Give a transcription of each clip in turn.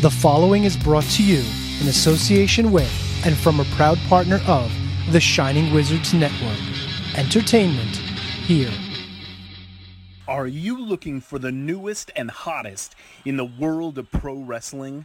The following is brought to you in association with and from a proud partner of the Shining Wizards Network. Entertainment here. Are you looking for the newest and hottest in the world of pro wrestling?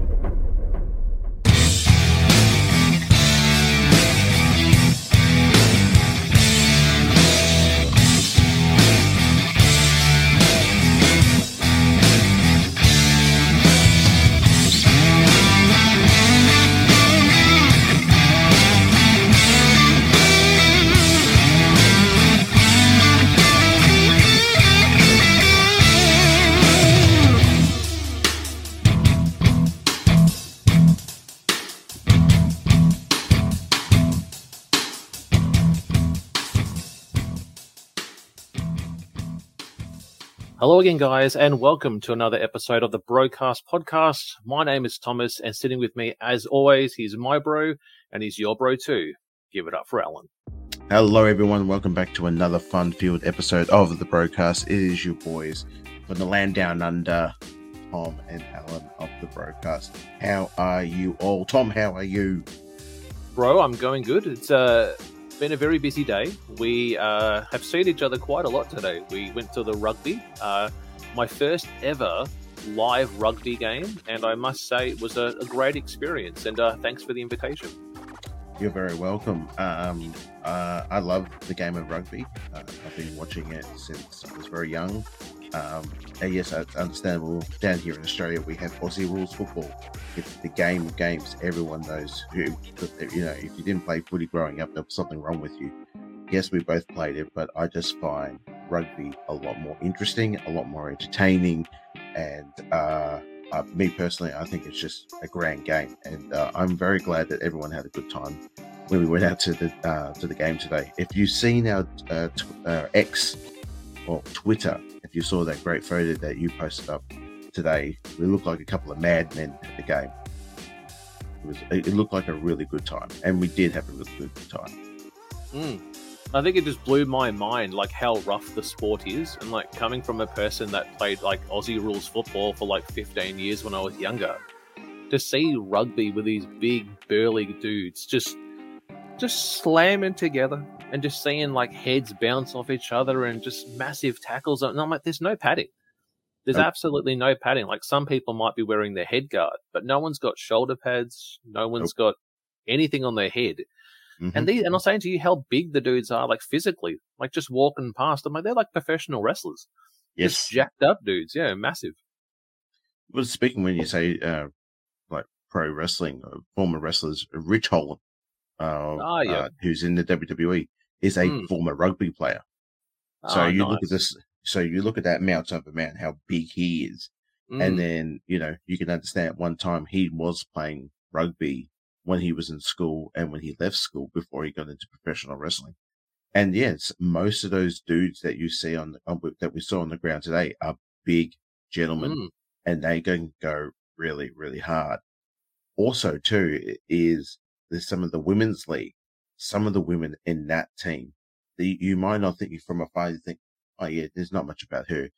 Hello again, guys, and welcome to another episode of the BroKast Podcast. My name is Thomas, and sitting with me, as always, he's my bro, and he's your bro too. Give it up for Alan. Hello, everyone. Welcome back to another fun-filled episode of the BroKast. It is your boys from the land down under, Tom and Alan of the BroKast. How are you all? Tom, how are you? Bro, I'm going good. It's uh, been a very busy day. We uh, have seen each other quite a lot today. We went to the rugby, uh, my first ever live rugby game, and I must say it was a, a great experience. And uh, thanks for the invitation. You're very welcome. Um, uh, I love the game of rugby. Uh, I've been watching it since I was very young. Um, and yes, it's understandable. Down here in Australia, we have Aussie rules football. It's the game of games. Everyone knows who, you know, if you didn't play footy growing up, there was something wrong with you. Yes, we both played it, but I just find rugby a lot more interesting, a lot more entertaining, and uh, uh, me personally, I think it's just a grand game, and uh, I'm very glad that everyone had a good time when we went out to the uh, to the game today. If you've seen our uh, uh, X or Twitter, if you saw that great photo that you posted up today, we looked like a couple of madmen at the game. It was it looked like a really good time, and we did have a really good time. Mm. I think it just blew my mind, like how rough the sport is, and like coming from a person that played like Aussie rules football for like 15 years when I was younger, to see rugby with these big burly dudes just just slamming together and just seeing like heads bounce off each other and just massive tackles. And I'm like, there's no padding. There's Nope. absolutely no padding. Like some people might be wearing their head guard, but no one's got shoulder pads. No one's got anything on their head. Mhm. And these, and I'm saying to you how big the dudes are, like physically, like just walking past them, like they're like professional wrestlers, yes, just jacked up dudes, yeah, massive. well, speaking when you say uh, like pro wrestling, uh, former wrestlers, Ridge Holland, uh, Ah, yeah. uh, who's in the WWE, is a Mm. former rugby player. So Ah, you look at this. So you look at that Mount a man, how big he is, Mm, and then you know you can understand. At one time, he was playing rugby when he was in school and when he left school before he got into professional wrestling. And yes, most of those dudes that you see on the, on, that we saw on the ground today are big gentlemen, mm, and they can go really, really hard. Also, too, is there's some of the women's league. Some of the women in that team, the, you might not think from afar, you think, oh yeah, there's not much about her.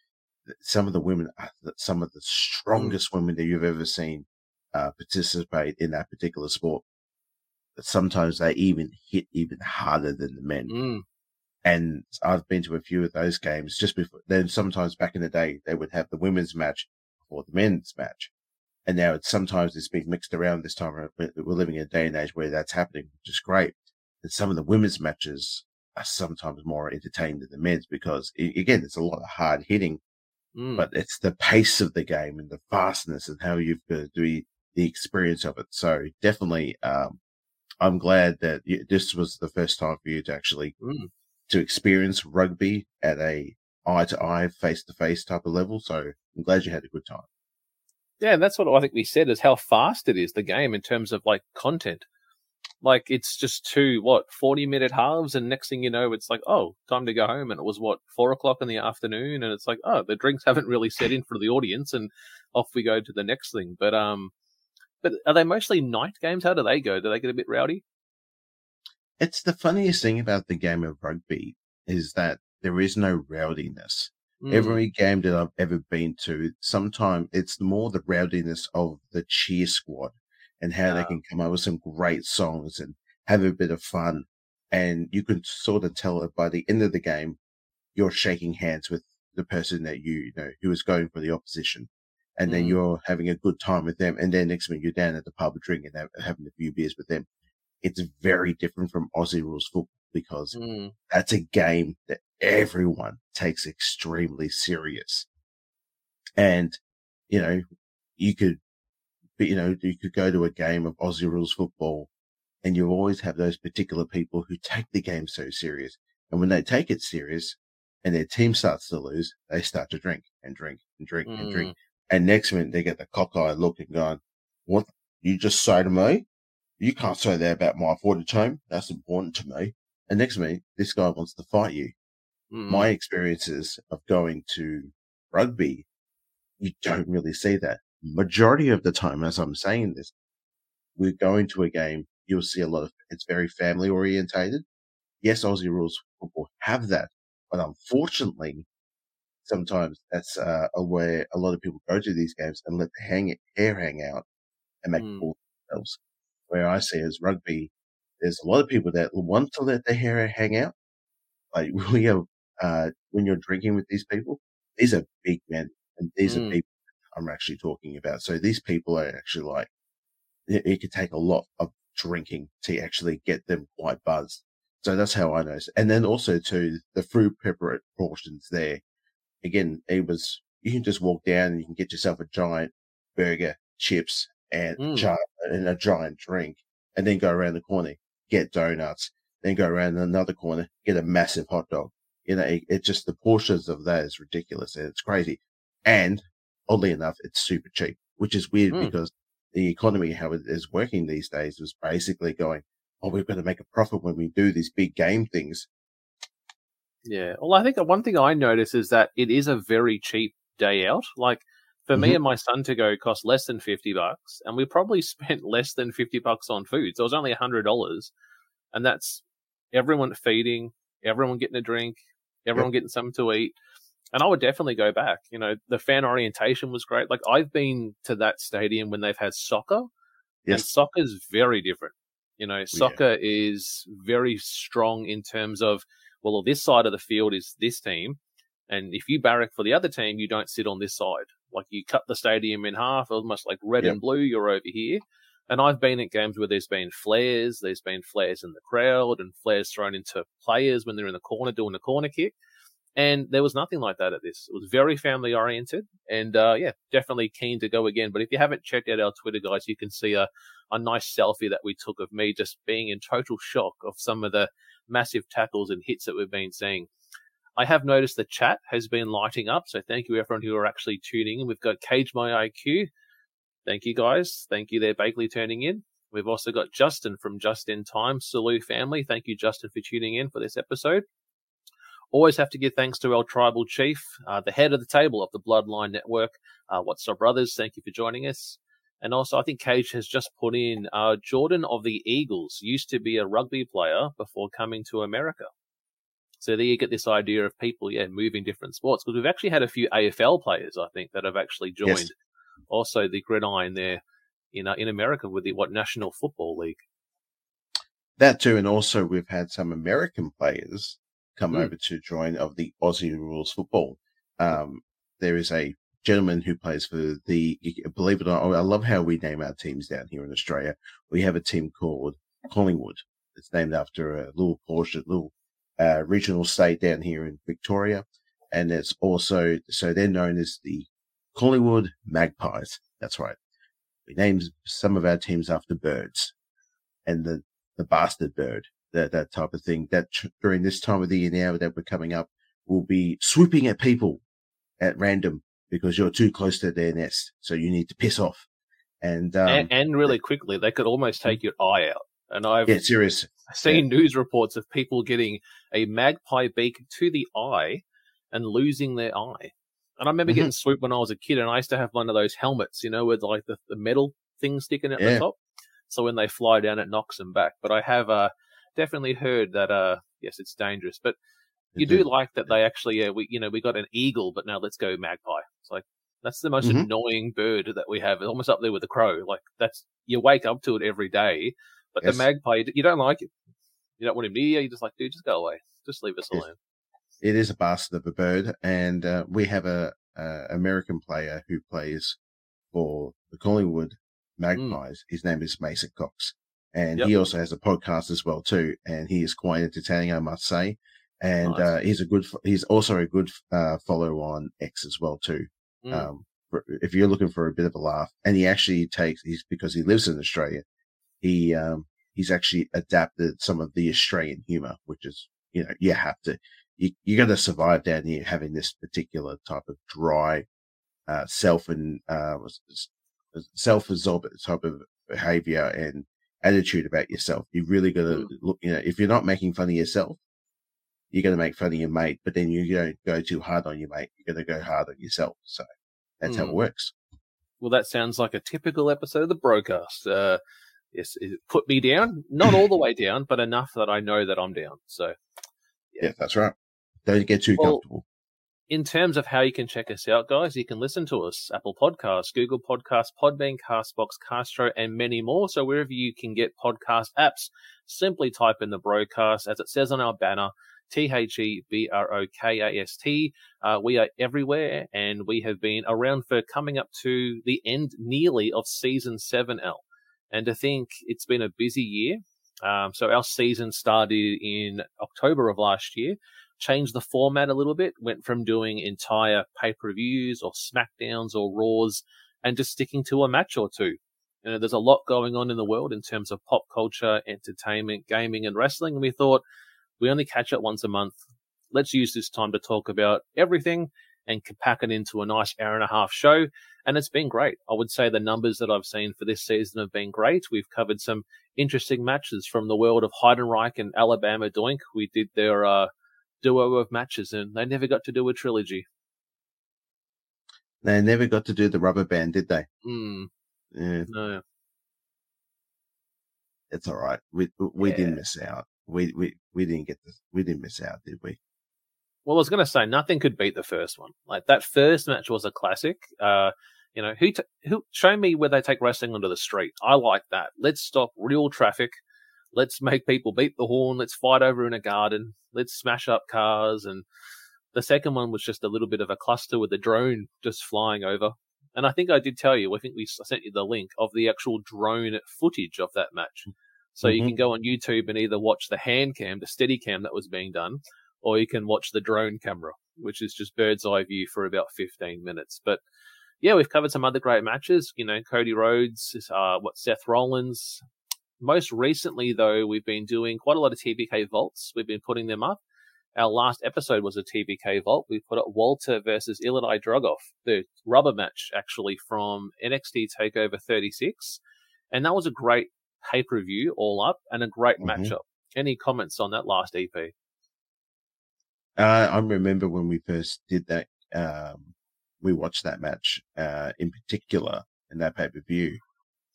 Some of the women are some of the strongest women that you've ever seen uh, participate in that particular sport. But sometimes they even hit even harder than the men mm. and I've been to a few of those games just before. Then sometimes back in the day, they would have the women's match before the men's match, and now it's sometimes it's been mixed around this time. We're living in a day and age where that's happening, which is great. And some of the women's matches are sometimes more entertaining than the men's because again, it's a lot of hard hitting, Mm. but it's the pace of the game and the fastness and how you've got to do the experience of it. So definitely, um, I'm glad that you, this was the first time for you to actually Mm. to experience rugby at a eye to eye, face to face type of level. So I'm glad you had a good time. Yeah, and that's what I think we said is how fast it is the game in terms of like content. Like it's just two what forty minute halves, and next thing you know, it's like oh, time to go home, and it was what four o'clock in the afternoon, and it's like oh, the drinks haven't really set in for the audience, and off we go to the next thing. But um, but are they mostly night games? How do they go? Do they get a bit rowdy? It's the funniest thing about the game of rugby is that there is no rowdiness. Mm, Every game that I've ever been to, sometimes it's more the rowdiness of the cheer squad and how they Ah. can come up with some great songs and have a bit of fun. And you can sort of tell that by the end of the game, you're shaking hands with the person that you, you know, who is going for the opposition. And then Mm. you're having a good time with them. And then next minute you're down at the pub drinking and having a few beers with them. It's very different from Aussie rules football because mm, that's a game that everyone takes extremely serious. And, you know, you could, but, you know, you could go to a game of Aussie rules football and you always have those particular people who take the game so serious. And when they take it serious and their team starts to lose, they start to drink and drink and drink and drink. mm. And next minute they get the cockeyed look and going, what you just say to me? You can't say that about my footage home. That's important to me. And next me, this guy wants to fight you. Mm. My experiences of going to rugby, you don't really see that. Majority of the time, as I'm saying this, we're going to a game, you'll see a lot of, it's very family orientated. Yes, Aussie rules football have that, but unfortunately, sometimes that's uh, where a lot of people go to these games and let the hang, hair hang out and make Mm. fools of themselves. Where I see as rugby, there's a lot of people that want to let their hair hang out. Like we have, uh, when you're drinking with these people, these are big men and these Mm. are people I'm actually talking about. So these people are actually like, it, it could take a lot of drinking to actually get them quite buzzed. So that's how I know. And then also too, the food prepar portions there. Again, it was, you can just walk down and you can get yourself a giant burger, chips and, Mm. and a giant drink and then go around the corner, get donuts, then go around another corner, get a massive hot dog. You know, it, it just, the portions of that is ridiculous and it's crazy. And oddly enough, it's super cheap, which is weird Mm. because the economy, how it is working these days was basically going, oh, we've got to make a profit when we do these big game things. Yeah. Well, I think that one thing I notice is that it is a very cheap day out. Like for me Mhm. and my son to go cost less than 50 bucks and we probably spent less than 50 bucks on food. So it was only $100 and that's everyone feeding, everyone getting a drink, everyone getting something to eat. And I would definitely go back. You know, the fan orientation was great. Like I've been to that stadium when they've had soccer and Yes. soccer's very different. You know, soccer is very strong in terms of, well, this side of the field is this team. And if you barrack for the other team, you don't sit on this side. Like you cut the stadium in half, almost like red Yep. and blue, you're over here. And I've been at games where there's been flares, there's been flares in the crowd and flares thrown into players when they're in the corner doing the corner kick. And there was nothing like that at this. It was very family oriented and, uh, yeah, definitely keen to go again. But if you haven't checked out our Twitter guys, you can see a, a nice selfie that we took of me just being in total shock of some of the massive tackles and hits that we've been seeing. I have noticed the chat has been lighting up. So thank you everyone who are actually tuning in. We've got Cage My IQ. Thank you guys. Thank you there, Bakley turning in. We've also got Justin from Just in Time, Salu family. Thank you, Justin, for tuning in for this episode. Always have to give thanks to our tribal chief, uh, the head of the table of the Bloodline Network. Uh, What's up, brothers? Thank you for joining us. And also, I think Cage has just put in uh, Jordan of the Eagles used to be a rugby player before coming to America. So there you get this idea of people, yeah, moving different sports. Because we've actually had a few AFL players, I think, that have actually joined Yes. also the gridiron there in uh, in America with the what National Football League. That too, and also we've had some American players come Mm. over to join of the Aussie rules football. Um, there is a gentleman who plays for the, believe it or not, I love how we name our teams down here in Australia. We have a team called Collingwood. It's named after a little portion, little uh, regional state down here in Victoria. and it's also so they're known as the Collingwood Magpies. That's right. We named some of our teams after birds, and the the bastard bird, that that type of thing. That tr- during this time of the year now that we're coming up, will be swooping at people at random because you're too close to their nest, so you need to piss off. And um, and, and really quickly, they could almost take your eye out. And I've yeah, serious. Seen news reports of people getting a magpie beak to the eye and losing their eye. And I remember Mhm. getting swooped when I was a kid, and I used to have one of those helmets, you know, with like the, the metal thing sticking out Yeah. the top. So when they fly down, it knocks them back. But I have uh, definitely heard that, uh, yes, it's dangerous. But you do like that they actually, yeah, we, you know, we got an eagle, but now let's go magpie. It's like that's the most Mhm. annoying bird that we have. It's almost up there with the crow. Like that's you wake up to it every day, but Yes. the magpie, you- don't like it. You don't want him near you. You're just like, dude, just go away. Just leave us Yes. alone. it is a bastard of a bird, and uh, we have a, a American player who plays for the Collingwood Magpies. His name is Mason Cox, and Yep. he also has a podcast as well too. And he is quite entertaining, I must say. And Nice. uh, he's a good. He's also a good uh, follow on X as well too. Mm. Um, if you're looking for a bit of a laugh, and he actually takes he's because he lives in Australia. He um, he's actually adapted some of the Australian humor, which is you know you have to you you got to survive down here having this particular type of dry, uh, self and uh, self absorbed type of behavior and attitude about yourself. You really got to Mm. look. You know, if you're not making fun of yourself, you're going to make fun of your mate. But then you don't go too hard on your mate. You're going to go hard on yourself. So that's how it Mm. works. Well, that sounds like a typical episode of the BroKast. Uh, yes, it put me down, not all the way down, but enough that I know that I'm down. So, Yeah, that's right. Don't get too Well, comfortable. in terms of how you can check us out, guys, you can listen to us Apple Podcasts, Google Podcasts, Podbean, Castbox, Castro, and many more. So wherever you can get podcast apps, simply type in the BroKast as it says on our banner. T H E B R O K A S T. Uh, we are everywhere and we have been around for coming up to the end nearly of season 7L. And to think it's been a busy year. Um, so our season started in October of last year changed the format a little bit, went from doing entire pay per views or SmackDowns or Raws and just sticking to a match or two. You know, there's a lot going on in the world in terms of pop culture, entertainment, gaming, and wrestling. And we thought we only catch up once a month. Let's use this time to talk about everything and can pack it into a nice hour and a half show. And it's been great. I would say the numbers that I've seen for this season have been great. We've covered some interesting matches from the world of Heidenreich and Alabama Doink. We did their, uh, duo of matches, and they never got to do a trilogy. They never got to do the rubber band, did they? Hmm, Yeah, no. it's all right. We we didn't miss out. We we we didn't get this. We didn't miss out, did we? Well, I was going to say nothing could beat the first one. Like that first match was a classic. Uh, you know, who t- who show me where they take wrestling onto the street. I like that. Let's stop real traffic. Let's make people beat the horn. Let's fight over in a garden. Let's smash up cars. And the second one was just a little bit of a cluster with a drone just flying over. And I think I did tell you. I think we I sent you the link of the actual drone footage of that match. So you Mhm. can go on YouTube and either watch the hand cam, the steady cam that was being done, or you can watch the drone camera, which is just bird's eye view for about 15 minutes. But yeah, we've covered some other great matches. You know, Cody Rhodes, uh, what Seth Rollins. Most recently, though, we've been doing quite a lot of TBK vaults. We've been putting them up. Our last episode was a TBK vault. We put up Walter versus Ilja Dragunov, the rubber match actually from NXT Takeover 36, and that was a great pay per view all up and a great Mhm. matchup. Any comments on that last EP? Uh, I remember when we first did that. Um, we watched that match uh, in particular in that pay per view,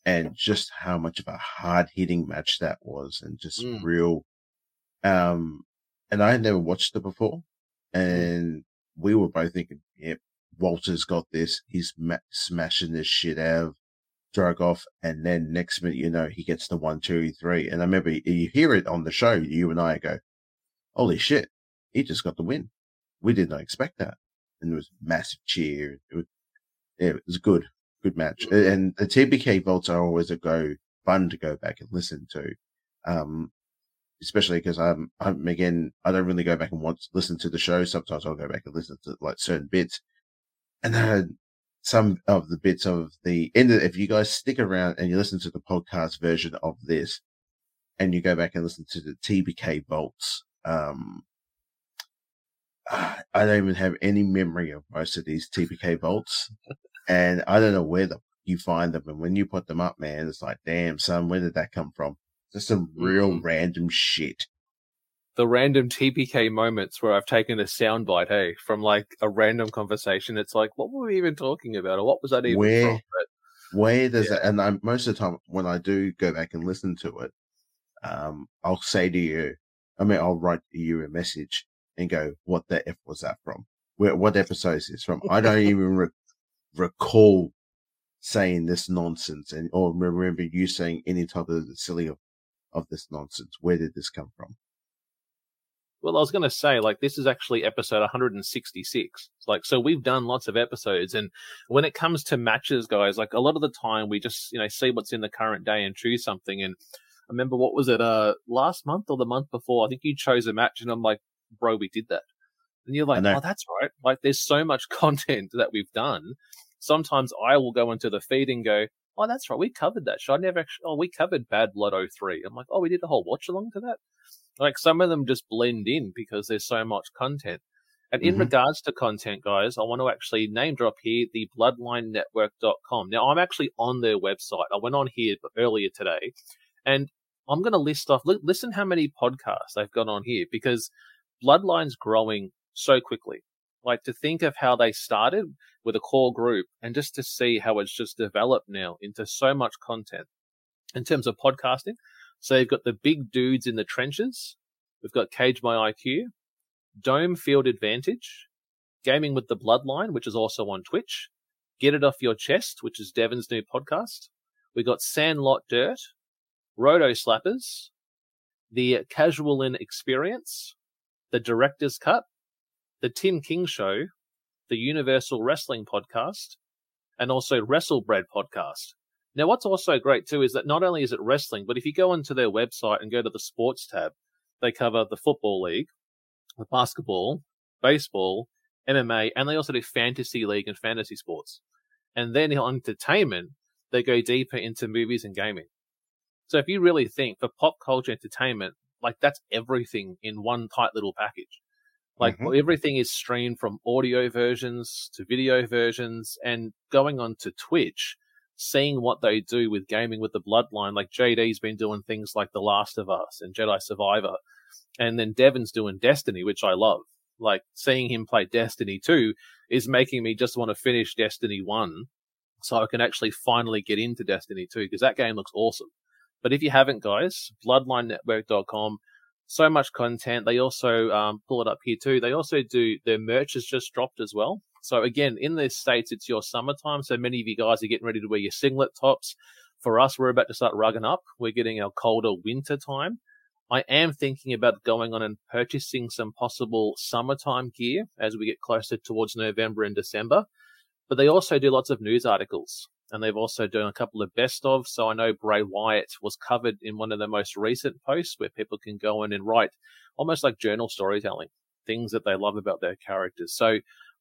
and just how much of a hard hitting match that was, and just Mm. real. Um, and I had never watched it before, and we were both thinking, "Yep, Walter's got this. He's ma- smashing this shit out of Dragunov." And then next minute, you know, he gets the one, two, three, and I remember you hear it on the show. You and I go, "Holy shit!" He just got the win. We did not expect that. And there was massive cheer. It was, it was good, good match. And the TBK vaults are always a go, fun to go back and listen to. Um, especially because I'm, I'm again, I don't really go back and watch, listen to the show. Sometimes I'll go back and listen to like certain bits. And then some of the bits of the end. Of, if you guys stick around and you listen to the podcast version of this, and you go back and listen to the TBK vaults, um, I don't even have any memory of most of these TBK vaults, and I don't know where the you find them. And when you put them up, man, it's like, damn, son, where did that come from? Just some real mm-hmm. random shit. The random TBK moments where I've taken a soundbite, hey, from like a random conversation. It's like, what were we even talking about, or what was that even where, from? But, where does yeah. that? And I, most of the time, when I do go back and listen to it, um, I'll say to you, I mean, I'll write you a message and go, "What the f was that from? Where, what episode is this from?" I don't even re- recall saying this nonsense, and or remember you saying any type of silly of, of this nonsense. Where did this come from? Well, I was going to say, like, this is actually episode 166. Like, so we've done lots of episodes. And when it comes to matches, guys, like, a lot of the time we just, you know, see what's in the current day and choose something. And I remember, what was it, uh, last month or the month before? I think you chose a match, and I'm like, bro, we did that. And you're like, oh, that's right. Like, there's so much content that we've done. Sometimes I will go into the feed and go, oh, that's right. We covered that Should I never actually, oh, we covered Bad Blood 03. I'm like, oh, we did a whole watch along to that. Like, some of them just blend in because there's so much content. And in mm-hmm. regards to content, guys, I want to actually name drop here the bloodlinenetwork.com. Now, I'm actually on their website. I went on here earlier today and I'm going to list off, listen how many podcasts they've got on here because Bloodline's growing so quickly. Like to think of how they started with a core group and just to see how it's just developed now into so much content in terms of podcasting. So you've got the big dudes in the trenches. We've got Cage My IQ, Dome Field Advantage, Gaming with the Bloodline, which is also on Twitch, Get It Off Your Chest, which is Devon's new podcast. We got Sandlot Dirt, Roto Slappers, the Casual In Experience, the Director's Cut, the Tim King Show, the Universal Wrestling Podcast, and also WrestleBread Podcast. Now, what's also great too is that not only is it wrestling, but if you go onto their website and go to the sports tab, they cover the Football League, the basketball, baseball, MMA, and they also do fantasy league and fantasy sports. And then on entertainment, they go deeper into movies and gaming. So if you really think for pop culture entertainment, like that's everything in one tight little package. Like mm-hmm. everything is streamed from audio versions to video versions and going on to Twitch, seeing what they do with gaming with the bloodline. Like JD's been doing things like The Last of Us and Jedi Survivor. And then Devon's doing Destiny, which I love. Like seeing him play Destiny 2 is making me just want to finish Destiny 1 so I can actually finally get into Destiny 2 because that game looks awesome. But if you haven't, guys, bloodlinenetwork.com, so much content. They also um, pull it up here too. They also do their merch has just dropped as well. So again, in the states, it's your summertime. So many of you guys are getting ready to wear your singlet tops. For us, we're about to start rugging up. We're getting our colder winter time. I am thinking about going on and purchasing some possible summertime gear as we get closer towards November and December. But they also do lots of news articles and they've also done a couple of best of. So I know Bray Wyatt was covered in one of the most recent posts where people can go in and write almost like journal storytelling, things that they love about their characters. So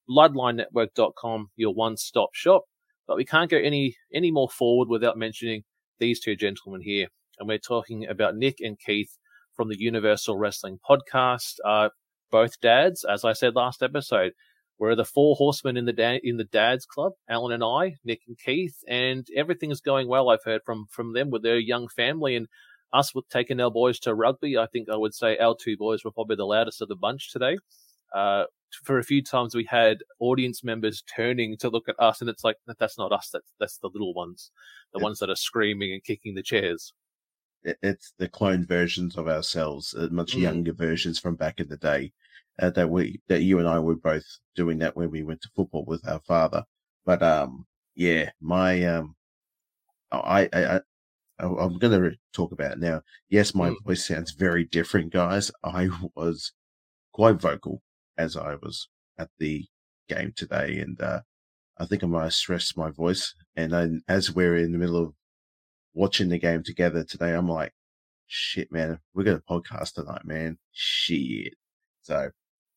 bloodlinenetwork.com, your one-stop shop. But we can't go any any more forward without mentioning these two gentlemen here. And we're talking about Nick and Keith from the Universal Wrestling Podcast. Uh, both dads, as I said last episode, we're the four horsemen in the da- in the dads club, Alan and I, Nick and Keith, and everything's going well. I've heard from from them with their young family and us with taking our boys to rugby. I think I would say our two boys were probably the loudest of the bunch today. Uh, for a few times we had audience members turning to look at us, and it's like that's not us. That's that's the little ones, the ones that are screaming and kicking the chairs. It's the cloned versions of ourselves, uh, much mm. younger versions from back in the day uh, that we that you and I were both doing that when we went to football with our father. But um, yeah, my um, I I, I I'm going to talk about it now. Yes, my mm. voice sounds very different, guys. I was quite vocal as I was at the game today, and uh, I think I might have stressed my voice. And then, as we're in the middle of watching the game together today, I'm like, shit, man, we're going to podcast tonight, man. Shit. So,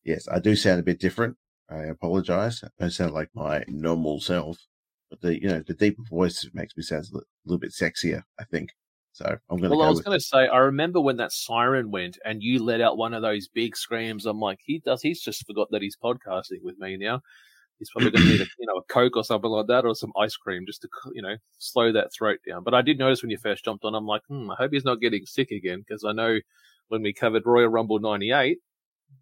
yes, I do sound a bit different. I apologize. I don't sound like my normal self, but the, you know, the deeper voice makes me sound a little bit sexier, I think. So I'm going to Well, go I was going to say, I remember when that siren went and you let out one of those big screams. I'm like, he does. He's just forgot that he's podcasting with me now. He's probably going to need a, you know, a Coke or something like that or some ice cream just to, you know, slow that throat down. But I did notice when you first jumped on, I'm like, hmm, I hope he's not getting sick again because I know when we covered Royal Rumble 98,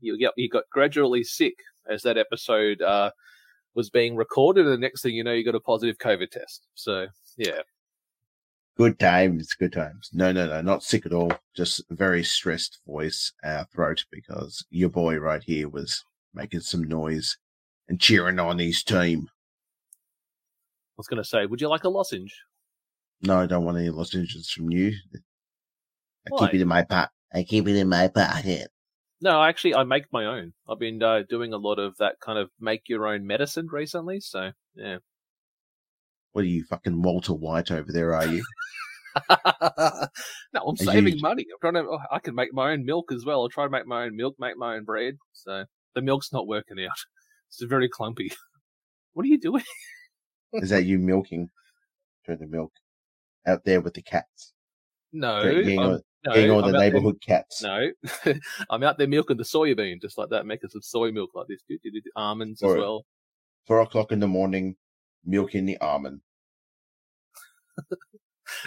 you get, you got gradually sick as that episode, uh, was being recorded. And the next thing you know, you got a positive COVID test. So yeah. Good times, good times. No, no, no, not sick at all. Just very stressed voice, uh, throat, because your boy right here was making some noise and cheering on his team. I was going to say, would you like a lozenge? No, I don't want any lozenges from you. I Why? keep it in my pot. I keep it in my pocket. No, actually, I make my own. I've been uh, doing a lot of that kind of make your own medicine recently. So, yeah. What are you, fucking Walter White over there, are you? no, I'm you- saving money. I'm trying to. oh, I can make my own milk as well. I'll try to make my own milk, make my own bread. So the milk's not working out. It's very clumpy. What are you doing? Is that you milking? Doing the milk out there with the cats. No, getting I'm, on, no, getting on I'm the out there- neighborhood cats. No, I'm out there milking the soybean just like that, making some soy milk like this. Do, do, almonds as well. Four o'clock in the morning, milking the almond.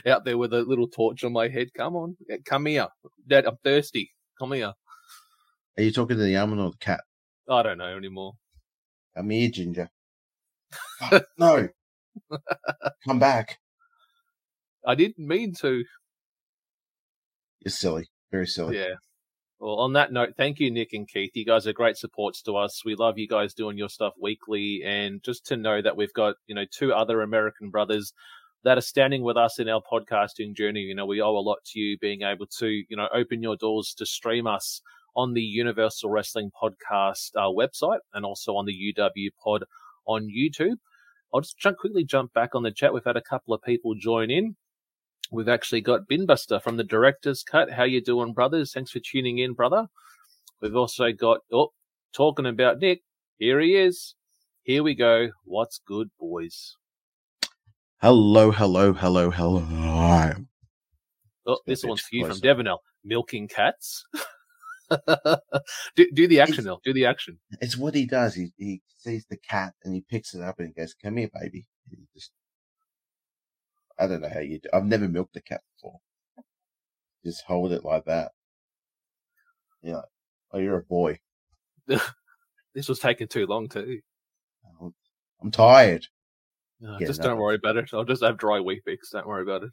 Out there with a little torch on my head. Come on, come here, Dad. I'm thirsty. Come here. Are you talking to the almond or the cat? I don't know anymore. Come here, Ginger. Fuck, no. Come back. I didn't mean to. You're silly. Very silly. Yeah. Well, on that note, thank you, Nick and Keith. You guys are great supports to us. We love you guys doing your stuff weekly. And just to know that we've got, you know, two other American brothers that are standing with us in our podcasting journey. You know, we owe a lot to you being able to, you know, open your doors to stream us on the Universal Wrestling Podcast uh, website and also on the UW Pod on YouTube. I'll just jump, quickly jump back on the chat. We've had a couple of people join in. We've actually got Binbuster from the Director's Cut. How you doing, brothers? Thanks for tuning in, brother. We've also got, oh, talking about Nick. Here he is. Here we go. What's good, boys? Hello, hello, hello, hello. Oh, this one's for you from closer. Devonell. Milking cats. do, do the action, though. Do the action. It's what he does. He he sees the cat and he picks it up and he goes, "Come here, baby." He just, I don't know how you do. I've never milked a cat before. Just hold it like that. Yeah. like, Oh, you're a boy. This was taking too long too. Oh, I'm tired. Uh, no, Yeah, just no. don't worry about it. I'll just have dry weepings. Don't worry about it.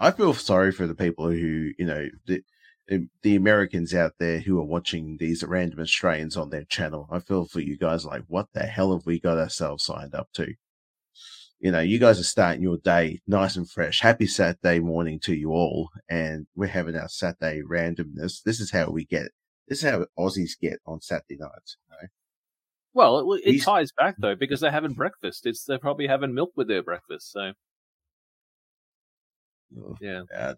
I feel sorry for the people who, you know, the Eh, the Americans out there who are watching these random Australians on their channel. I feel for you guys like, what the hell have we got ourselves signed up to? You know, you guys are starting your day nice and fresh. Happy Saturday morning to you all. And we're having our Saturday randomness. This is how we get it. This is how Aussies get on Saturday nights. You know? Well, it, it ties back though because they're having mm-hmm. breakfast. It's they're probably having milk with their breakfast. So yeah. Yeah,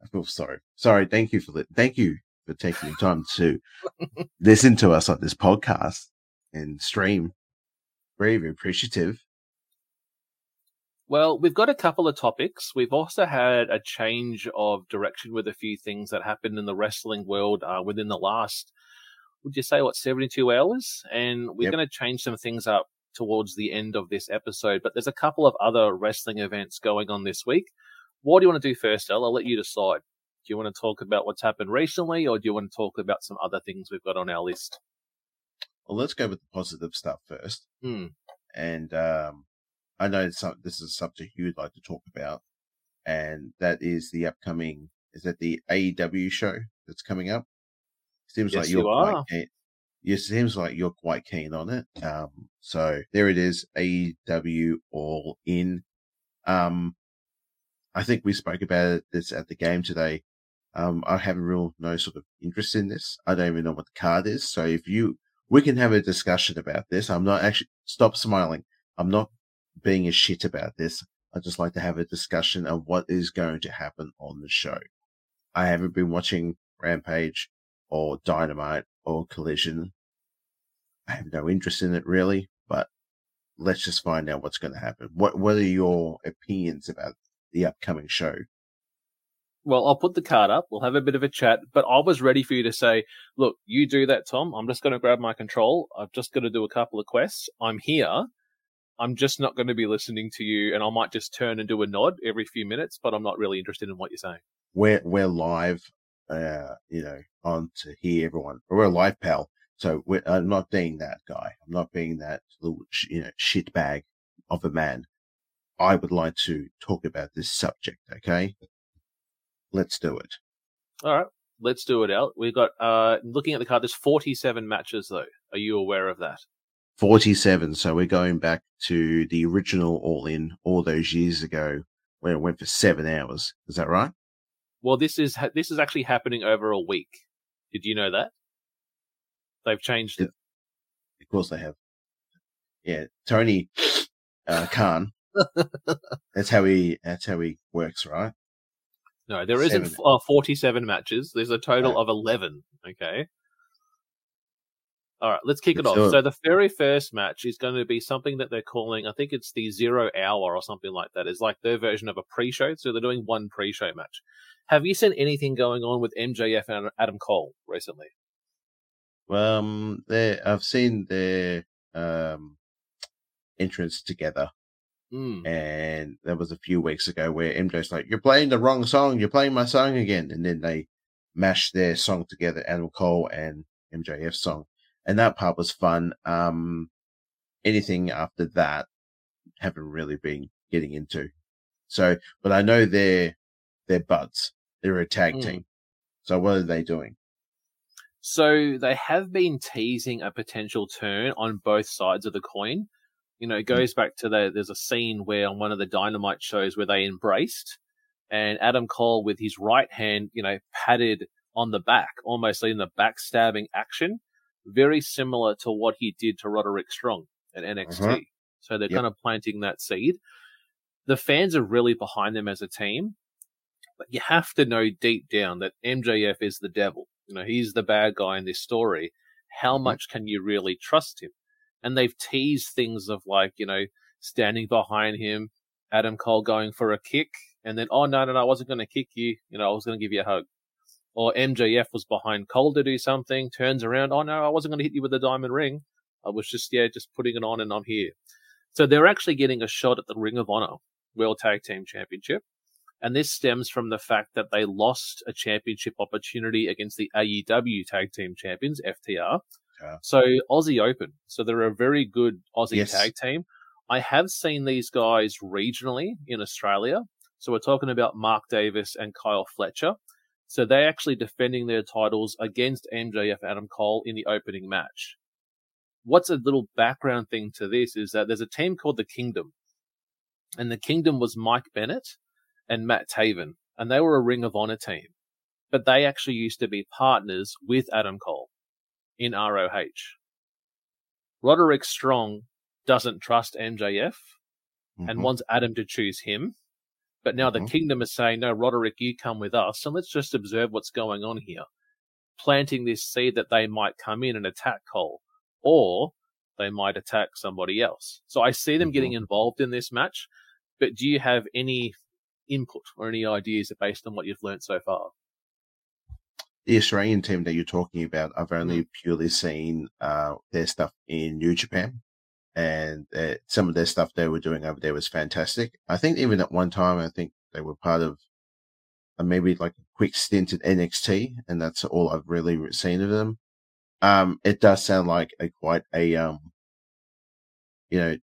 I, I feel sorry. Sorry. Thank you for the, thank you for taking the time to listen to us on this podcast and stream. Very, very appreciative. Well, we've got a couple of topics. We've also had a change of direction with a few things that happened in the wrestling world uh, within the last, would you say, what, 72 hours? And we're Yep. going to change some things up towards the end of this episode. But there's a couple of other wrestling events going on this week. What do you want to do first? I'll let you decide. Do you want to talk about what's happened recently, or do you want to talk about some other things we've got on our list? Well, let's go with the positive stuff first. Hmm. And um, I know some, this is a subject you'd like to talk about, and that is the upcoming. Is that the AEW show that's coming up? Seems Yes, like you're you quite are. keen. It seems like you're quite keen on it. Um, so there it is, AEW All In. Um, I think we spoke about this at the game today. Um, I have real no sort of interest in this. I don't even know what the card is. So if you, we can have a discussion about this. I'm not actually, stop smiling. I'm not being a shit about this. I just like to have a discussion of what is going to happen on the show. I haven't been watching Rampage or Dynamite or Collision. I have no interest in it really, but let's just find out what's going to happen. What What are your opinions about the upcoming show? Well, I'll put the card up. We'll have a bit of a chat. But I was ready for you to say, look, you do that, Tom. I'm just going to grab my control. I've just got to do a couple of quests. I'm here. I'm just not going to be listening to you, and I might just turn and do a nod every few minutes, but I'm not really interested in what you're saying. We're we're live, uh, you know, on to hear everyone. We're a live pal, so I'm not being that guy. I'm not being that little you know shit bag of a man. I would like to talk about this subject. Okay, let's do it. All right, let's do it out. We've got uh looking at the card. There's 47 matches though. Are you aware of that? 47. So we're going back to the original All In all those years ago where it went for seven hours. Is that right? Well, this is this is actually happening over a week. Did you know that? They've changed it. Of course they have. Yeah, Tony uh, Khan. That's how he. That's how he works, right? No, there not uh, 47 matches. There's a total of 11. Okay. All right, let's kick let's it off. So the very first match is going to be something that they're calling, I think it's the zero hour or something like that. It's like their version of a pre-show. So they're doing one pre-show match. Have you seen anything going on with MJF and Adam Cole recently? Um, I've seen their um entrance together Mm. And that was a few weeks ago where MJ's like, You're playing the wrong song, you're playing my song again. And then they mashed their song together, Adam Cole and MJF's song. And that part was fun. Um, anything after that, haven't really been getting into. So, but I know they're, they're buds. They're a tag mm. team. So what are they doing? So they have been teasing a potential turn on both sides of the coin. You know, it goes back to the, there's a scene where on one of the Dynamite shows where they embraced and Adam Cole with his right hand, you know, patted on the back, almost in the backstabbing action, very similar to what he did to Roderick Strong at NXT. Uh-huh. So they're yep. kind of planting that seed. The fans are really behind them as a team, but you have to know deep down that MJF is the devil. You know, he's the bad guy in this story. How mm-hmm. much can you really trust him? And they've teased things of like, you know, standing behind him, Adam Cole going for a kick, and then, oh, no, no, no, I wasn't going to kick you. You know, I was going to give you a hug. Or MJF was behind Cole to do something, turns around, oh, no, I wasn't going to hit you with a diamond ring. I was just, yeah, just putting it on and I'm here. So they're actually getting a shot at the Ring of Honor World Tag Team Championship. And this stems from the fact that they lost a championship opportunity against the AEW Tag Team Champions, FTR, yeah. So Aussie Open. So they're a very good Aussie yes. tag team. I have seen these guys regionally in Australia. So we're talking about Mark Davis and Kyle Fletcher. So they're actually defending their titles against MJF Adam Cole in the opening match. What's a little background thing to this is that there's a team called the Kingdom. And the Kingdom was Mike Bennett and Matt Taven. And they were a Ring of Honor team. But they actually used to be partners with Adam Cole in ROH. Roderick Strong doesn't trust MJF mm-hmm. and wants Adam to choose him. But now mm-hmm. the kingdom is saying, no, Roderick, you come with us and let's just observe what's going on here. Planting this seed that they might come in and attack Cole or they might attack somebody else. So I see them mm-hmm. getting involved in this match. But do you have any input or any ideas based on what you've learned so far? The Australian team that you're talking about, I've only mm. purely seen uh, their stuff in New Japan, and uh, some of their stuff they were doing over there was fantastic. I think even at one time, I think they were part of uh, maybe like a quick stint at NXT, and that's all I've really seen of them. Um, it does sound like a quite a um, you know,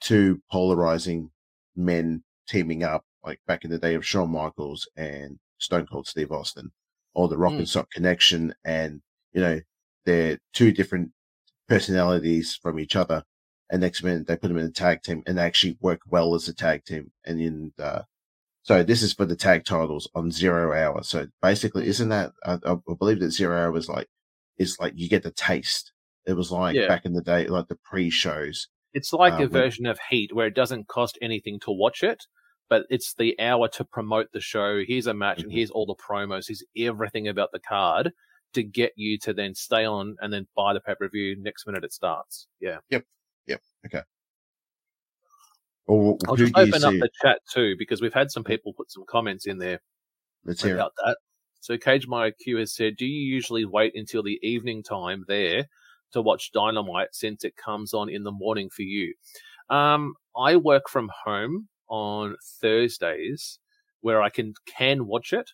two polarizing men teaming up, like back in the day of Shawn Michaels and Stone Cold Steve Austin or the rock mm. and sock connection and you know they're two different personalities from each other and next minute they put them in a tag team and they actually work well as a tag team and in uh so this is for the tag titles on zero hour so basically isn't that i, I believe that zero hour was like is like you get the taste it was like yeah. back in the day like the pre-shows it's like uh, a version of heat where it doesn't cost anything to watch it but it's the hour to promote the show. Here's a match, Mhm. and here's all the promos. Here's everything about the card to get you to then stay on and then buy the pay per view next minute it starts. Yeah, Yep. Yep. Okay. Or I'll just open up the chat too because we've had some people put some comments in there Let's about that. So Cage My has said, "Do you usually wait until the evening time there to watch Dynamite since it comes on in the morning for you?" Um, I work from home on Thursdays where I can can watch it,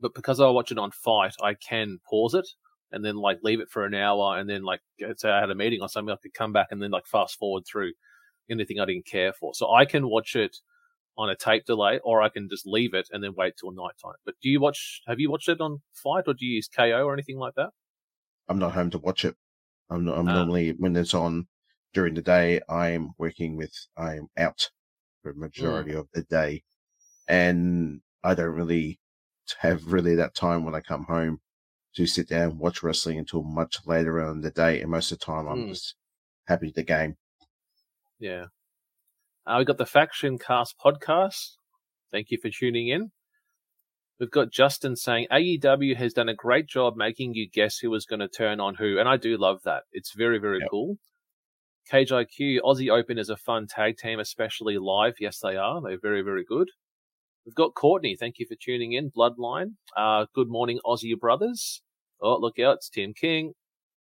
but because I watch it on FITE, I can pause it and then like leave it for an hour and then like say I had a meeting or something, I could come back and then like fast forward through anything I didn't care for. So I can watch it on a tape delay, or I can just leave it and then wait till night time. But do you watch? Have you watched it on FITE, or do you use Kayo or anything like that? I'm not home to watch it. I'm not, I'm Ah. normally when it's on during the day. I'm working with. I'm out for a majority Mm. of the day, and I don't really have really that time when I come home to sit down and watch wrestling until much later on in the day. And most of the time, I'm Mm. just happy with the game. Yeah. Uh, we've got the Faction Cast podcast. Thank you for tuning in. We've got Justin saying AEW has done a great job making you guess who was going to turn on who, and I do love that. It's very, very Yep. cool. Cage IQ, Aussie Open is a fun tag team, especially live. Yes, they are. They're very, very good. We've got Courtney. Thank you for tuning in. Bloodline. Uh, good morning, Aussie brothers. Oh, look out. It's Tim King.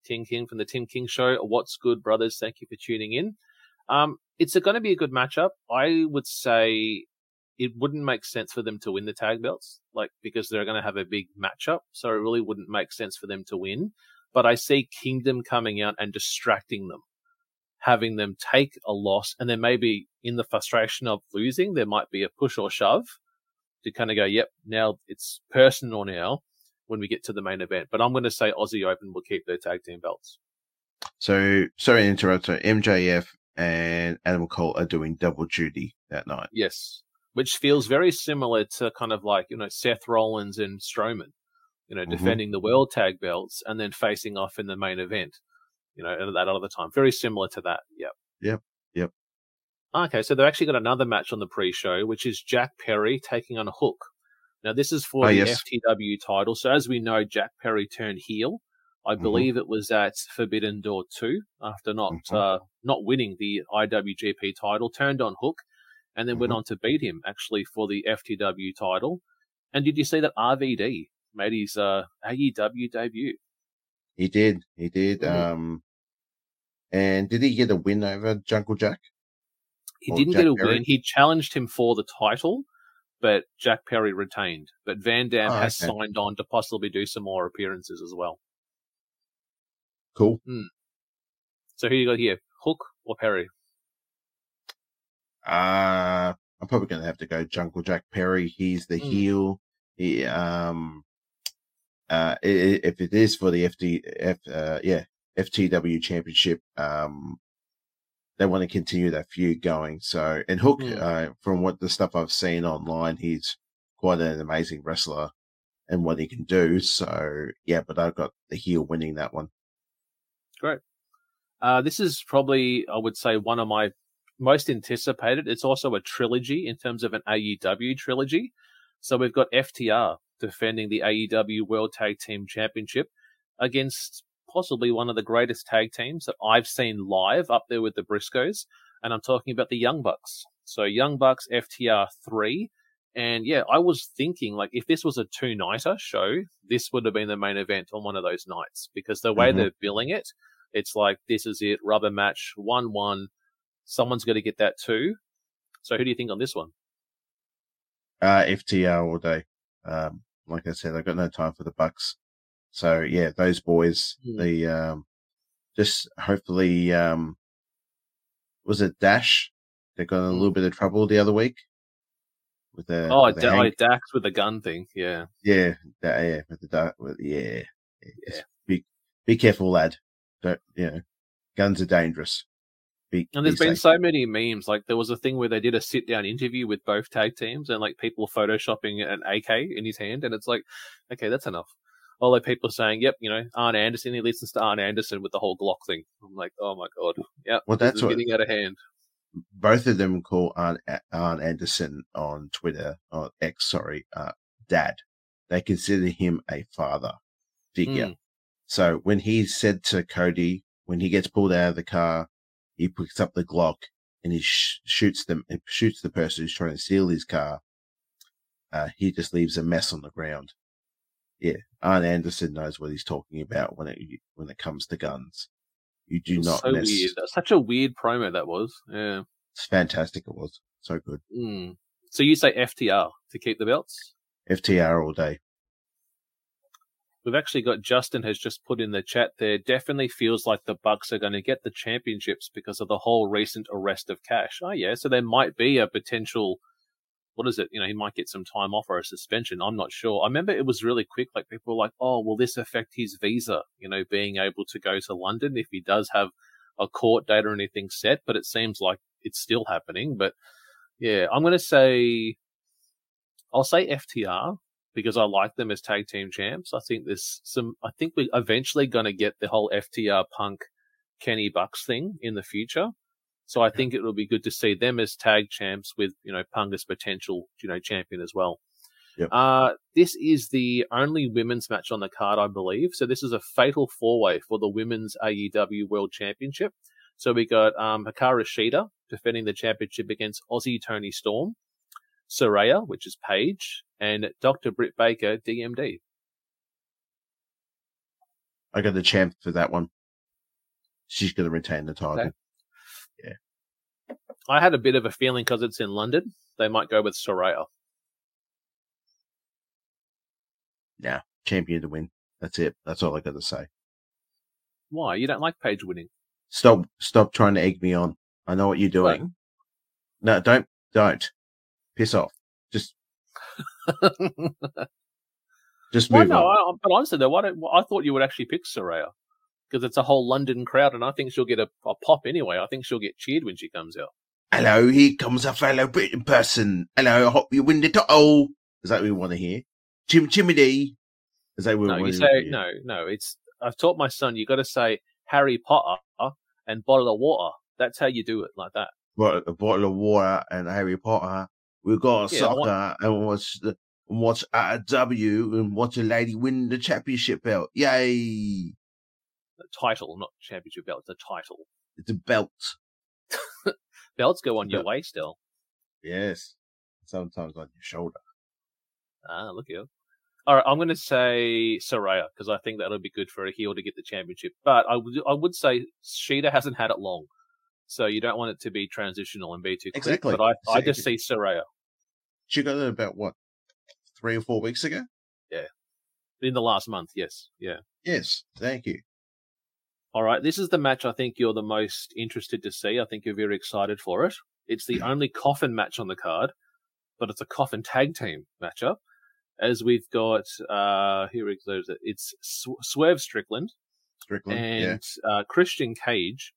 Tim King from the Tim King Show. What's good, brothers? Thank you for tuning in. Um, it's going to be a good matchup. I would say it wouldn't make sense for them to win the tag belts, like because they're going to have a big matchup. So it really wouldn't make sense for them to win. But I see Kingdom coming out and distracting them, having them take a loss, and then maybe in the frustration of losing, there might be a push or shove to kind of go, "Yep, now it's personal now." When we get to the main event, but I'm going to say Aussie Open will keep their tag team belts. So sorry to interrupt. So MJF and Adam Cole are doing double duty that night. Yes. Which feels very similar to kind of like, you know, Seth Rollins and Strowman, you know, Mhm. defending the world tag belts and then facing off in the main event, you know, at that other time. Very similar to that. Yep. Yep. Yep. Okay. So they've actually got another match on the pre show, which is Jack Perry taking on Hook. Now, this is for Oh, the yes. FTW title. So as we know, Jack Perry turned heel. I Mhm. believe it was at Forbidden Door 2 after not, Mhm. uh, not winning the IWGP title, turned on Hook and then went Mhm. on to beat him actually for the FTW title. And did you see that RVD made his uh, AEW debut? He did. He did. Mhm. Um, and did he get a win over Jungle Jack? He Or didn't Jack get a Perry? win. He challenged him for the title, but Jack Perry retained. But Van Dam Oh, has okay. signed on to possibly do some more appearances as well. Cool. So who you got here? Hook or Perry? Uh, I'm probably going to have to go Jungle Jack Perry. He's the Mm. heel. He, um, uh, if it is for the FD, F, uh, yeah, FTW championship, um, they want to continue that feud going. So, and Hook, Mm. uh, from what the stuff I've seen online, he's quite an amazing wrestler and what he can do. So, yeah, but I've got the heel winning that one. Great. Uh, this is probably, I would say, one of my most anticipated. It's also a trilogy in terms of an AEW trilogy. So we've got FTR defending the AEW World Tag Team Championship against possibly one of the greatest tag teams that I've seen live up there with the Briscoes. And I'm talking about the Young Bucks. So Young Bucks FTR 3. And yeah, I was thinking like if this was a two nighter show, this would have been the main event on one of those nights because the way Mhm. they're billing it, it's like this is it, rubber match, one one. Someone's going to get that too. So who do you think on this one? Uh, FTR all day. Um, like I said, I've got no time for the Bucks. So yeah, those boys, Hmm. the, um, just hopefully, um, was it Dash? They got in a Hmm. little bit of trouble the other week with the, oh, with the da- oh, Dax with the gun thing. Yeah. yeah, that, yeah, with the with, yeah, Just Be, be careful, lad. Don't, you know, guns are dangerous. Be, And there's be been so many memes. Like there was a thing where they did a sit down interview with both tag teams and like people photoshopping an AK in his hand. And it's like, okay, that's enough. Although people are saying, yep, you know, Arn Anderson, he listens to Arn Anderson with the whole Glock thing. I'm like, oh my God. yeah. Well, that's what- getting out of hand. both of them call Arn, Arn Anderson on Twitter, or X, sorry, uh, dad. They consider him a father figure. Mm. So when he said to Cody, when he gets pulled out of the car, he picks up the Glock and he sh- shoots them, and shoots the person who's trying to steal his car. Uh, he just leaves a mess on the ground. Yeah, Arn Anderson knows what he's talking about when it when it comes to guns. You do not so mess. weird. That's such a weird promo that was. Yeah. It's fantastic. It was so good. Mm. So you say FTR to keep the belts? FTR all day. We've actually got Justin has just put in the chat there. Definitely feels like the Bucks are going to get the championships because of the whole recent arrest of Cash. Oh yeah, so there might be a potential. What is it? You know, he might get some time off or a suspension. I'm not sure. I remember it was really quick. Like people were like, "Oh, will this affect his visa? You know, being able to go to London if he does have a court date or anything set?" But it seems like it's still happening. But yeah, I'm going to say, I'll say FTR because I like them as tag team champs. I think there's some. I think we're eventually going to get the whole FTR Punk Kenny Bucks thing in the future. So I think it will be good to see them as tag champs with you know Punk as potential you know champion as well. Yep. Uh, this is the only women's match on the card, I believe. So this is a fatal four way for the women's AEW World Championship. So we got um, Hikaru Shida defending the championship against Aussie Toni Storm, Saraya, which is Paige, and Dr. Britt Baker, DMD. I got the champ for that one. She's going to retain the title. Okay. I had a bit of a feeling because it's in London, they might go with Saraya. Nah, champion to win. That's it. That's all I got to say. Why? You don't like Paige winning? Stop, stop trying to egg me on. I know what you're doing. No, don't, don't. Piss off. Just, just move no? on. I, but honestly, though, why don't, I thought you would actually pick Saraya because it's a whole London crowd, and I think she'll get a, a pop anyway. I think she'll get cheered when she comes out. Hello, here comes a fellow Britain person. Hello, I hope you win the title. Is that what we want to hear? Chim Chimity. Is that what No, we want to hear? no, no. It's I've taught my son you got to say Harry Potter and bottle of water. That's how you do it, like that. A bottle of water and Harry Potter. We've got Yeah, soccer and watch the and watch a W and watch a lady win the championship belt. Yay! The title, not championship belt. It's a title. It's a belt. Belts go on your waist still. Yes. Sometimes on your shoulder. Ah, look here. All right, I'm going to say Saraya because I think that'll be good for a heel to get the championship. But I would I would say Shida hasn't had it long, so you don't want it to be transitional and be too quick. Exactly. But I I just see Saraya She got it about what three or four weeks ago. Yeah, in the last month. Yes, yeah. Yes. Thank you. All right, this is the match I think you're the most interested to see. I think you're very excited for it. It's the only coffin match on the card, but it's a coffin tag team matchup. As we've got uh here it goes. It's Swerve Strickland Strickland. yeah. and uh, Christian Cage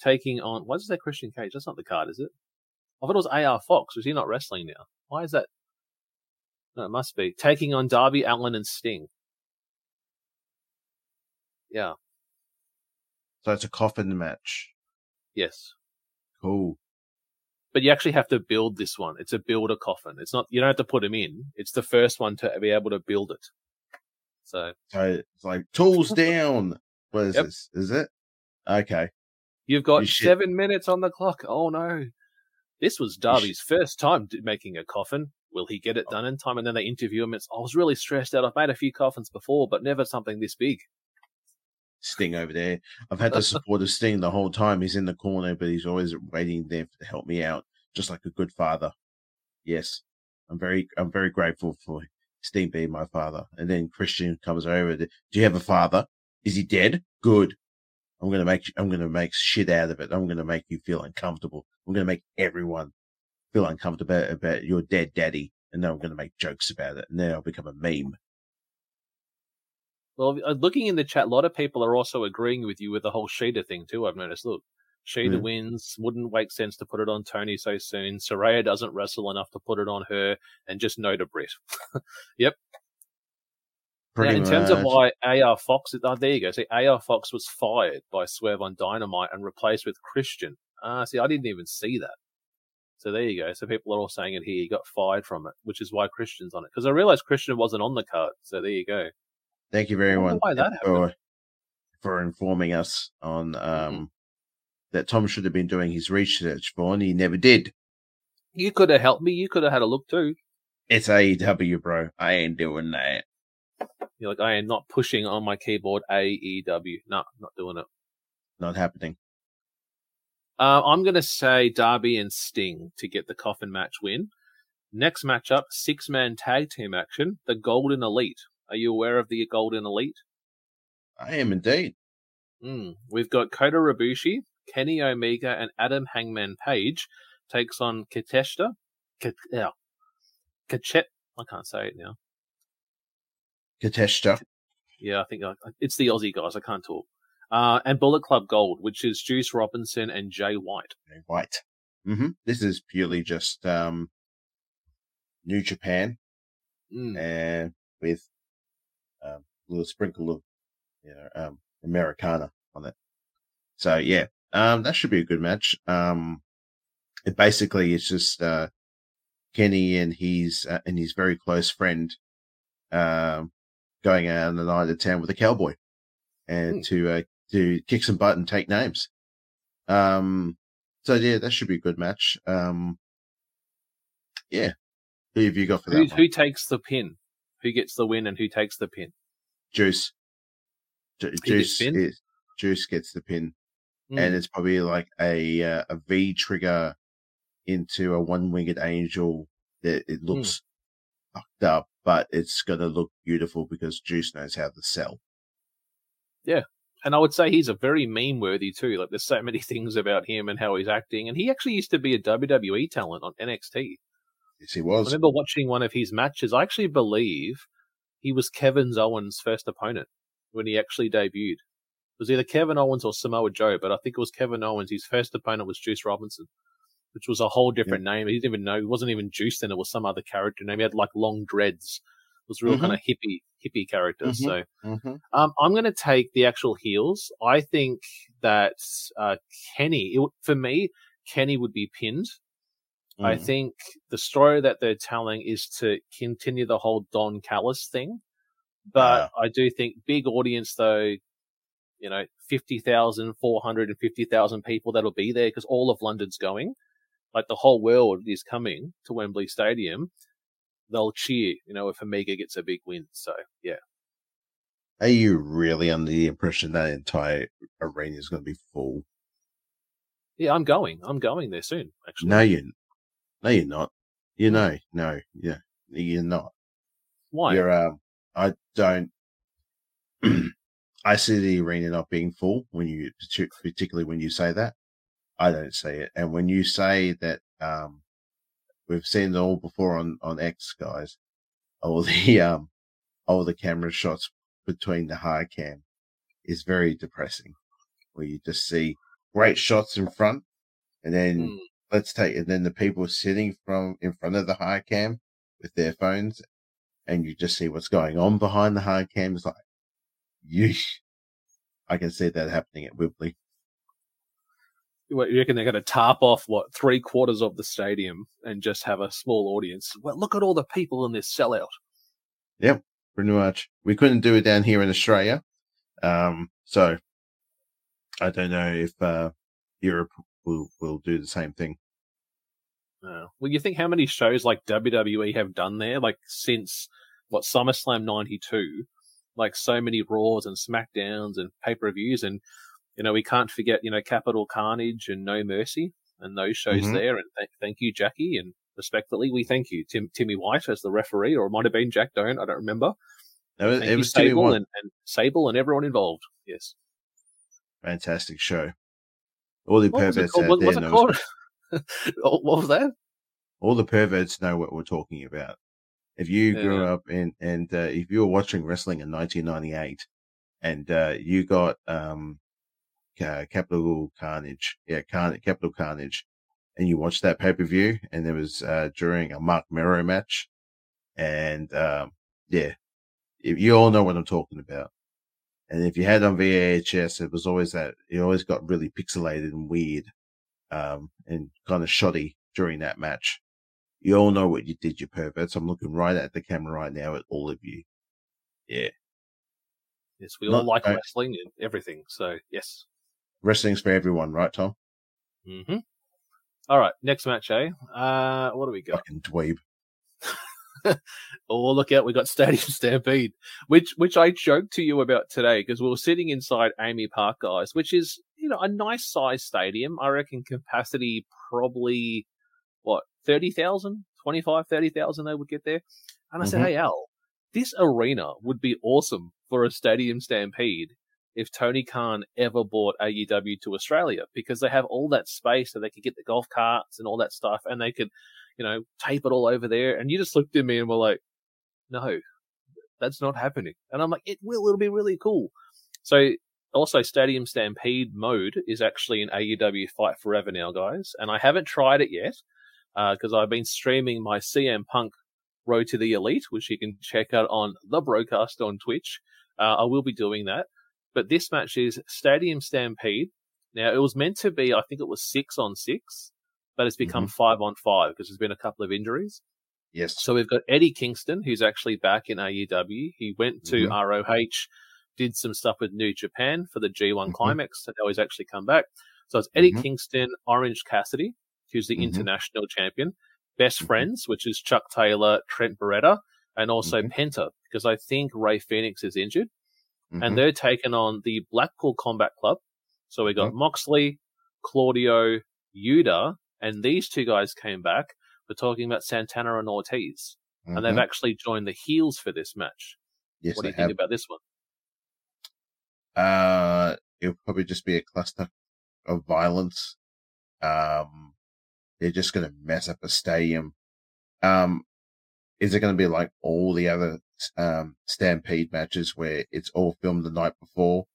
taking on. Why does that Christian Cage? That's not the card, is it? I thought it was AR Fox. Was he not wrestling now? Why is that? No, it must be taking on Darby Allin and Sting. Yeah. So it's a coffin match. Yes. Cool. But you actually have to build this one. It's a builder coffin. It's not. You don't have to put him in. It's the first one to be able to build it. So So it's like tools down. What is Yep. this? Is it? Okay. you've got You seven minutes on the clock. Oh no! This was Darby's first time making a coffin. Will he get it oh. done in time? And then they interview him. It's, I was really stressed out. I've made a few coffins before, but never something this big. Sting over there. I've had the support of Sting the whole time. He's in the corner, but he's always waiting there to help me out, just like a good father. Yes, I'm very, I'm very grateful for Sting being my father. And then Christian comes over. Do you have a father? Is he dead? Good. I'm gonna make, I'm gonna make shit out of it. I'm gonna make you feel uncomfortable. I'm gonna make everyone feel uncomfortable about, about your dead daddy. And then I'm gonna make jokes about it. And then I'll become a meme. Well, uh, looking in the chat, a lot of people are also agreeing with you with the whole Shida thing too. I've noticed. Look, Shida Mm. wins. Wouldn't make sense to put it on Toni so soon. Saraya doesn't wrestle enough to put it on her, and just no to Britt. yep. Pretty in terms of why AR Fox, oh, there you go. See, AR Fox was fired by Swerve on Dynamite and replaced with Christian. Ah, see, I didn't even see that. So there you go. So people are all saying it here. He got fired from it, which is why Christian's on it. Because I realized Christian wasn't on the card. So there you go. Thank you very much for, for informing us on um, Mm-hmm. that Tom should have been doing his research for, and he never did. You could have helped me. You could have had a look too. It's AEW, bro. I ain't doing that. You're like, I am not pushing on my keyboard AEW. No, not doing it. Not happening. Uh, I'm going to say Darby and Sting to get the coffin match win. Next matchup, six man tag team action, the Golden Elite. Are you aware of the Golden Elite? I am indeed. Mm. We've got Kota Ibushi, Kenny Omega, and Adam Hangman Page takes on Kateshta. K- yeah. Kachet. I can't say it now. Kateshta. Yeah, I think I, it's the Aussie guys. I can't talk. Uh, and Bullet Club Gold, which is Juice Robinson and Jay White. White. hmm This is purely just um, New Japan Mm. and with um, a little sprinkle of you know um, Americana on it. So yeah, um, that should be a good match. Um, it basically it's just uh, Kenny and his uh, and his very close friend um, going out on the night of town with a cowboy and Hmm. to uh, to kick some butt and take names. Um, so yeah, that should be a good match. Um, yeah, who have you got for that? Who, who takes the pin? Who gets the win and who takes the pin? Juice. Ju- Juice pinned? is, Juice gets the pin, Mm. and it's probably like a uh, a V trigger into a one winged angel. That it Hmm. looks fucked up, but it's gonna look beautiful because Juice knows how to sell. Yeah. And I would say he's a very meme worthy too. Like there's so many things about him and how he's acting, and he actually used to be a WWE talent on NXT. Yes, he was. I remember watching one of his matches. I actually believe he was Kevin Owens' first opponent when he actually debuted. It was either Kevin Owens or Samoa Joe, but I think it was Kevin Owens. His first opponent was Juice Robinson, which was a whole different name. He didn't even know. It wasn't even Juice then. It was some other character name. He had like long dreads. It was a real Mhm. kind of hippie, hippie character. Mhm. So hmm um, I'm going to take the actual heels. I think that uh, Kenny, it, for me, Kenny would be pinned. I Mm. think the story that they're telling is to continue the whole Don Callis thing. But I do think big audience though, you know, 50,000, 450,000 people that'll be there because all of London's going. Like the whole world is coming to Wembley Stadium. They'll cheer, you know, if Omega gets a big win. So yeah. Are you really under the impression that entire arena is going to be full? Yeah, I'm going. I'm going there soon, actually. No, you, no, you're not. You know, no, yeah, you're not. Why? You're, um, I don't. I see the arena not being full when you, particularly when you say that. I don't see it, and when you say that, um, we've seen it all before on on X guys, all the um, all the camera shots between the high cam is very depressing, where you just see great shots in front, and then Mm. let's take and then the people sitting from in front of the high cam with their phones and you just see what's going on behind the high cam it's like yeesh i can see that happening at Wembley. What, you reckon they're going to tarp off what three quarters of the stadium and just have a small audience? Well, look at all the people in this sellout. pretty much. We couldn't do it down here in australia. Um so i don't know if uh europe will will do the same thing. Uh, well, you think how many shows like WWE have done there, like since what SummerSlam '92, like so many Raws and SmackDowns and pay per views, and you know we can't forget you know Capital Carnage and No Mercy and those shows Mhm. there. And th- thank you, Jackie, and respectfully we thank you, Tim Timmy White as the referee, or it might have been Jack Don't, I don't remember. it was, Thank it you, was Sable and, and Sable and everyone involved. Yes. fantastic show all the What perverts out What, there it knows. Oh, what was that? all the perverts know what we're talking about if you grew up in and uh, if you were watching wrestling in 1998 and uh, you got um uh, Capital Carnage, yeah, Carn- Capital Carnage, and you watched that pay per view, and there was uh, during a Mark Mero match, and um, yeah, if you all know what I'm talking about. And if you had on VHS, it was always that it always got really pixelated and weird. um, and kind of shoddy during that match. You all know what you did, you perverts. I'm looking right at the camera right now at all of you. Yeah. Yes, we all like wrestling and everything. So yes. Wrestling's for everyone, right, Tom? hmm All right, next match, eh? Uh, what do we got? Fucking dweeb. Oh, look out! We got Stadium Stampede, which which I joked to you about today because we were sitting inside AAMI Park, guys, which is you know a nice size stadium. I reckon capacity probably what 30,000, 25, 30,000 they would get there. And I said, Mhm. hey Al, this arena would be awesome for a Stadium Stampede if Tony Khan ever bought AEW to Australia because they have all that space so they could get the golf carts and all that stuff and they could, you know, tape it all over there. And you just looked at me and were like, no, that's not happening. And I'm like, it will, it'll be really cool. So also Stadium Stampede mode is actually an AEW Fight Forever now, guys. And I haven't tried it yet because I've been streaming my CM Punk Road to the Elite, which you can check out on the broadcast on Twitch. Uh, I will be doing that. But this match is Stadium Stampede. Now, it was meant to be, I think it was six on six, but it's become five on five because there's been a couple of injuries. Yes. So we've got Eddie Kingston, who's actually back in AEW. He went to Mhm. ROH, did some stuff with New Japan for the G1 Mhm. Climax, and now he's actually come back. So it's Eddie Mhm. Kingston, Orange Cassidy, who's the Mhm. international champion, Best Mhm. Friends, which is Chuck Taylor, Trent Beretta, and also. Penta, because I think Rey Fenix is injured Mhm. and they're taking on the Blackpool Combat Club. So we got Moxley, Claudio, Yuta, and these two guys came back. We're talking about Santana and Ortiz, and they've Mhm. actually joined the heels for this match. yes, what do you think about this one? Uh, it'll probably just be a cluster of violence. Um, they're just going to mess up a stadium. Um, is it going to be like all the other um, Stampede matches where it's all filmed the night before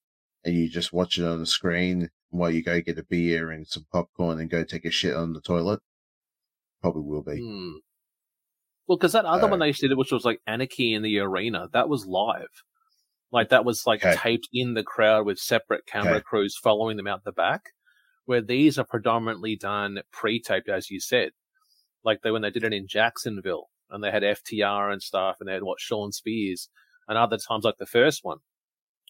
and you just watch it on the screen while you go get a beer and some popcorn and go take a shit on the toilet? Probably will be. Hmm. Well, because that other one they did, which was like Anarchy in the Arena, that was live. Like that was like Okay. taped in the crowd with separate camera Okay. crews following them out the back. Where these are predominantly done pre-taped, as you said. Like they when they did it in Jacksonville, and they had FTR and stuff, and they had what Shawn Spears, and other times like the first one,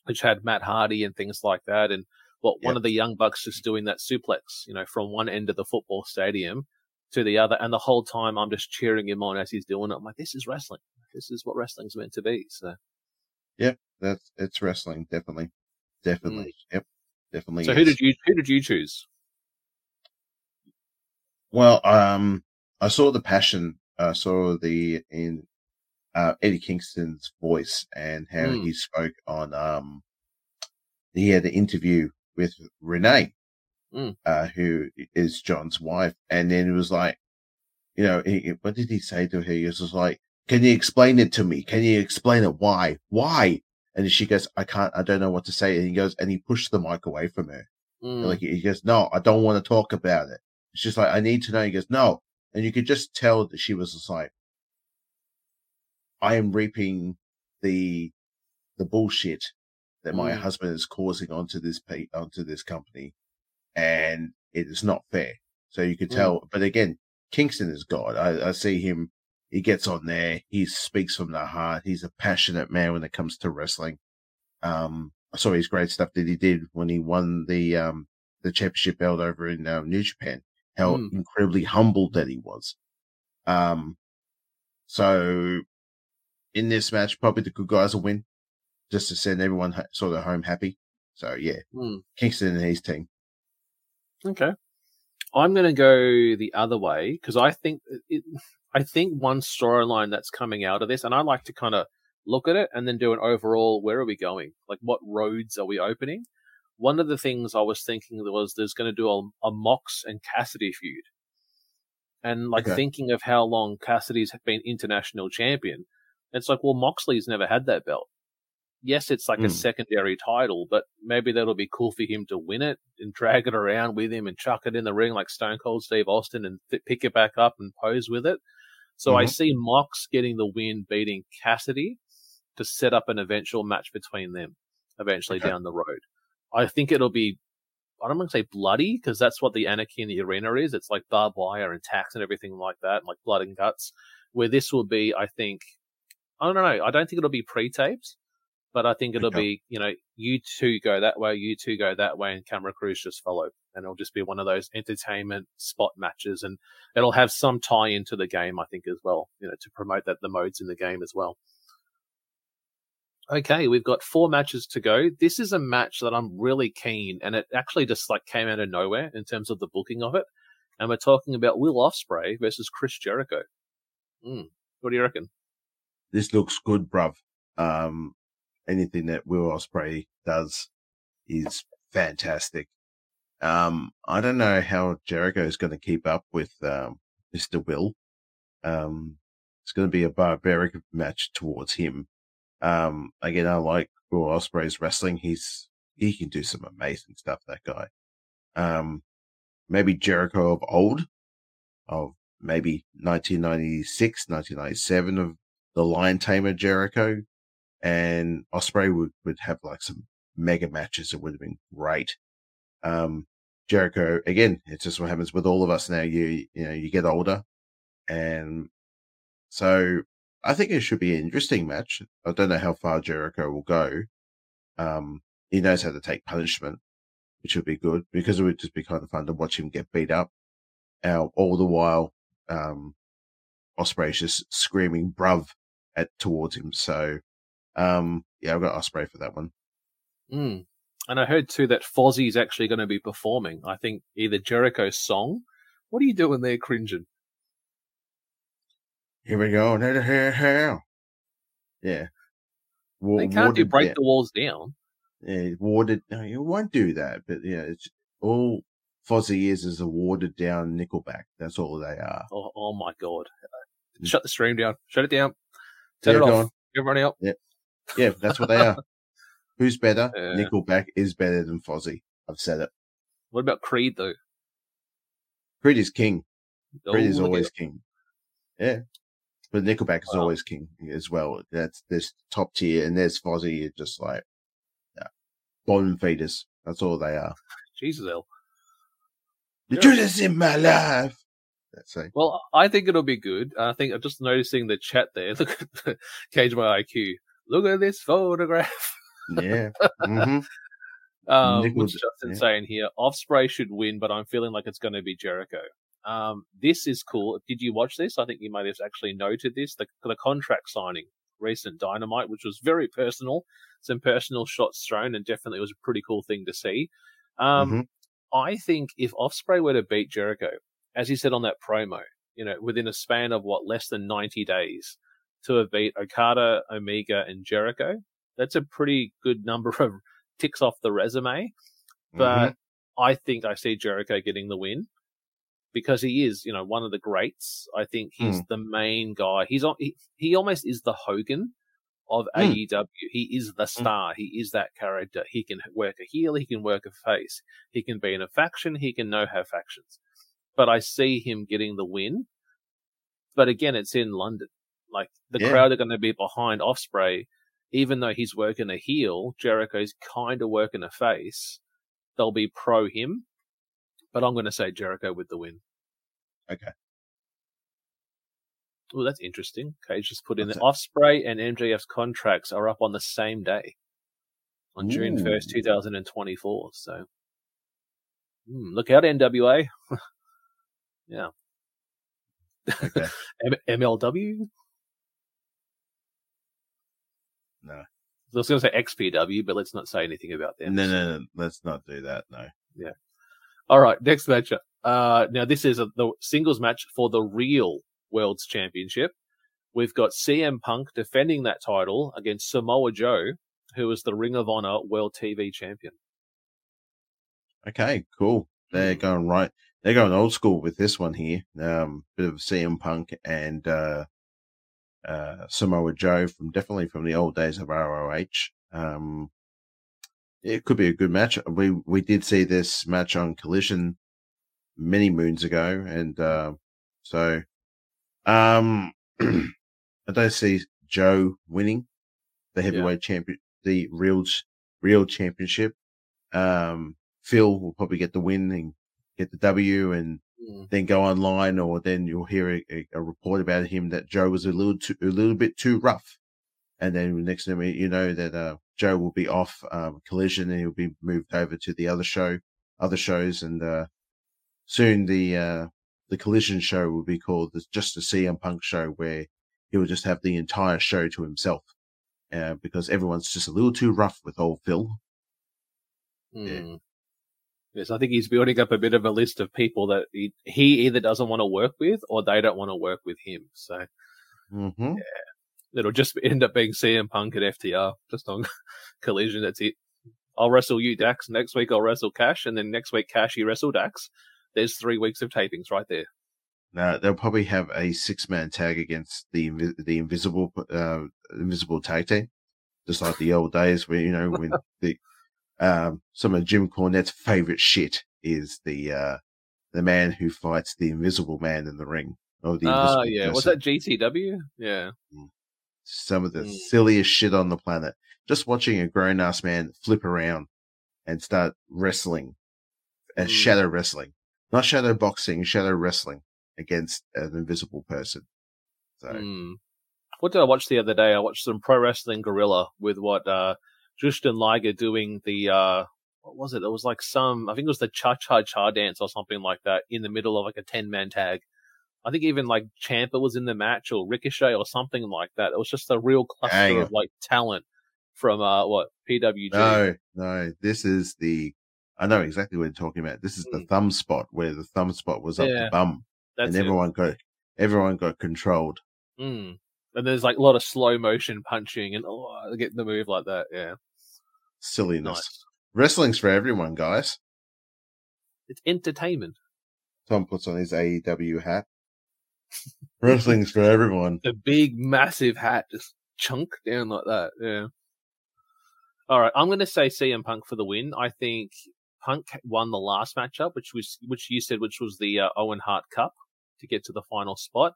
which had Matt Hardy and things like that, and what one of the young bucks just doing that suplex, you know, from one end of the football stadium to the other, and the whole time I'm just cheering him on as he's doing it. I'm like, this is wrestling. This is what wrestling's meant to be. So, yep, That's it's wrestling, definitely, definitely. Yep, definitely. Mm. so who did you who did you choose? Well, um, I saw the passion. I saw the in uh, Eddie Kingston's voice and how Mm. he spoke on. Um, he had an interview with Renee, Mm. uh, who is John's wife, and then it was like, you know, he, what did he say to her? He was just like, "Can you explain it to me? Can you explain it? Why? Why?" And she goes, "I can't. I don't know what to say." And he goes, and he pushed the mic away from her. Mm. Like he goes, no, I don't want to talk about it. It's just like I need to know. He goes, no, and you could just tell that she was just like, I am reaping the the bullshit that my Mm. husband is causing onto this onto this company, and it is not fair. So you could Mm. tell. But again, Kingston is God. I, I see him. He gets on there. He speaks from the heart. He's a passionate man when it comes to wrestling. Um, I saw his great stuff that he did when he won the um the championship belt over in um, New Japan. How Mm. incredibly humbled that he was. Um, so in this match, probably the good guys will win, just to send everyone ho- sort of home happy. So yeah, Mm. Kingston and his team. Okay. I'm going to go the other way because I think it, I think one storyline that's coming out of this, and I like to kind of look at it and then do an overall. Where are we going? Like, what roads are we opening? One of the things I was thinking was there's going to do a, a Mox and Cassidy feud, and like Okay. thinking of how long Cassidy's been international champion. It's like, well, Moxley's never had that belt. Yes, it's like a Mm. secondary title, but maybe that'll be cool for him to win it and drag it around with him and chuck it in the ring like Stone Cold Steve Austin and th- pick it back up and pose with it. So I Mhm. see Mox getting the win, beating Cassidy to set up an eventual match between them eventually Okay. down the road. I think it'll be I don't want to say bloody because that's what the Anarchy in the Arena is. It's like barbed wire and tacks and everything like that, like blood and guts. Where this will be, I think, I don't know. I don't think it'll be pre-taped, but I think it'll Okay. be, you know, you two go that way, you two go that way, and camera crews just follow. And it'll just be one of those entertainment spot matches, and it'll have some tie into the game, I think, as well, you know, to promote that the modes in the game as well. Okay, we've got four matches to go. This is a match that I'm really keen, and it actually just like came out of nowhere in terms of the booking of it. And we're talking about Will Ospreay versus Chris Jericho. Hmm. What do you reckon? This looks good, bruv. Um, anything that Will Ospreay does is fantastic. Um, I don't know how Jericho is going to keep up with um, Mr. Will. Um, it's going to be a barbaric match towards him. Um, again, I like Will Ospreay's wrestling. He's he can do some amazing stuff. That guy. Um, maybe Jericho of old, of maybe 1996, 1997 of the Lion Tamer Jericho, and Ospreay would would have like some mega matches. It would have been great. Um, Jericho again. It's just what happens with all of us now. You you know you get older, and so I think it should be an interesting match. I don't know how far Jericho will go. Um, he knows how to take punishment, which would be good because it would just be kind of fun to watch him get beat up. All the while, um, Ospreay's just screaming "bruv" at towards him. So, um, yeah, I've got Ospreay for that one. Mm. And I heard too that Fozzy's actually going to be performing. I think either Jericho's song. What are you doing there, cringing? Here we go. Yeah. Wa- They can't do break down- the walls down. yeah, watered. No, you won't do that. But yeah, it's all Fozzy is is a watered down Nickelback. That's all they are. Oh, oh my god! Mm. Shut the stream down. Shut it down. Turn Yeah, it off. on. Everybody up. Yeah, yeah, that's what they are. Who's better? Yeah. Nickelback is better than Fozzy. I've said it. What about Creed though? Creed is king. Creed Oh, is always king. Yeah. But Nickelback is Wow. always king as well. That's this top tier, and there's Fozzy, just like yeah, bottom feeders. That's all they are. Jesus hell. The truth is in my life. That's it. Well, I think it'll be good. I think I'm just noticing the chat there. Look at the Cage My IQ. Look at this photograph. Yeah. hmm Um, was- Justin yeah. saying here? Offspray should win, but I'm feeling like it's going to be Jericho. Um, this is cool. Did you watch this? I think you might have actually noted this. The, the contract signing, recent Dynamite, which was very personal. Some personal shots thrown, and definitely was a pretty cool thing to see. Um, Mhm. I think if Offspray were to beat Jericho, as he said on that promo, you know, within a span of what less than 90 days, to have beat Okada, Omega, and Jericho, that's a pretty good number of ticks off the resume. But I think I see Jericho getting the win because he is, you know, one of the greats. I think he's the main guy. He's on. He, he almost is the Hogan of Hmm. AEW. He is the star. He is that character. He can work a heel. He can work a face. He can be in a faction. He can know how factions. But I see him getting the win. But again, it's in London. Like the Yeah. crowd are going to be behind Ospreay, even though he's working a heel. Jericho's kind of working a face. They'll be pro him, but I'm going to say Jericho with the win. Okay. Oh, that's interesting. Cage just put in the that? Ospreay and MJF's contracts are up on the same day, on June first, two thousand and twenty-four. So, Hmm, look out, NWA. yeah, Okay. M- MLW. No. I was going to say XPW, but let's not say anything about them. No, no, no. Let's not do that. No. All right, next matchup. Uh, now this is a, the singles match for the real World's Championship. We've got CM Punk defending that title against Samoa Joe, who is the Ring of Honor World TV Champion. Okay, cool. They're going right. They're going old school with this one here. Um, bit of CM Punk and uh, uh, Samoa Joe from definitely from the old days of ROH. Um, it could be a good match. We we did see this match on Collision many moons ago, and uh, so um, I don't see Joe winning the heavyweight champion, the real real championship. Um, Phil will probably get the win and get the W, and Mm. then go online, or then you'll hear a, a, a report about him that Joe was a little too, a little bit too rough, and then next thing you know that uh, Joe will be off um, Collision and he'll be moved over to the other show, other shows, and uh, soon the uh, the Collision show will be called the, just the CM Punk show, where he will just have the entire show to himself, uh, because everyone's just a little too rough with old Phil. Yeah. Mm. Yes, I think he's building up a bit of a list of people that he, he either doesn't want to work with or they don't want to work with him. So Mm-hmm. It'll just end up being CM Punk at FTR, just on Collision. That's it. I'll wrestle you, Dax. Next week I'll wrestle Cash, and then next week Cash, you wrestle Dax. There's three weeks of tapings right there. Now they'll probably have a six man tag against the the invisible uh, invisible tag team, just like the old days where you know when the um, some of Jim Cornette's favorite shit is the uh, the man who fights the invisible man in the ring. Oh, the invisible yeah. Was that GTW? Yeah. Some of the Mm. silliest shit on the planet? Just watching a grown ass man flip around and start wrestling, and Mm. shadow wrestling, not shadow boxing, shadow wrestling against an invisible person. So. Mm. What did I watch the other day? I watched some Pro Wrestling Guerrilla with what uh, Jushin Liger doing the uh, what was it? It was like some I think it was the Cha Cha Cha dance or something like that in the middle of like a ten man tag. I think even like Champa was in the match or Ricochet or something like that. It was just a real cluster Hang of like talent from uh what PWG. No, no, this is the. I know exactly what you're talking about. This is the Mm. thumb spot where the thumb spot was up Yeah, the bum, That's and it. everyone got everyone got controlled. Mm. And there's like a lot of slow motion punching and oh, getting the move like that. Yeah, Silliness. nice. Wrestling's for everyone, guys. It's entertainment. Tom puts on his AEW hat. Wrestling's for everyone. the big massive hat just chunk down like that. Yeah. All right, I'm going to say CM Punk for the win. I think Punk won the last matchup, which was which you said, which was the uh, Owen Hart Cup to get to the final spot.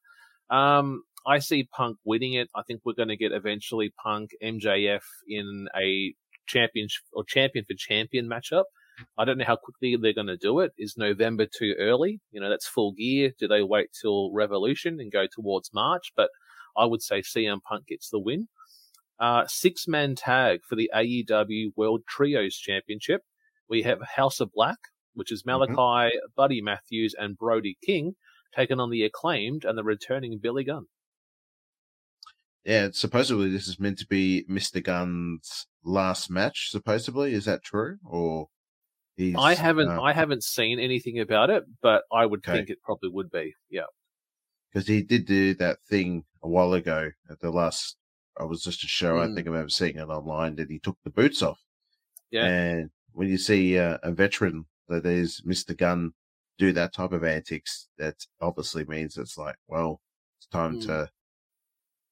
Um, I see Punk winning it. I think we're going to get eventually Punk MJF in a champion or champion for champion matchup. I don't know how quickly they're going to do it. Is November too early? You know, that's full gear. Do they wait till Revolution and go towards March? But I would say CM Punk gets the win. Uh, six man tag for the AEW World Trios Championship. We have House of Black, which is Malakai, Buddy Matthews, and Brody King, taken on the acclaimed and the returning Billy Gunn. Yeah, supposedly this is meant to be Mr. Gunn's last match. Supposedly, is that true? Or he's? I haven't, uh, I haven't seen anything about it, but I would Okay. think it probably would be. Yeah. because he did do that thing a while ago at the last. I was just a show. I Mm. think I remember seeing it online that he took the boots off. Yeah. And when you see uh, a veteran that is Mister Gunn do that type of antics, that obviously means it's like, well, it's time Mm. to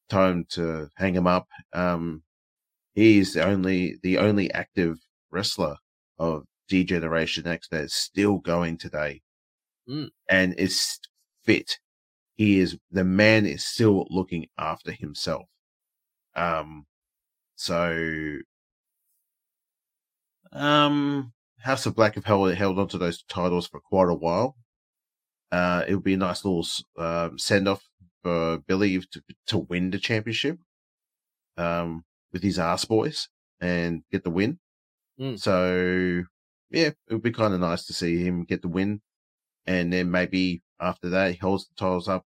time to hang him up. Um, he's the only the only active wrestler of D Generation X that is still going today, Mm. and is fit he is the man is still looking after himself. Um, so, um, House of Black have held held onto those titles for quite a while. Uh, it would be a nice little um, send off for Billy to to win the championship, um, with his ass boys and get the win. Mm. So, yeah, it would be kind of nice to see him get the win, and then maybe after that he holds the titles up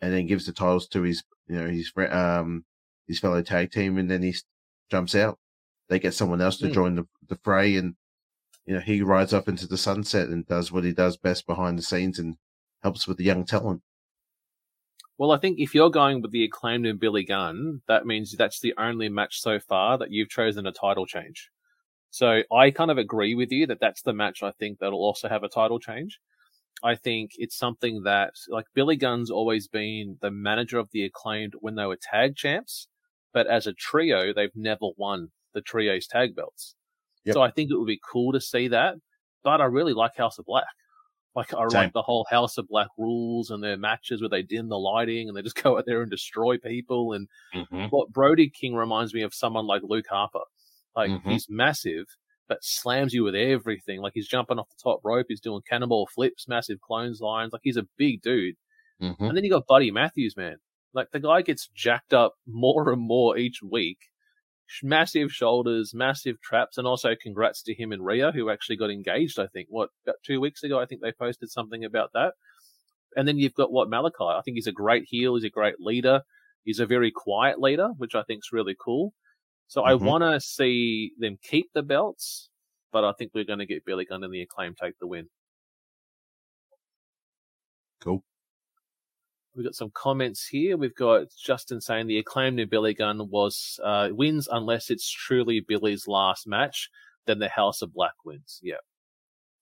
and then gives the titles to his, you know, his um, his fellow tag team, and then he jumps out. They get someone else to Hmm. join the, the fray, and you know he rides up into the sunset and does what he does best behind the scenes and helps with the young talent. Well, I think if you're going with the acclaimed and Billy Gunn, that means that's the only match so far that you've chosen a title change. So I kind of agree with you that that's the match I think that'll also have a title change. I think it's something that, like, Billy Gunn's always been the manager of the acclaimed when they were tag champs, but as a trio, they've never won the trio's tag belts. Yep. So I think it would be cool to see that, but I really like House of Black. Like I Same. like the whole House of Black rules and their matches where they dim the lighting and they just go out there and destroy people. And mm-hmm. what Brody King reminds me of someone like Luke Harper. Like Mhm. he's massive, but slams you with everything. Like he's jumping off the top rope, he's doing cannonball flips, massive clotheslines. Like he's a big dude. Mm-hmm. And then you got Buddy Matthews, man. Like the guy gets jacked up more and more each week. Massive shoulders, massive traps, and also congrats to him and Rhea, who actually got engaged. I think what about two weeks ago. I think they posted something about that. And then you've got what Malachi. I think he's a great heel. He's a great leader. He's a very quiet leader, which I think is really cool. So I Mhm. want to see them keep the belts, but I think we're going to get Billy Gunn and the Acclaim take the win. Cool. We've got some comments here. We've got Justin saying the acclaim to Billy Gunn was uh, wins unless it's truly Billy's last match. Then the House of Black wins. Yeah.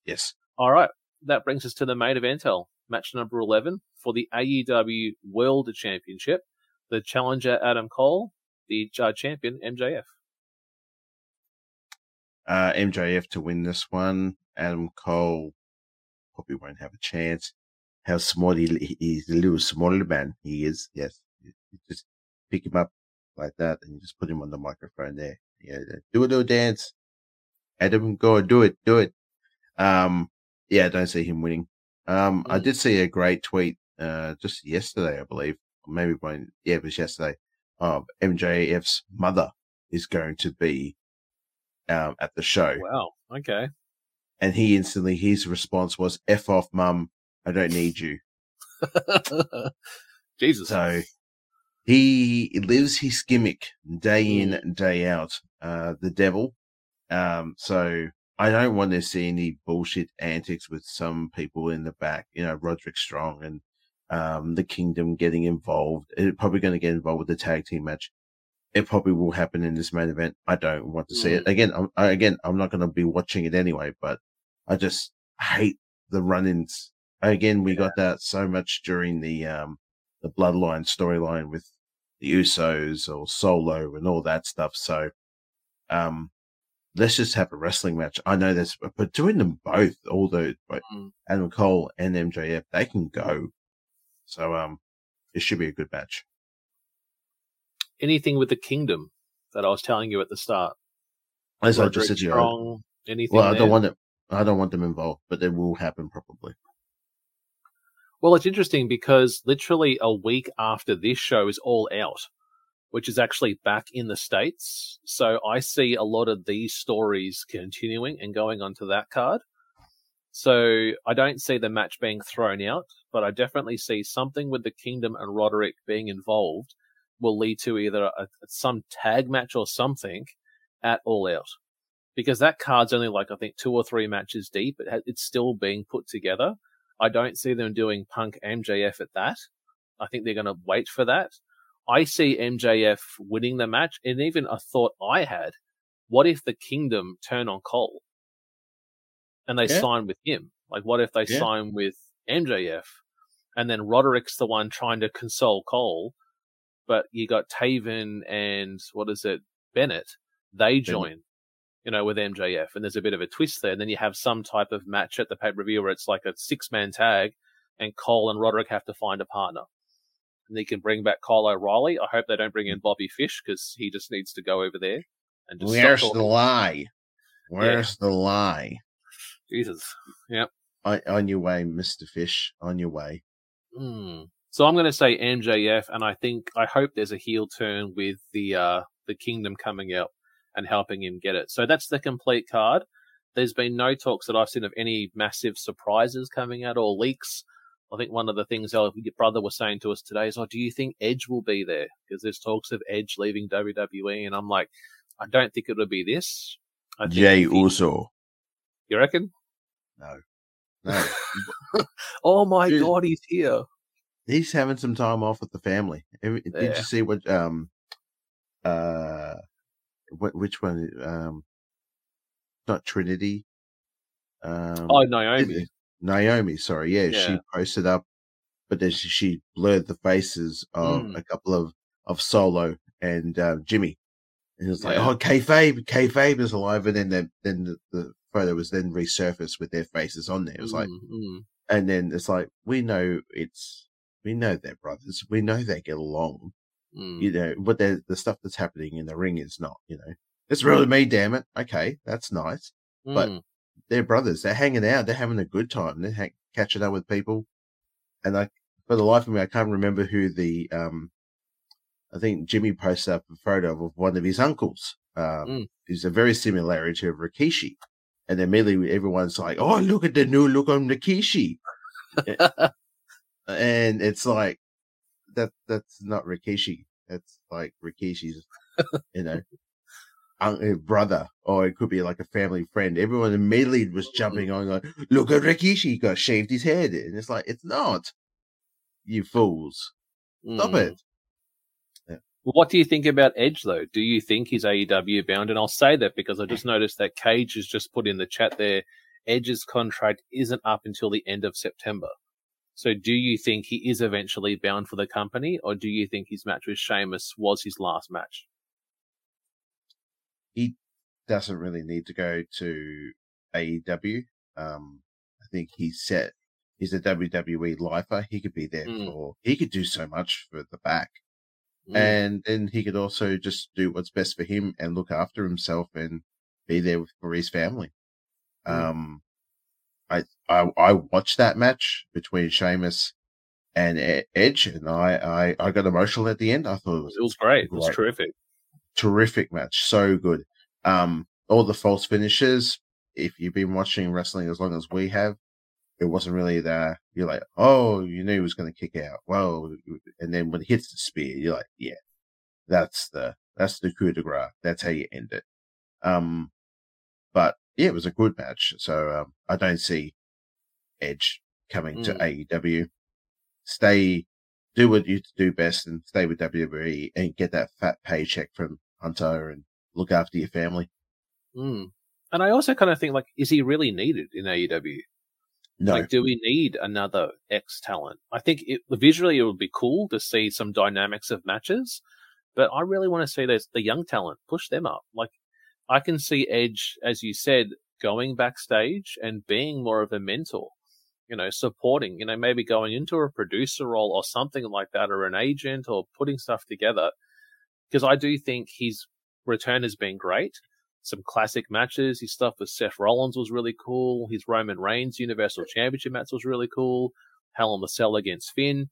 Yes. All right. That brings us to the main event. Match number 11 for the AEW World Championship. The challenger, Adam Cole. The uh, champion, MJF. Uh, MJF to win this one. Adam Cole probably won't have a chance. How small he he's a little smaller man he is. Yes, you just pick him up like that and you just put him on the microphone there. Yeah, do a little dance. Adam, go do it, do it. Um, yeah, I don't see him winning. Um, I Mm. did see a great tweet uh just yesterday, I believe, maybe when yeah, it was yesterday. Of MJF's mother is going to be um at the show Wow. Okay. and he instantly his response was "f off, mum, I don't need you." Jesus. So he lives his gimmick day in Mm. and day out. Uh, the devil. Um, so I don't want to see any bullshit antics with some people in the back. You know, Roderick Strong and um the Kingdom getting involved. It's probably going to get involved with the tag team match. It probably will happen in this main event. I don't want to see it again. I'm, I, again, I'm not going to be watching it anyway. But I just hate the run-ins. Again, we got that so much during the um the Bloodline storyline with the Usos or Solo and all that stuff. So, um, let's just have a wrestling match. I know that's, but doing them both, although Mm. Adam Cole and MJF, they can go. So, um, it should be a good match. Anything with the kingdom that I was telling you at the start. As I just said, to you, Anything well, I there? don't want them. I don't want them involved, but they will happen probably. Well, it's interesting because literally a week after this show is all out, which is actually back in the States. So I see a lot of these stories continuing and going onto that card. So I don't see the match being thrown out, but I definitely see something with the Kingdom and Roderick being involved will lead to either a, some tag match or something at All Out. Because that card's only like, I think, two or three matches deep. It ha- it's still being put together. I don't see them doing Punk MJF at that. I think they're going to wait for that. I see MJF winning the match, and even a thought I had: what if the Kingdom turn on Cole and they Yeah. sign with him? Like, what if they Yeah. sign with MJF, and then Roderick's the one trying to console Cole, but you got Taven and what is it, Bennett? They join you know, with MJF, and there's a bit of a twist there. And then you have some type of match at the pay per view where it's like a six man tag, and Cole and Roderick have to find a partner. And they can bring back Kyle O'Reilly. I hope they don't bring in Bobby Fish because he just needs to go over there and just Where's the lie? Where's the lie? Jesus. Yep. On, on your way, Mister Fish. On your way. Hmm. So I'm going to say MJF, and I think I hope there's a heel turn with the uh, the Kingdom coming out and helping him get it. So that's the complete card. There's been no talks that I've seen of any massive surprises coming out or leaks. I think one of the things our brother was saying to us today is, "Oh, do you think Edge will be there?" Because there's talks of Edge leaving WWE, and I'm like, I don't think it'll be this. I think Jay Uso. You reckon? No, no. Oh my Dude. God, he's here. He's having some time off with the family. Did Yeah. you see what? Um, uh, what? Which one? Um, not Trinity. Um, Oh, Naomi. Naomi. Sorry, yeah, she posted up, but then she, she blurred the faces of Mm. a couple of of Solo and uh, Jimmy, and it was like, Yeah. oh, kayfabe, kayfabe is alive, and then the, then the, the photo was then resurfaced with their faces on there. It was like, Mm, mm. and then it's like we know it's we know they're brothers. We know they get along. Mm. You know, but the the stuff that's happening in the ring is not. You know, it's really me. Damn it. Okay, that's nice. But- Mm. they're brothers. They're hanging out. They're having a good time. They're ha- catching up with people. And I, for the life of me, I can't remember who the, um, I think Jimmy posted up a photo of one of his uncles. Um, Mm. who's a very similarity to Rikishi. And then immediately everyone's like, oh, look at the new look on Rikishi. and it's like, that, that's not Rikishi. That's like Rikishi's, you know, un- uh, brother, or it could be like a family friend. Everyone immediately was jumping on, like, look at Rikishi, he got shaved his head. And it's like, it's not. You fools. Stop Mm. it. What do you think about Edge, though? Do you think he's AEW bound? And I'll say that because I just noticed that Cage has just put in the chat there. Edge's contract isn't up until the end of September. So, do you think he is eventually bound for the company, or do you think his match with Sheamus was his last match? He doesn't really need to go to AEW. Um, I think he's set. He's a WWE lifer. He could be there Mm. for, he could do so much for the back. Mm. And then he could also just do what's best for him and look after himself and be there for his family. Mm. Um, I, I, I watched that match between Sheamus and Edge and I, I, I got emotional at the end. I thought it was it was great. It was terrific. terrific match. So good. Um, all the false finishes. If you've been watching wrestling as long as we have, it wasn't really there. You're like, oh, you knew he was going to kick out. Whoa. And then when it hits the spear, you're like, yeah, that's the, that's the coup de grace. That's how you end it. Um, but yeah, it was a good match. So, um, I don't see Edge coming to AEW. Stay, do what you do best and stay with WWE and get that fat paycheck from Hunter and look after your family. Mm. And I also kind of think, like, is he really needed in AEW? No, Like, do we need another X talent? I think it, visually it would be cool to see some dynamics of matches, but I really want to see those the young talent push them up. Like, I can see Edge, as you said, going backstage and being more of a mentor. You know, supporting. You know, maybe going into a producer role or something like that, or an agent, or putting stuff together. Because I do think his return has been great some classic matches. His stuff with Seth Rollins was really cool. His Roman Reigns Universal Championship match was really cool. Hell in the Cell against Finn.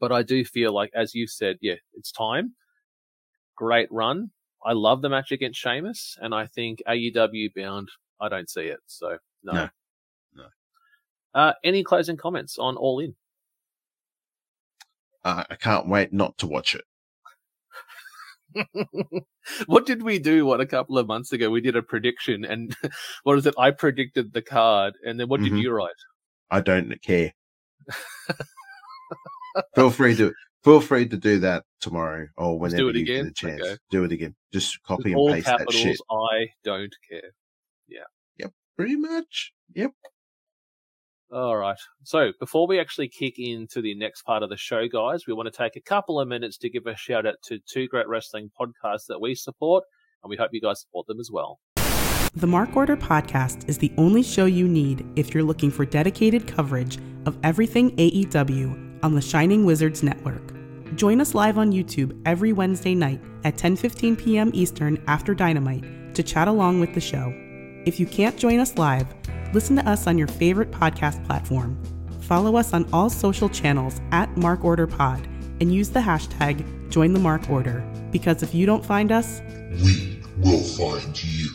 But I do feel like, as you said, yeah, it's time. Great run. I love the match against Sheamus, and I think AEW bound, I don't see it. So, no. No. No. Uh, any closing comments on All In? uh, I can't wait not to watch it. what did we do? What a couple of months ago we did a prediction, and what is it? I predicted the card, and then what did Mhm. you write? I don't care. feel free to feel free to do that tomorrow or whenever do it you again? get a chance. Okay. Do it again. Just copy and All paste that shit. I don't care. Yeah. Yep. Pretty much. Yep. All right. So before we actually kick into the next part of the show, guys, we want to take a couple of minutes to give a shout out to two great wrestling podcasts that we support, and we hope you guys support them as well. The Mark Order podcast is the only show you need if you're looking for dedicated coverage of everything AEW on the Shining Wizards Network. Join us live on YouTube every Wednesday night at 10:15 p.m. Eastern after Dynamite to chat along with the show. If you can't join us live, listen to us on your favorite podcast platform. Follow us on all social channels at Mark Order Pod and use the hashtag Join the Mark Order because if you don't find us, We will find you.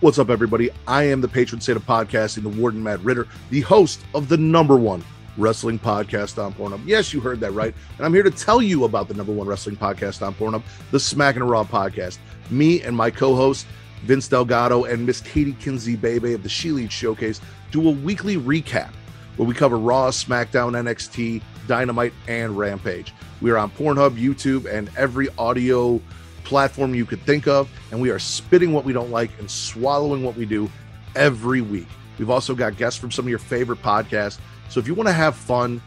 What's up, everybody? I am the patron saint of podcasting, the Warden Matt Ridder, the host of the number one wrestling podcast on Pornhub. Yes, you heard that right. And I'm here to tell you about the number one wrestling podcast on Pornhub, the Smack and Raw podcast. Me and my co host, Vince Delgado, and Miss Katie Kinsey Bebe of the She Leads Showcase do a weekly recap where we cover Raw, SmackDown, NXT, Dynamite, and Rampage. We are on Pornhub, YouTube, and every audio platform you could think of, and we are spitting what we don't like and swallowing what we do every week. We've also got guests from some of your favorite podcasts. So if you want to have fun,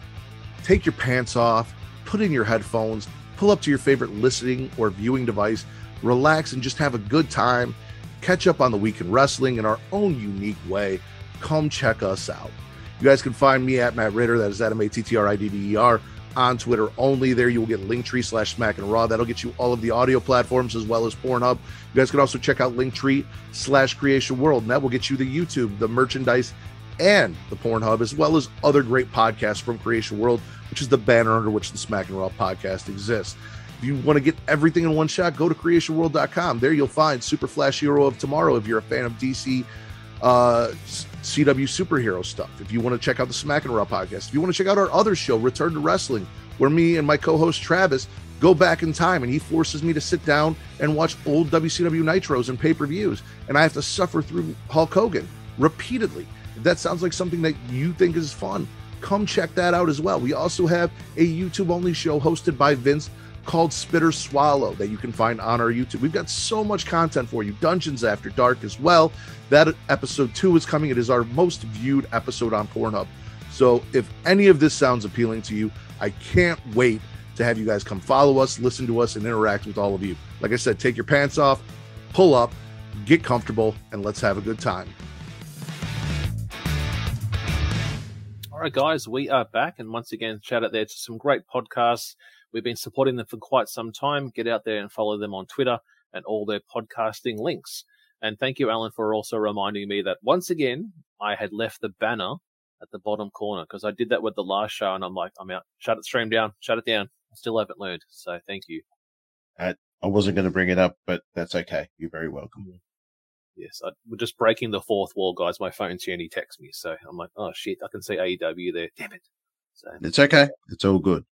take your pants off, put in your headphones, pull up to your favorite listening or viewing device, relax, and just have a good time. Catch up on the week in wrestling in our own unique way. Come check us out. You guys can find me at Matt Ridder, that is at M A T T R I D D E R, on Twitter only. There you will get Linktree slash Smack and Raw. That'll get you all of the audio platforms as well as Pornhub. You guys can also check out Linktree slash Creation World, and that will get you the YouTube, the merchandise, and the Pornhub, as well as other great podcasts from Creation World, which is the banner under which the Smack and Raw podcast exists. If you want to get everything in one shot, go to creationworld.com. There you'll find Super Flash Hero of Tomorrow if you're a fan of DC uh, CW superhero stuff. If you want to check out the Smack and Raw podcast, if you want to check out our other show, Return to Wrestling, where me and my co-host Travis go back in time and he forces me to sit down and watch old WCW Nitros and pay-per-views, and I have to suffer through Hulk Hogan repeatedly. If that sounds like something that you think is fun, come check that out as well. We also have a YouTube only show hosted by Vince called Spitter Swallow that you can find on our YouTube. We've got so much content for you. Dungeons After Dark as well. That episode two is coming. It is our most viewed episode on Pornhub. So if any of this sounds appealing to you, I can't wait to have you guys come follow us, listen to us, and interact with all of you. Like I said, take your pants off, pull up, get comfortable, and let's have a good time. All right, guys, we are back. And once again, shout out there to some great podcasts. We've been supporting them for quite some time. Get out there and follow them on Twitter and all their podcasting links. And thank you, Alan, for also reminding me that once again, I had left the banner at the bottom corner because I did that with the last show and I'm like, I'm out. Shut it stream down. Shut it down. I still haven't learned. So thank you. I wasn't going to bring it up, but that's okay. You're very welcome. Mm-hmm. Yes, I, we're just breaking the fourth wall, guys. My phone's here and he texts me. So I'm like, oh shit, I can see AEW there. Damn it. So It's okay. It's all good.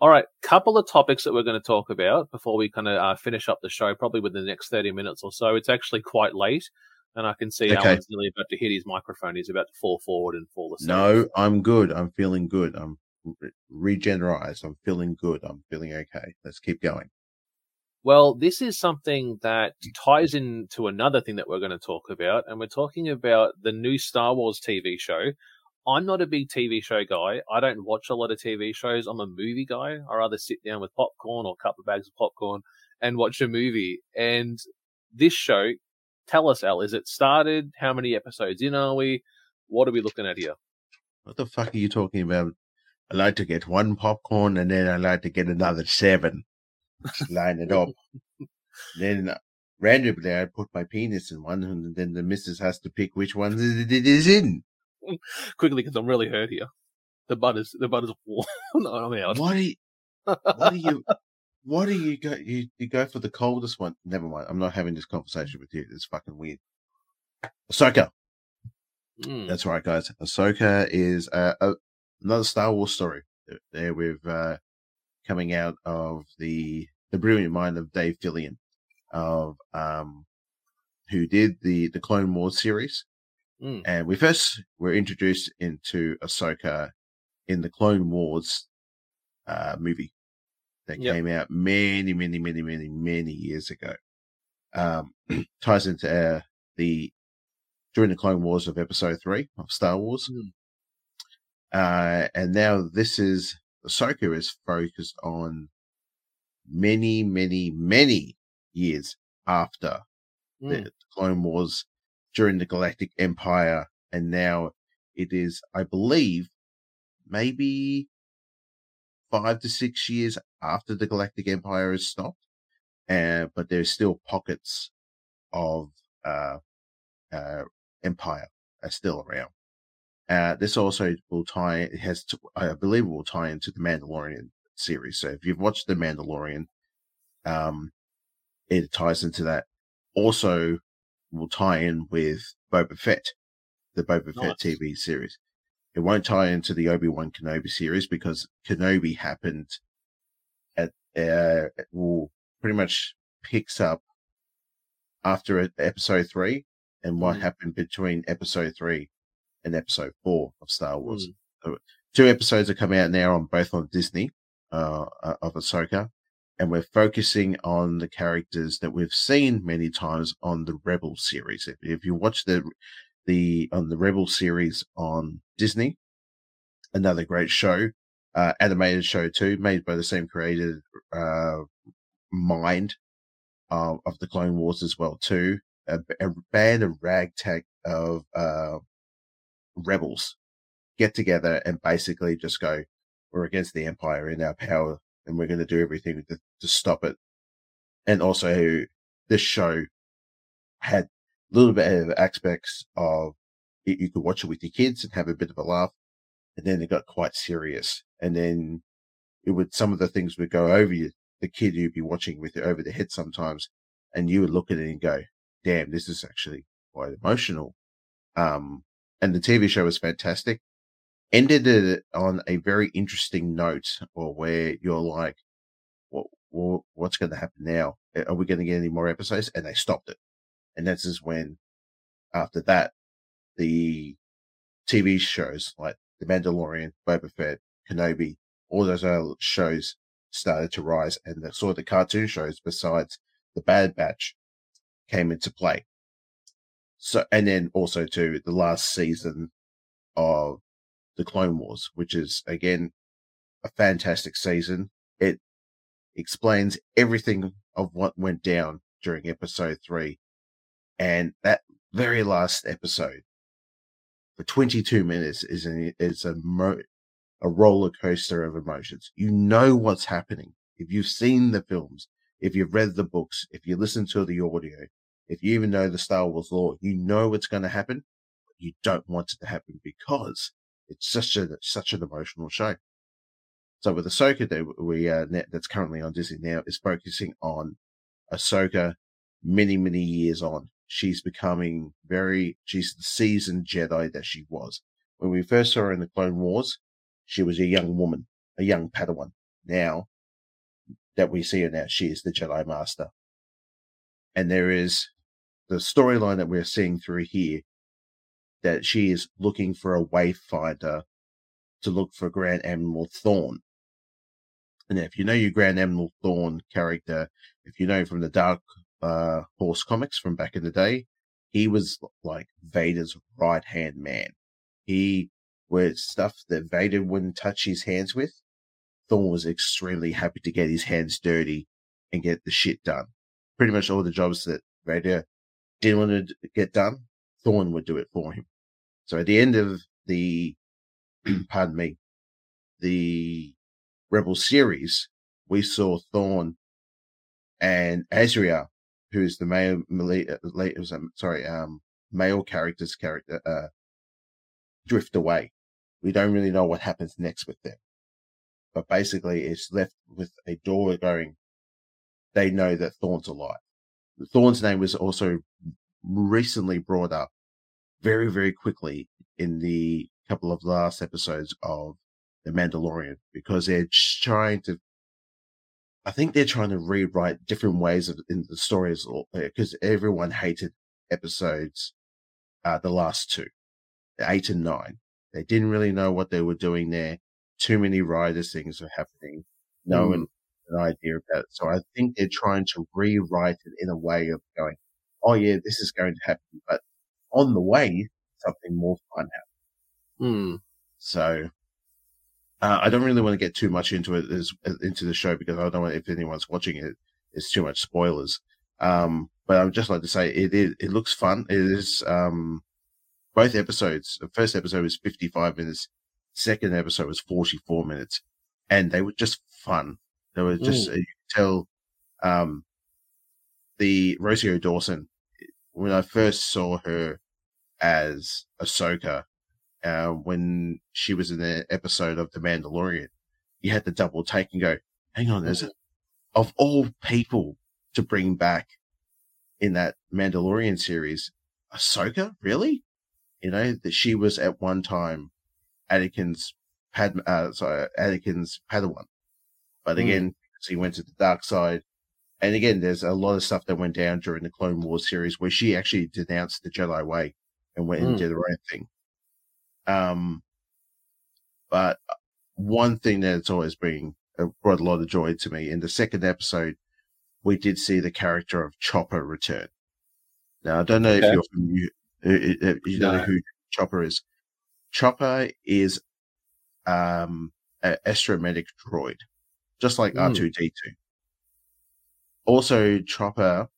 All right, couple of topics that we're going to talk about before we kind of uh, finish up the show, probably within the next 30 minutes or so. It's actually quite late, and I can see Okay. Alan's nearly about to hit his microphone. He's about to fall forward and fall asleep. No, I'm good. I'm feeling good. I'm re- regenerized. I'm feeling good. I'm feeling okay. Let's keep going. Well, this is something that ties into another thing that we're going to talk about, and we're talking about the new Star Wars TV show. I'm not a big TV show guy. I don't watch a lot of TV shows. I'm a movie guy. I rather sit down with popcorn or a couple of bags of popcorn and watch a movie. And this show, tell us, Al, is it started? How many episodes in are we? What are we looking at here? What the fuck are you talking about? I like to get one popcorn and then I like to get another seven. Just line it up. then randomly I put my penis in one and then the missus has to pick which one it it is in. Quickly, because I'm really hurt here. The butter's the butter's warm. no, I'm out. What do you, what do you, what do you go, you, you go for the coldest one? Never mind. I'm not having this conversation with you. It's fucking weird. Ahsoka. Mm. That's right, guys. Ahsoka is uh, a, another Star Wars story. There with uh, coming out of the the brilliant mind of Dave Filoni, of um, who did the the Clone Wars series, Mm. and we first were introduced into Ahsoka in the Clone Wars uh, movie that Yep. came out many, many, many, many, many years ago. Um, ties into uh, the during the Clone Wars of Episode Three of Star Wars, Mm. uh, and now this is Ahsoka is focused on many, many, many years after Mm. the Clone Wars during the Galactic Empire, and now it is, I believe, maybe five to six years after the Galactic Empire has stopped. Uh, but there's still pockets of uh, uh, Empire are still around. Uh, this also will tie. It has, to, I believe, it will tie into the Mandalorian series. So if you've watched the Mandalorian, um, it ties into that. Also, will tie in with Boba Fett, the Boba Fett TV series. It won't tie into the Obi Wan Kenobi series because Kenobi happened at uh, will pretty much picks up after episode three and what Mm. happened between episode three and episode four of Star Wars. Mm. Two episodes are coming out now on both on Disney uh, uh, of Ahsoka, and we're focusing on the characters that we've seen many times on the Rebel series. If, if you watch the the on the Rebel series on Disney, another great show, uh, animated show too, made by the same creator, uh, mind uh, of the Clone Wars as well too. A, a band of ragtag of uh, rebels get together and basically just go, we're against the Empire in our power, and we're going to do everything to, to stop it. And also, this show had a little bit of aspects of you, you could watch it with your kids and have a bit of a laugh, and then it got quite serious, and then it would some of the things would go over you, the kid you'd be watching with over the head sometimes, and you would look at it and go, "Damn, this is actually quite emotional." Um, and the TV show was fantastic. Ended it on a very interesting note, or where you're like, "What? What what's going to happen now? Are we going to get any more episodes?" And they stopped it, and this is when, after that, the TV shows like The Mandalorian, Boba Fett, Kenobi, all those other shows started to rise, and the sort of the cartoon shows besides the Bad Batch came into play. So, and then also to the last season of the Clone Wars, which is again a fantastic season. It explains everything of what went down during episode three. And that very last episode for 22 minutes is an, is a mo- a roller coaster of emotions. You know what's happening. If you've seen the films, if you've read the books, if you listen to the audio, if you even know the Star Wars lore, you know what's going to happen. But you don't want it to happen because it's such a such an emotional show. So with Ahsoka, that we uh, that's currently on Disney now is focusing on Ahsoka many many years on. She's becoming very she's the seasoned Jedi that she was when we first saw her in the Clone Wars. She was a young woman, a young Padawan. Now that we see her now, she is the Jedi Master. And there is the storyline that we're seeing through here that she is looking for a wayfinder to look for Grand Admiral Thrawn. And if you know your Grand Admiral Thrawn character, if you know from the Dark uh, Horse comics from back in the day, he was like Vader's right hand man. He was stuff that Vader wouldn't touch his hands with. Thrawn was extremely happy to get his hands dirty and get the shit done. Pretty much all the jobs that Vader didn't want to get done, Thrawn would do it for him. So at the end of the, pardon me, the Rebel series, we saw Thrawn and Ezra, who's the male, uh, um, sorry, um, male character's character, uh, drift away. We don't really know what happens next with them. But basically, it's left with a door going, they know that Thrawn's alive. Thrawn's name was also recently brought up very, very quickly in the couple of last episodes of The Mandalorian because they're trying to, I think they're trying to rewrite different ways of in the stories because everyone hated episodes, uh, the last two, eight and nine. They didn't really know what they were doing there. Too many riders things were happening. No mm. one an idea about it. So I think they're trying to rewrite it in a way of going, oh yeah, this is going to happen, but on the way, something more fun happens. Hmm. So uh, I don't really want to get too much into it as, into the show because I don't want if anyone's watching it, it's too much spoilers. Um, but I would just like to say it is, it looks fun. It is, um, both episodes. The first episode was 55 minutes. Second episode was 44 minutes and they were just fun. They were just, mm. you could tell, um, the Rosario Dawson, when I first saw her as Ahsoka, uh, when she was in the episode of The Mandalorian, you had to double take and go, hang on, there's of all people to bring back in that Mandalorian series, Ahsoka, really? You know, that she was at one time Anakin's Pad, uh, sorry, Anakin's Padawan. But hmm. again, mm. he went to the dark side, and again, there's a lot of stuff that went down during the Clone Wars series where she actually denounced the Jedi way and went mm. and did her own thing. Um, but one thing that's always been uh, brought a lot of joy to me in the second episode, we did see the character of Chopper return. Now, I don't know okay. if you're you, uh, uh, you know no. who Chopper is. Chopper is um, an astromech droid, just like mm. R2D2 also Chopper,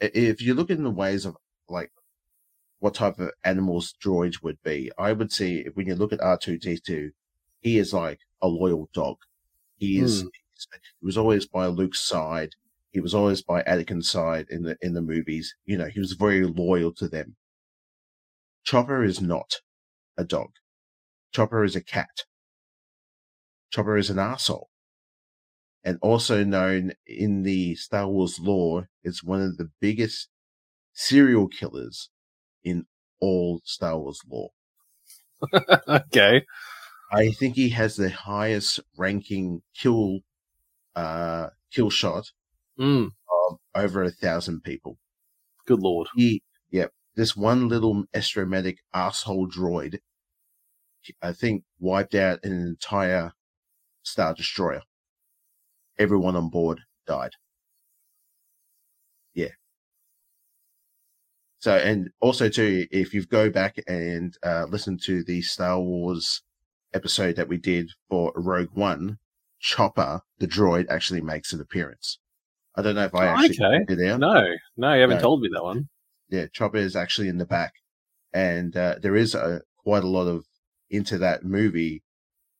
if you look in the ways of like what type of animals droids would be, I would see when you look at R2D2, he is like a loyal dog. He is. Hmm. He was always by Luke's side. He was always by Anakin's side in the in the movies. You know, he was very loyal to them. Chopper is not a dog. Chopper is a cat. Chopper is an asshole. And also known in the Star Wars lore as one of the biggest serial killers in all Star Wars lore. okay. I think he has the highest ranking kill uh kill shot Mm, of over a thousand people. good lord. He yep, this one little astromech asshole droid I think wiped out an entire Star Destroyer. Everyone on board died. So, and also too, if you go back and uh, listen to the Star Wars episode that we did for Rogue One, Chopper, the droid, actually makes an appearance. I don't know if I actually okay. did it out. No, no, you haven't No. told me that one. Yeah, Chopper is actually in the back, and uh, there is a, quite a lot of into that movie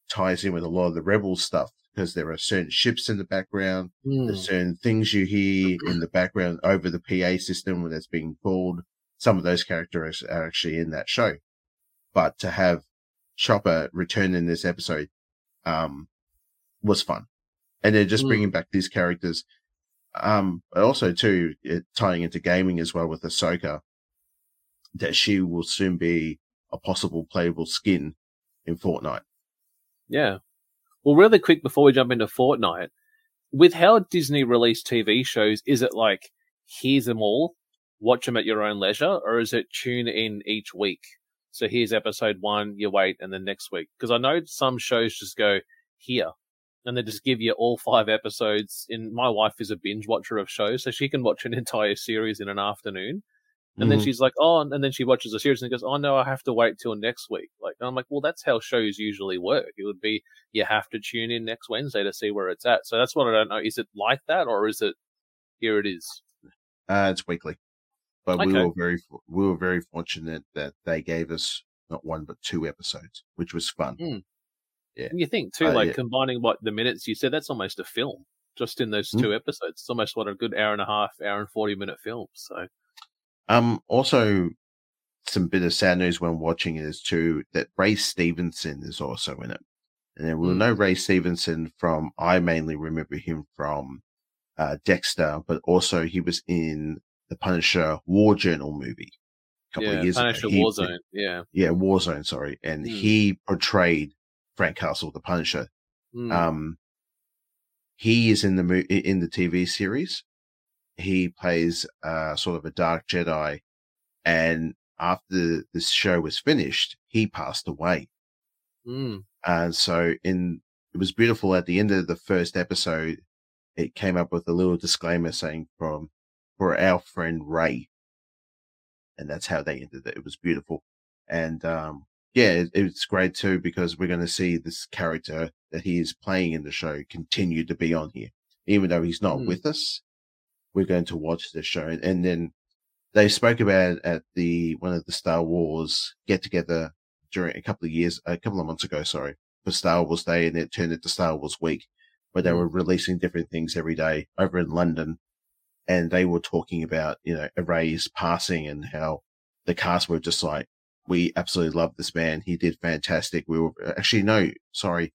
ties in with a lot of the rebel stuff because there are certain ships in the background, Hmm. there's certain things you hear in the background over the PA system when it's being called. Some of those characters are actually in that show, but to have Chopper return in this episode, um, was fun, and they're just Mm. bringing back these characters. Um, but also too, it, tying into gaming as well with Ahsoka, that she will soon be a possible playable skin in Fortnite. Yeah. Well, really quick before we jump into Fortnite, with how Disney release TV shows, is it like here's them all, watch them at your own leisure, or is it tune in each week? So here's episode one, you wait, and then next week. Because I know some shows just go here, and they just give you all five episodes. And my wife is a binge watcher of shows, so she can watch an entire series in an afternoon. And then Mhm. she's like, oh, and then she watches a series and goes, oh no, I have to wait till next week. Like, and I'm like, well, that's how shows usually work. It would be you have to tune in next Wednesday to see where it's at. So that's what I don't know. Is it like that, or is it here it is? Uh, it's weekly, but we were very we were very fortunate that they gave us not one but two episodes, which was fun. Mm. Yeah. And you think too, Uh, like yeah. combining what the minutes you said, that's almost a film just in those Mm. two episodes. It's almost what a good hour and a half, hour and forty minute film. So Um, also some bit of sad news when watching it is too that Ray Stevenson is also in it, and then we'll Mm. know Ray Stevenson from I mainly remember him from uh, Dexter, but also he was in the Punisher War Journal movie a couple yeah, of years Punisher ago. He- Warzone. Yeah. yeah, Warzone, sorry, and Mm. he portrayed Frank Castle, the Punisher. Mm. Um, he is in the mo- in the TV series. He plays uh, sort of a dark Jedi, and after this show was finished, he passed away. Mm. And so, in it was beautiful at the end of the first episode. It came up with a little disclaimer saying from for our friend Ray, and that's how they ended it. It was beautiful, and um, yeah, it, it's great too because we're going to see this character that he is playing in the show continue to be on here, even though he's not Hmm. with us. We're going to watch the show, and, then they spoke about it at the one of the Star Wars get together during a couple of years, a couple of months ago, sorry, for Star Wars Day, and it turned into Star Wars Week, where they Mm. were releasing different things every day over in London, and they were talking about you know Ray's passing and how the cast were just like, we absolutely love this man. He did fantastic. We were actually no, sorry,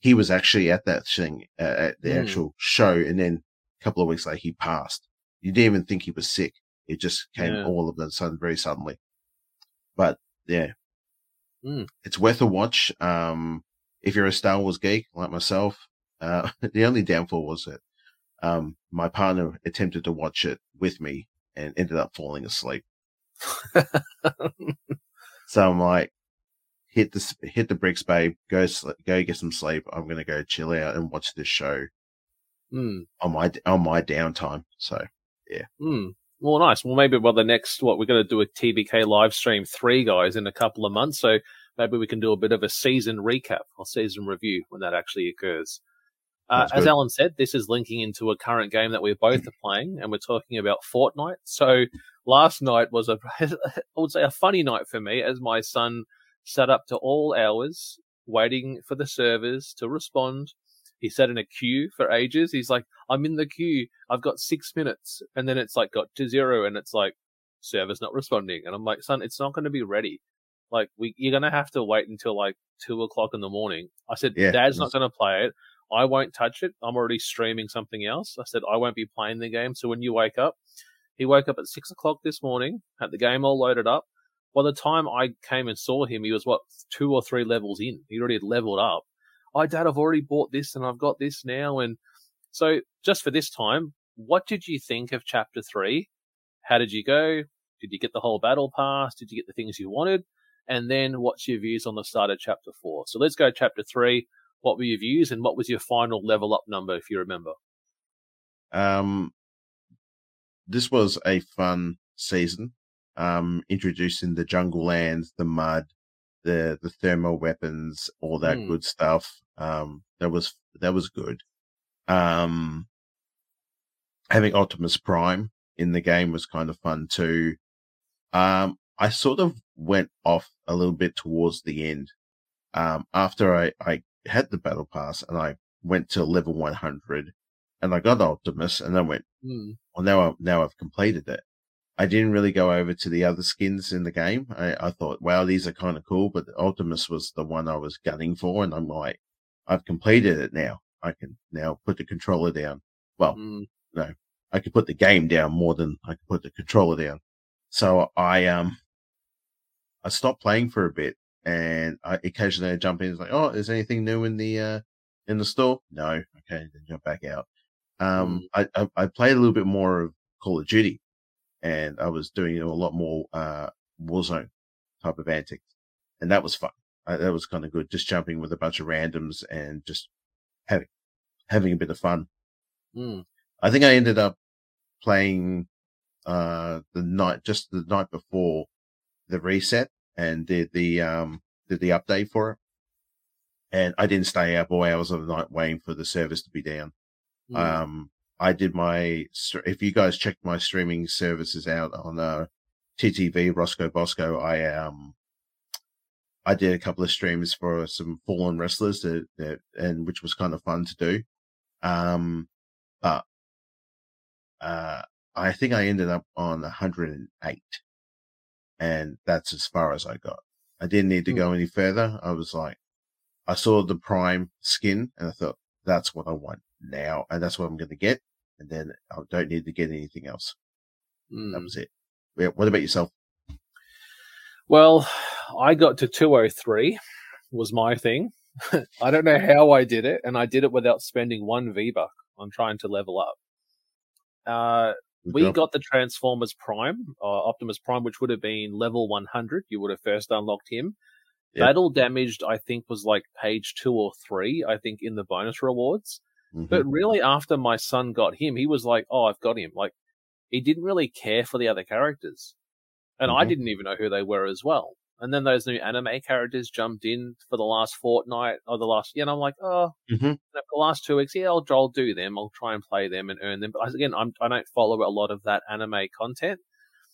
he was actually at that thing uh, at the Mm. actual show, and then a couple of weeks later he passed. You didn't even think he was sick. It just came Yeah. all of a sudden, very suddenly. But yeah, Mm. it's worth a watch. Um, if you're a Star Wars geek like myself, uh, the only downfall was that um, my partner attempted to watch it with me and ended up falling asleep. So I'm like, hit the hit the bricks, babe. Go sl- go get some sleep. I'm gonna go chill out and watch this show Mm. on my on my downtime. So yeah. Hmm. Well, nice. Well, maybe well the next what we're going to do a TBK live stream three guys in a couple of months. So maybe we can do a bit of a season recap or season review when that actually occurs. Uh, as good. Alan said, this is linking into a current game that we're both are playing, and we're talking about Fortnite. So last night was a, I would say, a funny night for me as my son sat up to all hours waiting for the servers to respond. He sat in a queue for ages. He's like, I'm in the queue. I've got six minutes. And then it's like got to zero and it's like, server's not responding. And I'm like, son, it's not going to be ready. Like, we, you're going to have to wait until like two o'clock in the morning. I said, Yeah, Dad's not going to play it. I won't touch it. I'm already streaming something else. I said, I won't be playing the game. So when you wake up, he woke up at six o'clock this morning, had the game all loaded up. By the time I came and saw him, he was what, two or three levels in. He already had leveled up. Oh, Dad, I've already bought this and I've got this now. And so just for this time, what did you think of chapter three? How did you go? Did you get the whole battle pass? Did you get the things you wanted? And then what's your views on the start of chapter four? So let's go chapter three. What were your views and what was your final level up number, if you remember? Um, this was a fun season. Um, introducing the jungle lands, the mud, the the thermal weapons, all that Hmm. good stuff. Um, that was that was good. Um, having Optimus Prime in the game was kind of fun too. Um, I sort of went off a little bit towards the end. Um, after I, I had the battle pass and I went to level 100 and I got Optimus and I went, Hmm. well, now, I, now I've completed it. I didn't really go over to the other skins in the game. I, I thought, wow, these are kind of cool, but Optimus was the one I was gunning for. And I'm like, I've completed it now. I can now put the controller down. Well, no, I could put the game down more than I could put the controller down. So I, um, I stopped playing for a bit and I occasionally I jump in. It's like, oh, is anything new in the, uh, in the store? No. Okay. Then jump back out. Um, I, I, I played a little bit more of Call of Duty and I was doing you know, a lot more, uh, Warzone type of antics and that was fun. Uh, that was kind of good. Just jumping with a bunch of randoms and just having, having a bit of fun. Hmm. I think I ended up playing uh the night just the night before the reset and did the um did the update for it. And I didn't stay up all hours of the night waiting for the service to be down. Hmm. Um I did my if you guys check my streaming services out on uh TTV Rosco Bosco, I um I did a couple of streams for some fallen wrestlers that, that and which was kind of fun to do. Um but uh, I think I ended up on 108 and that's as far as I got. I didn't need to go any further. I was like, I saw the prime skin and I thought that's what I want now. And that's what I'm going to get. And then I don't need to get anything else. Hmm. That was it. Yeah, what about yourself? Well, I got to 203 was my thing. I don't know how I did it, and I did it without spending one V buck on trying to level up. Uh, we Good got the Transformers Prime, uh, Optimus Prime, which would have been level 100. You would have first unlocked him. Yep. Battle damaged, I think, was like page two or three, I think, in the bonus rewards. Mhm. But really, after my son got him, he was like, "Oh, I've got him." Like, he didn't really care for the other characters, and I Mhm. didn't even know who they were as well. And then those new anime characters jumped in for the last fortnight or the last, yeah, and I'm like, oh, Mhm. for the last two weeks, yeah, I'll, I'll do them. I'll try and play them and earn them. But again, I'm, I don't follow a lot of that anime content.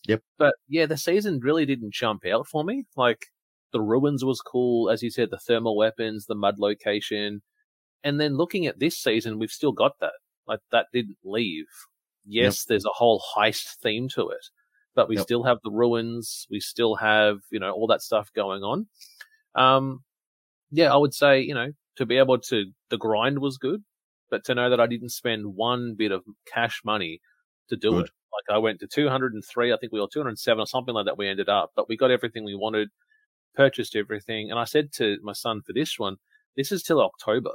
Yep. But yeah, the season really didn't jump out for me. Like the ruins was cool, as you said, the thermal weapons, the mud location, and then looking at this season, we've still got that. Like that didn't leave. Yes, there's a whole heist theme to it, but we Yep. still have the ruins. We still have, you know, all that stuff going on. Um, yeah, I would say, you know, to be able to, the grind was good, but to know that I didn't spend one bit of cash money to do Good. it. Like I went to 203, I think we were 207 or something like that. We ended up, but we got everything we wanted, purchased everything. And I said to my son for this one, this is till October.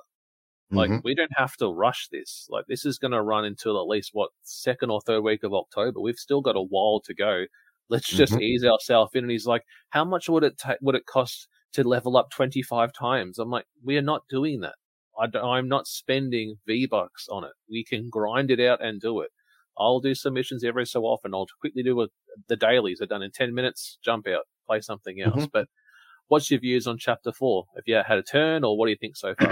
Like Mhm. we don't have to rush this. Like this is going to run until at least what second or third week of October. We've still got a while to go. Let's just Mhm. ease ourselves in. And he's like, "How much would it ta- would it cost to level up twenty five times?" I'm like, "We are not doing that. I I'm not spending V bucks on it. We can grind it out and do it. I'll do submissions every so often. I'll quickly do a, the dailies. Are done in ten minutes. Jump out, play something else. But what's your views on chapter four? Have you had a turn, or what do you think so far?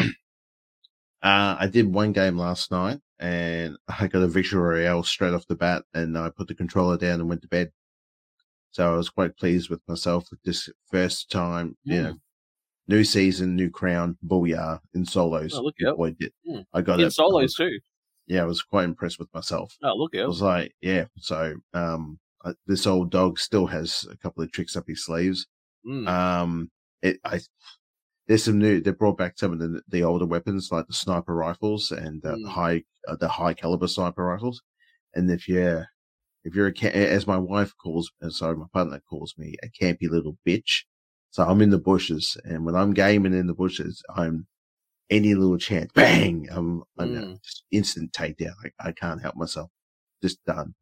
Uh, I did one game last night and I got a victory royale straight off the bat and I put the controller down and went to bed. So I was quite pleased with myself with this first time, you know, new season, new crown, booyah in solos. Oh, look out. Boy, did- Hmm. I got In it. solos too. Yeah, I was quite impressed with myself. Oh, look I out. was like, yeah. So, um, this old dog still has a couple of tricks up his sleeves. Mm. Um, it, I, there's some new. They brought back some of the the older weapons like the sniper rifles and uh, Mm. high uh, the high caliber sniper rifles. And if you're if you're a as my wife calls, uh, sorry, my partner calls me a campy little bitch. So I'm in the bushes, and when I'm gaming in the bushes, I'm any little chance, bang! I'm, I'm Mm. just instant takedown. Like I can't help myself, just done.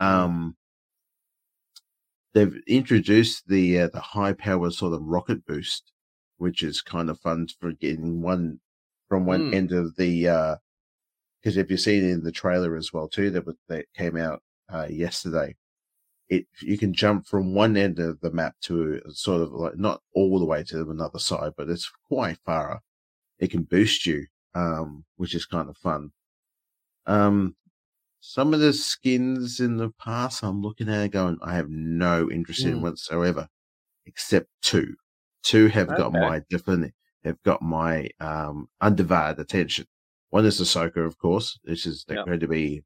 Um, they've introduced the uh, the high power sort of rocket boost, which is kind of fun for getting one from one Mm. end of the. Because if you've seen in the trailer as well too, that that came out uh, yesterday. It you can jump from one end of the map to sort of like not all the way to another side, but it's quite far. It can boost you, um, which is kind of fun. Um, some of the skins in the past, I'm looking at going, I have no interest in Mm. whatsoever, except two. Two have got my definite, have got my um undivided attention. One is Ahsoka, of course, which is Yep. going to be,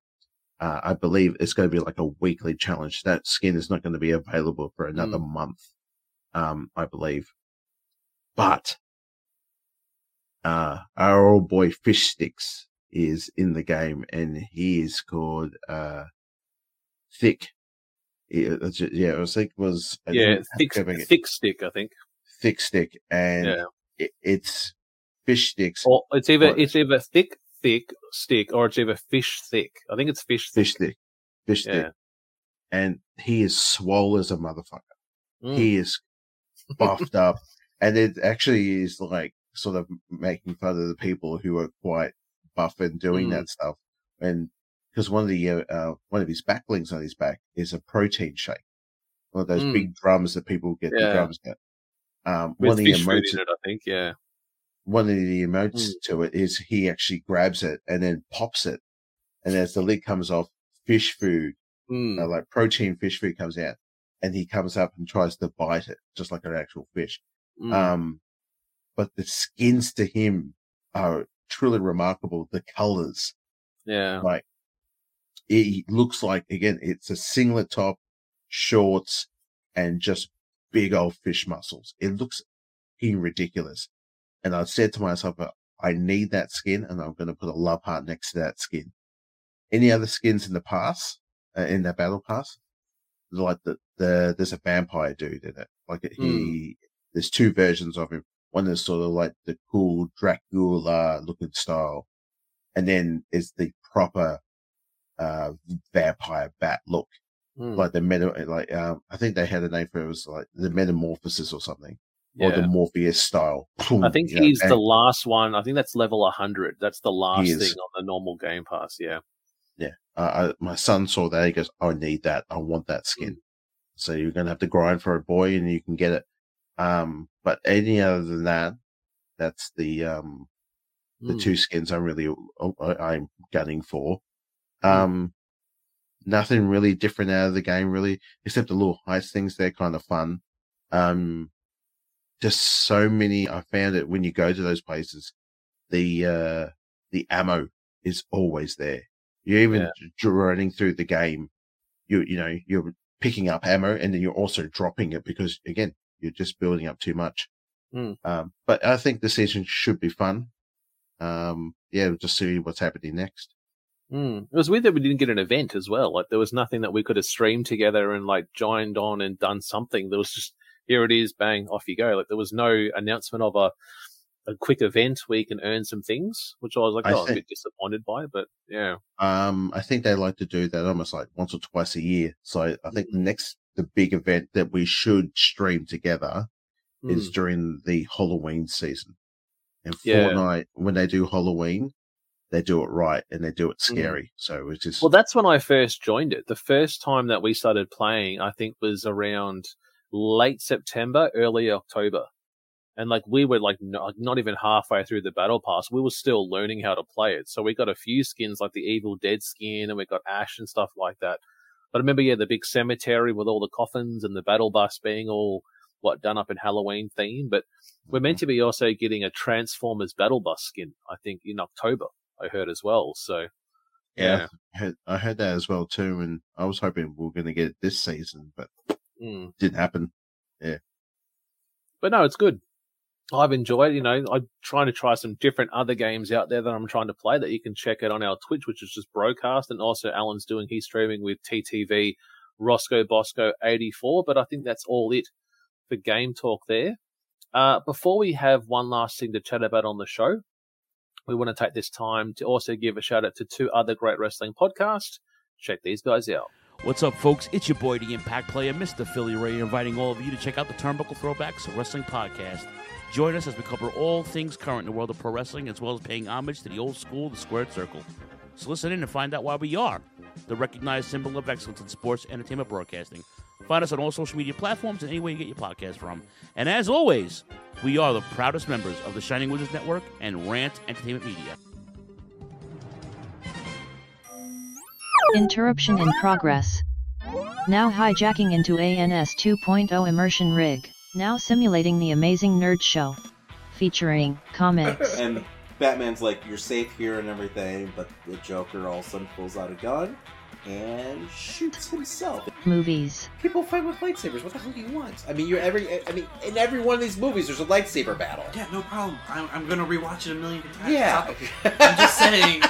uh, I believe it's going to be like a weekly challenge. That skin is not going to be available for another month, um, I believe. But uh, our old boy Fish Sticks is in the game, and he is called uh, Thick. It- yeah, I think it was yeah, thick, go back and- thick stick, I think. Thick Stick, and Yeah. it, it's Fish Sticks, Or it's either What? it's either thick, thick stick, or it's either fish thick. I think it's fish thick. Fish Stick, Fish Stick, Yeah. and he is swole as a motherfucker. Mm. He is buffed up, and it actually is like sort of making fun of the people who are quite buff and doing Mm. that stuff. And because one of the uh, one of his backlinks on his back is a protein shake, one of those Mm. big drums that people get the drums at. Um, one of the fish emotes, it, I think. Yeah. one of the emotes Mm. to it is he actually grabs it and then pops it, and as the lid comes off, fish food Mm. uh, like protein fish food comes out and he comes up and tries to bite it just like an actual fish. Mm. Um, but the skins to him are truly remarkable. The colors, yeah. like it looks like again, it's a singlet top, shorts, and just big old fish muscles. It looks ridiculous. And I said to myself, "Uh, I need that skin and I'm going to put a love heart next to that skin. Any other skins in the past, uh, in that battle pass? Like the, the, there's a vampire dude in it. Like he, there's two versions of him. One is sort of like the cool Dracula looking style. And then is the proper, uh, vampire bat look Mm. like the meta, like um, I think they had a name for it. It was like the metamorphosis or something, or the Morpheus style. I think You know, he's and the last one. I think that's level 100. That's the last thing on the normal Game Pass. Yeah. Yeah. Uh, I, my son saw that. He goes, "I need that. I want that Mm. skin." So you're gonna have to grind for a boy, and you can get it. Um, but any other than that, that's the um the Mm. two skins I'm really I- I'm gunning for. Mm. Um, nothing really different out of the game, really, except the little heist things. They're kind of fun. Um, just so many. I found it when you go to those places, the uh the ammo is always there. You're even Yeah. running through the game. You you know you're picking up ammo and then you're also dropping it because again you're just building up too much. Mm. Um, but I think the season should be fun. Um, yeah, we'll just see what's happening next. Mm. It was weird that we didn't get an event as well. Like there was nothing that we could have streamed together and like joined on and done something. There was just here it is, bang, off you go. Like there was no announcement of a a quick event where you can earn some things, which I was like, I oh, a bit disappointed by. But yeah, Um, I think they like to do that almost like once or twice a year. So I think the next, the big event that we should stream together is Mm. during the Halloween season. And Yeah. Fortnite, when they do Halloween, they do it right and they do it Mm. scary. So it's just, Well, that's when I first joined it. The first time that we started playing, I think, was around late September, early October. And like we were like no, not even halfway through the battle pass, we were still learning how to play it. So we got a few skins like the Evil Dead skin, and we got Ash and stuff like that. But I remember, yeah, the big cemetery with all the coffins and the battle bus being all what done up in Halloween theme, but we're meant to be also getting a Transformers Battle Bus skin, I think, in October. I heard as well. So Yeah, I heard, I heard that as well too, and I was hoping we were going to get it this season, but Mm. didn't happen. Yeah, but no, it's good. I've enjoyed, you know, I'm trying to try some different other games out there that I'm trying to play that you can check out on our Twitch, which is just BroKast. And also Alan's doing, he's streaming with TTV Rosco Bosco 84. But I think that's all it for game talk there. Uh, before we have one last thing to chat about on the show, we want to take this time to also give a shout out to two other great wrestling podcasts. Check these guys out. What's up, folks? It's your boy, the Impact Player, Mr. Philly Ray, inviting all of you to check out the Turnbuckle Throwbacks Wrestling Podcast. Join us as we cover all things current in the world of pro wrestling, as well as paying homage to the old school, the squared circle. So listen in and find out why we are the recognized symbol of excellence in sports entertainment broadcasting. Find us on all social media platforms and anywhere you get your podcast from. And as always, we are the proudest members of the Shining Wizards Network and Rant Entertainment Media. Interruption in progress. Now hijacking into ANS 2.0 immersion rig. Now simulating the amazing nerd show. Featuring comics, and Batman's like, "You're safe here" and everything, but the Joker all of a sudden pulls out a gun and shoots himself. movies, People fight with lightsabers. What the hell do you want? I mean, you're every. I mean, in every one of these movies, there's a lightsaber battle. Yeah, no problem. I'm, I'm gonna rewatch it a million times. Yeah. I'm just saying,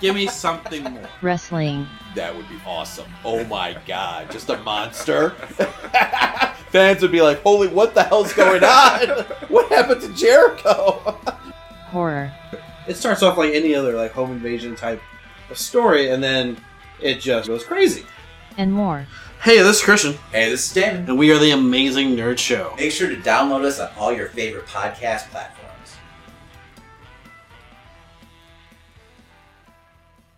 give me something more. wrestling, That would be awesome. Oh my god, just a monster. Fans would be like, "Holy, what the hell's going on? what happened to Jericho?" horror, It starts off like any other like home invasion type of story, and then it just goes crazy. and more. Hey, this is Christian, Hey, this is Damon. and we are the Amazing Nerd Show. Make sure to download us on all your favorite podcast platforms.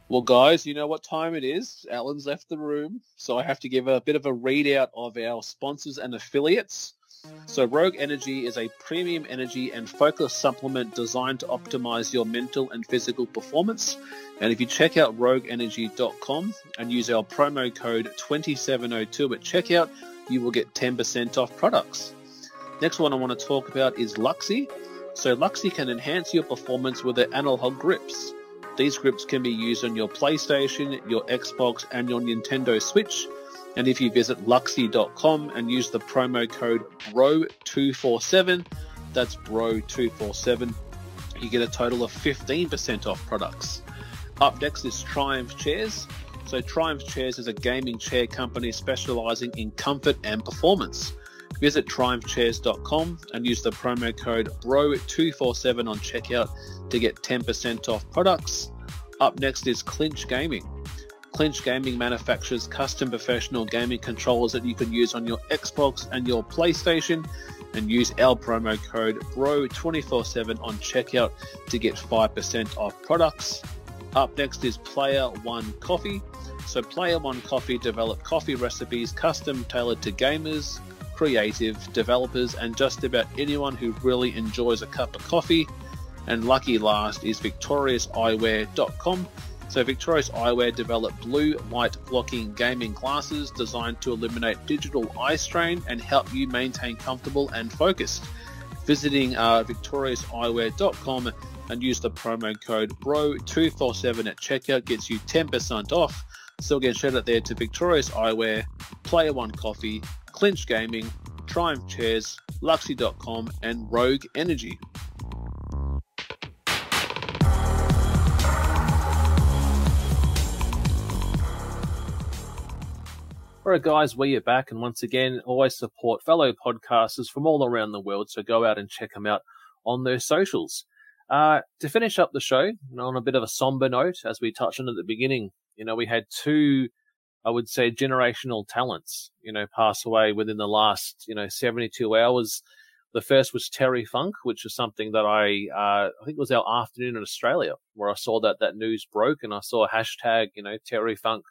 Well, guys, you know what time it is. Alan's left the room, so I have to give a bit of a readout of our sponsors and affiliates. So, Rogue Energy is a premium energy and focus supplement designed to optimize your mental and physical performance. And if you check out rogueenergy.com and use our promo code 2702 at checkout, you will get 10% off products. Next one I want to talk about is Luxy. So, Luxy can enhance your performance with their analog grips. These grips can be used on your PlayStation, your Xbox, and your Nintendo Switch. And if you visit luxy.com and use the promo code BRO247, that's BRO247, you get a total of 15% off products. Up next is Triumph Chairs. So, Triumph Chairs is a gaming chair company specializing in comfort and performance. Visit triumphchairs.com and use the promo code BRO247 on checkout to get 10% off products. Up next is Cinch Gaming. Cinch Gaming manufactures custom professional gaming controllers that you can use on your Xbox and your PlayStation and use our promo code BRO247 on checkout to get 5% off products. Up next is Player One Coffee. So Player One Coffee develop coffee recipes custom tailored to gamers, creative, developers, and just about anyone who really enjoys a cup of coffee. And lucky last is victoriouseyewear.com. So Victorious Eyewear developed blue light blocking gaming glasses designed to eliminate digital eye strain and help you maintain comfortable and focused. Visiting uh, victoriouseyewear.com and use the promo code BRO247 at checkout gets you 10% off. So again, shout out there to Victorious Eyewear, Player One Coffee, Cinch Gaming, Triumph Chairs, Luxy.com, and Rogue Energy. All right, guys, we are back, and once again, always support fellow podcasters from all around the world. So go out and check them out on their socials. Uh, to finish up the show, you know, on a bit of a somber note, as we touched on at the beginning, you know, we had two, I would say, generational talents, you know, pass away within the last, you know, 72 hours. The first was Terry Funk, which is something that I, uh, I think it was our afternoon in Australia where I saw that that news broke and I saw a hashtag, you know, Terry Funk,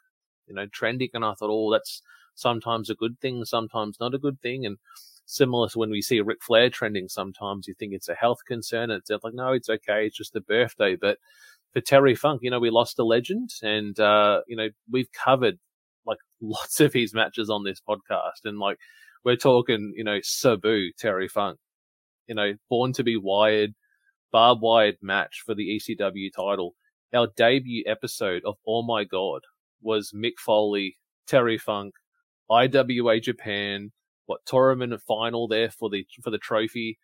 you know, trending. And I thought, oh, that's sometimes a good thing, sometimes not a good thing. And similar to when we see Ric Flair trending, sometimes you think it's a health concern. And it's like, no, it's okay. It's just a birthday. But for Terry Funk, you know, we lost a legend and, uh, you know, we've covered like lots of his matches on this podcast. And like, we're talking, you know, Sabu, Terry Funk, you know, born to be wired, barbed wired match for the ECW title. Our debut episode of Oh My God was Mick Foley, Terry Funk, IWA Japan, what tournament final there for the for the trophy.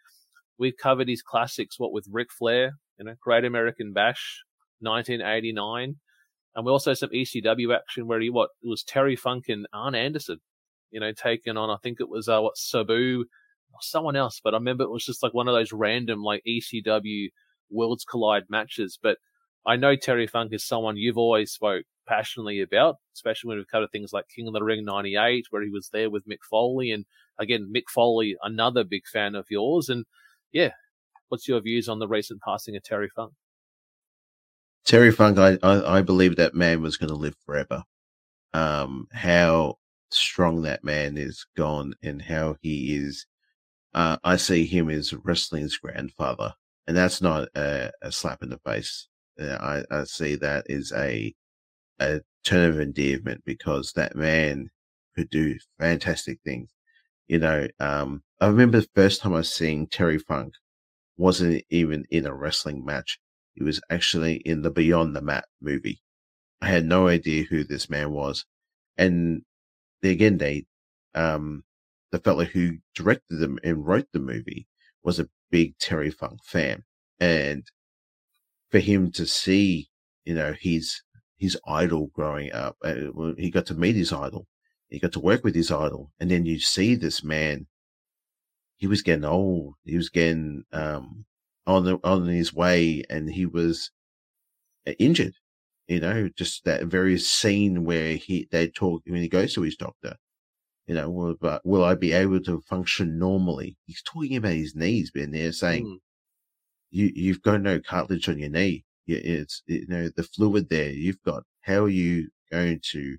We've covered his classics, what with Ric Flair, you know, Great American Bash, 1989, and we also some ECW action where he what it was Terry Funk and Arn Anderson, you know, taking on I think it was uh, what Sabu or someone else, but I remember it was just like one of those random like ECW Worlds Collide matches. But I know Terry Funk is someone you've always spoke passionately about, especially when we've covered things like King of the Ring 98, where he was there with Mick Foley. And again, Mick Foley, another big fan of yours. And yeah, what's your views on the recent passing of Terry Funk? Terry Funk, I, I, I believe that man was going to live forever. Um, how strong that man is gone and how he is. Uh, I see him as wrestling's grandfather, and that's not a, a slap in the face. Uh, I, I see that as a a turn of endearment because that man could do fantastic things. You know, um, I remember the first time I was seeing Terry Funk wasn't even in a wrestling match. He was actually in the Beyond the Mat movie. I had no idea who this man was. And again, they, um, the fellow who directed them and wrote the movie was a big Terry Funk fan. And for him to see, you know, his his idol growing up. Uh, he got to meet his idol. He got to work with his idol. And then you see this man, he was getting old. He was getting, um, on the, on his way and he was uh, injured, you know, just that very scene where he, they talk when he goes to his doctor, you know, will, but will I be able to function normally? He's talking about his knees being there saying, mm. you, you've got no cartilage on your knee it's you know the fluid there you've got. How are you going to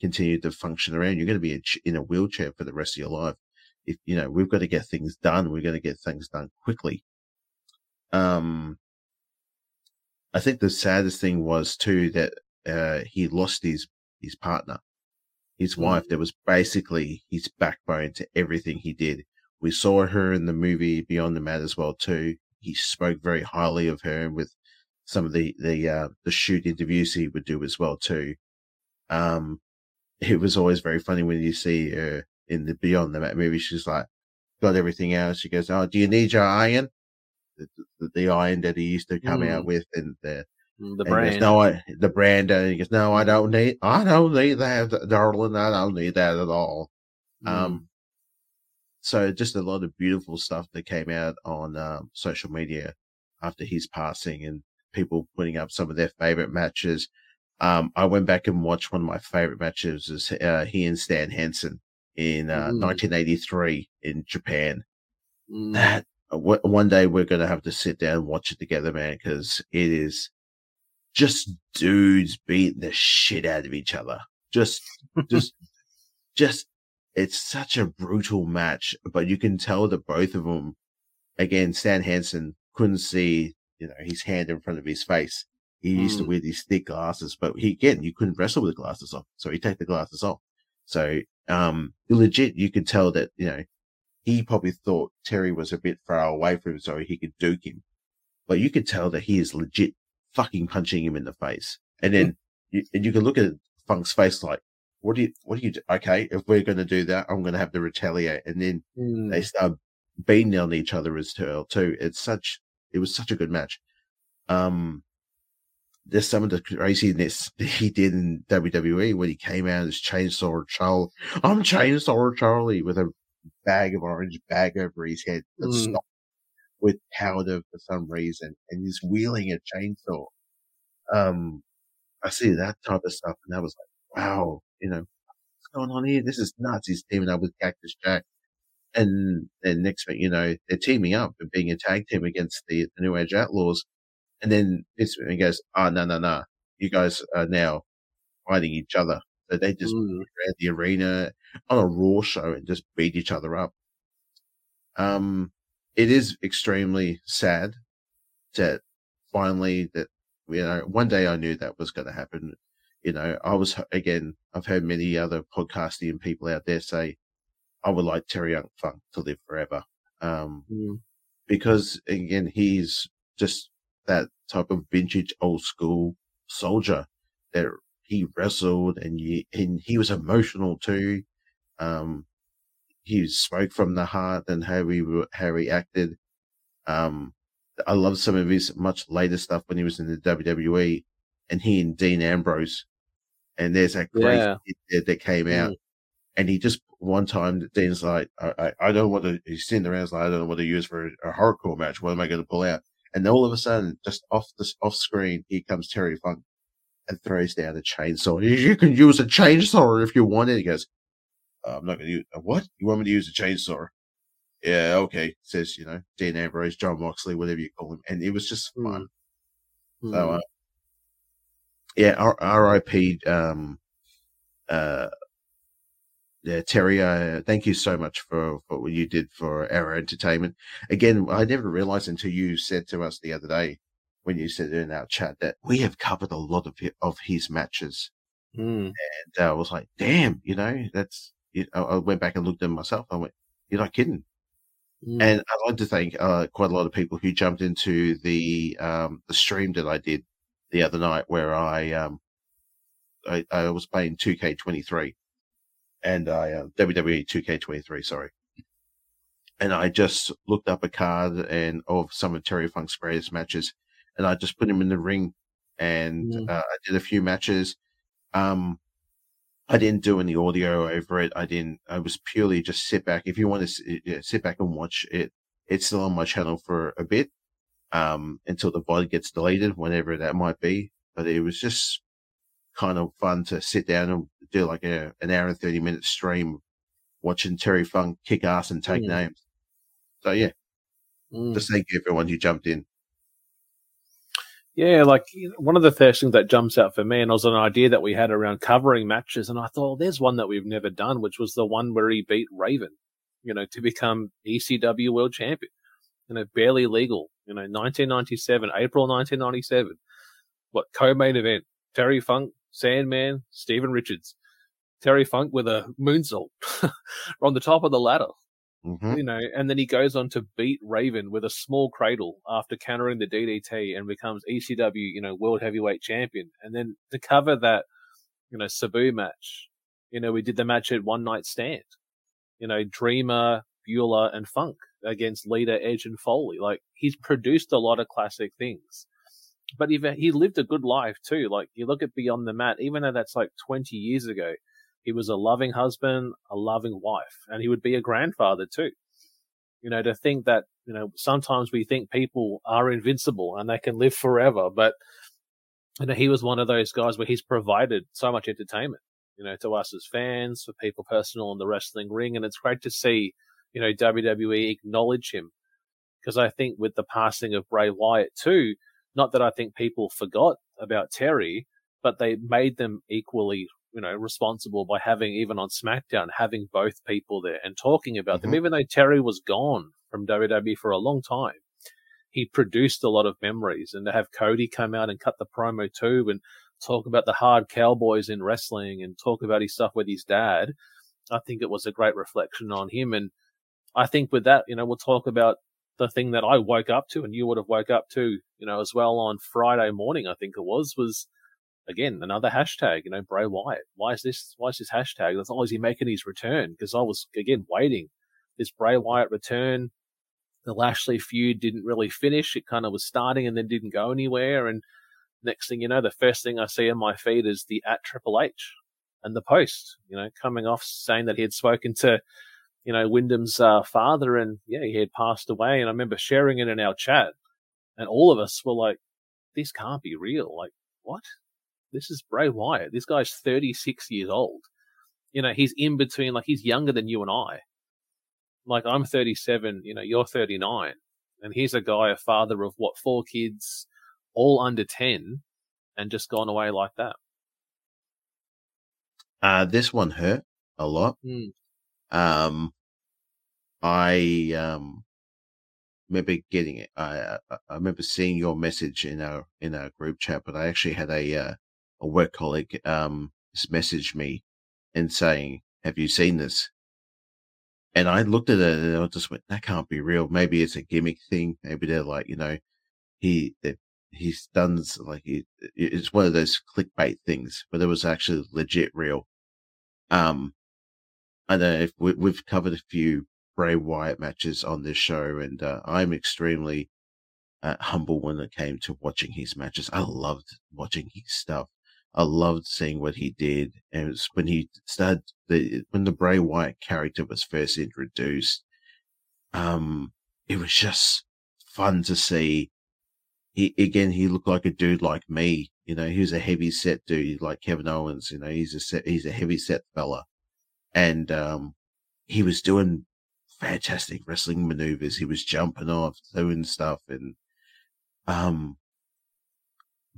continue to function around? You're going to be in a wheelchair for the rest of your life. If you know we've got to get things done, we're going to get things done quickly. Um, I think the saddest thing was too that uh, he lost his his partner, his mm. wife. That was basically his backbone to everything he did. We saw her in the movie Beyond the Mat as well too. He spoke very highly of her and with some of the the uh, the shoot interviews he would do as well too. Um, it was always very funny when you see her in the Beyond the Mat movie. She's like, got everything else. She goes, "Oh, do you need your iron?" The, the, the iron that he used to come mm. out with, and the the brand. Goes, no, I, the brand. And he goes, "No, I don't need. I don't need that, darling. I don't need that at all." Mm. Um, so just a lot of beautiful stuff that came out on um, social media after his passing, and people putting up some of their favorite matches. Um, I went back and watched one of my favorite matches was uh, he and Stan Hansen in uh, mm. 1983 in Japan. Mm. That w- one day we're going to have to sit down and watch it together, man, because it is just dudes beating the shit out of each other. Just, just, just, it's such a brutal match, but you can tell that both of them, again, Stan Hansen couldn't see you know, his hand in front of his face. He mm. used to hmm. wear these thick glasses, but he, again, you couldn't wrestle with the glasses off. So he take the glasses off. So, um, legit, you could tell that, you know, he probably thought Terry was a bit far away from him so he could duke him. But you could tell that he is legit fucking punching him in the face. And then, mm. you, and you can look at Funk's face like, what do you, what do you do? Okay, if we're going to do that, I'm going to have to retaliate. And then mm. they start beating on each other as well too. It's such, it was such a good match. Um, there's some of the craziness that he did in WWE when he came out as Chainsaw Charlie. I'm Chainsaw Charlie with a bag of orange bag over his head that's mm. with powder for some reason, and he's wheeling a chainsaw. Um, I see that type of stuff, and I was like, wow, you know, what's going on here? This is nuts. He's teaming up with Cactus Jack and then next thing you know, they're teaming up and being a tag team against the, the New Age Outlaws. And then this he goes, oh, no, no, no. You guys are now fighting each other. So they just mm. around the arena on a Raw show and just beat each other up. Um, it is extremely sad that finally that, you know, one day I knew that was going to happen. You know, I was, again, I've heard many other podcasting people out there say, I would like Terry Young Funk to live forever. Um, Mm. because again, he's just that type of vintage old school soldier that he wrestled and you, and he was emotional too. Um, he spoke from the heart and how he, how he acted. Um, I love some of his much later stuff when he was in the WWE and he and Dean Ambrose. And there's that great Yeah. that came out. Mm. And he just one time Dean's like, I, I, I don't want to, he's sitting around, like, I don't know what to use for a, a hardcore match. What am I going to pull out? And all of a sudden, just off the off screen, here comes Terry Funk and throws down a chainsaw. You, can use a chainsaw if you want it. He goes, "Uh, I'm not going to use a what? You want me to use a chainsaw? Yeah, okay. Says, you know, Dean Ambrose, Jon Moxley, whatever you call him. And it was just fun. So, Mm. uh, yeah, R- R.I.P. Um, uh, yeah, Terry, uh, thank you so much for, for what you did for our entertainment. Again, I never realized until you said to us the other day when you said in our chat that we have covered a lot of hi- of his matches. Mm. And uh, I was like, damn, you know, that's, you I I went back and looked at them myself. I went, you're not kidding. Mm. And I'd like to thank uh, quite a lot of people who jumped into the um, the stream that I did the other night, where I um, I, I was playing 2K23, and I uh, WWE 2K23, sorry, and I just looked up a card and of some of Terry Funk's greatest matches, and I just put him in the ring, and Mm. uh, I did a few matches. Um, I didn't do any audio over it. I didn't. I was purely just sit back. If you want to yeah, sit back and watch it, it's still on my channel for a bit, um, until the VOD gets deleted, whenever that might be. But it was just kind of fun to sit down and do like a an hour and thirty minute stream, watching Terry Funk kick ass and take Mm. names. So yeah, Mm. just thank you everyone who jumped in. Yeah, like you know, one of the first things that jumps out for me, and it was an idea that we had around covering matches, and I thought, there's one that we've never done, which was the one where he beat Raven, you know, to become ECW World Champion. You know, barely legal. You know, 1997, April 1997. What co-main event? Terry Funk, Sandman, Steven Richards. Terry Funk with a moonsault on the top of the ladder Mhm. you know, and then he goes on to beat Raven with a small cradle after countering the DDT and becomes ECW, you know, world heavyweight champion. And then to cover that, you know, Sabu match, you know, we did the match at One Night Stand, you know, Dreamer, Beulah, and Funk against Lita, Edge, and Foley. Like he's produced a lot of classic things. But he he lived a good life too. Like you look at Beyond the Mat, even though that's like 20 years ago, he was a loving husband, a loving wife, and he would be a grandfather too. You know, to think that, you know, sometimes we think people are invincible and they can live forever, but, you know, he was one of those guys where he's provided so much entertainment, you know, to us as fans, for people personal in the wrestling ring. And it's great to see, you know, WWE acknowledge him. Because I think with the passing of Bray Wyatt too, not that I think people forgot about Terry, but they made them equally, you know, responsible by having, even on SmackDown, having both people there and talking about them. Mhm. Even though Terry was gone from WWE for a long time, he produced a lot of memories. And to have Cody come out and cut the promo too and talk about the hard cowboys in wrestling and talk about his stuff with his dad, I think it was a great reflection on him. And I think with that, you know, we'll talk about the thing that I woke up to and you would have woke up to, you know, as well on Friday morning, I think it was, was again, another hashtag, you know, Bray Wyatt. Why is this, why is this hashtag? That's always oh, he making his return? Because I was, again, waiting. This Bray Wyatt return, the Lashley feud didn't really finish. It kind of was starting and then didn't go anywhere. And next thing you know, the first thing I see on my feed is the at Triple H and the post, you know, coming off saying that he had spoken to, you know, Wyndham's uh, father and yeah, he had passed away. And I remember sharing it in our chat and all of us were like, this can't be real. Like, what? This is Bray Wyatt. This guy's 36 years old. You know, he's in between, like, he's younger than you and I. Like, I'm 37, you know, you're 39. And here's a guy, a father of what, four kids, all under 10, and just gone away like that. Uh, this one hurt a lot. Mm. Um, I um remember getting it. I I I remember seeing your message in our in our group chat, but I actually had a uh, a work colleague um message me and saying, "Have you seen this?" and I looked at it and I just went, that can't be real. Maybe it's a gimmick thing. Maybe they're like, you know, he he's done like he, it's one of those clickbait things, but it was actually legit real. Um, I know if we, we've covered a few Bray Wyatt matches on this show, and uh, I'm extremely uh, humble when it came to watching his matches. I loved watching his stuff. I loved seeing what he did. And when he started the when the Bray Wyatt character was first introduced, um, it was just fun to see. He again, he looked like a dude like me. You know, he was a heavy set dude like Kevin Owens. You know, he's a set, he's a heavy set fella, and um, he was doing fantastic wrestling maneuvers. He was jumping off, doing stuff, and um,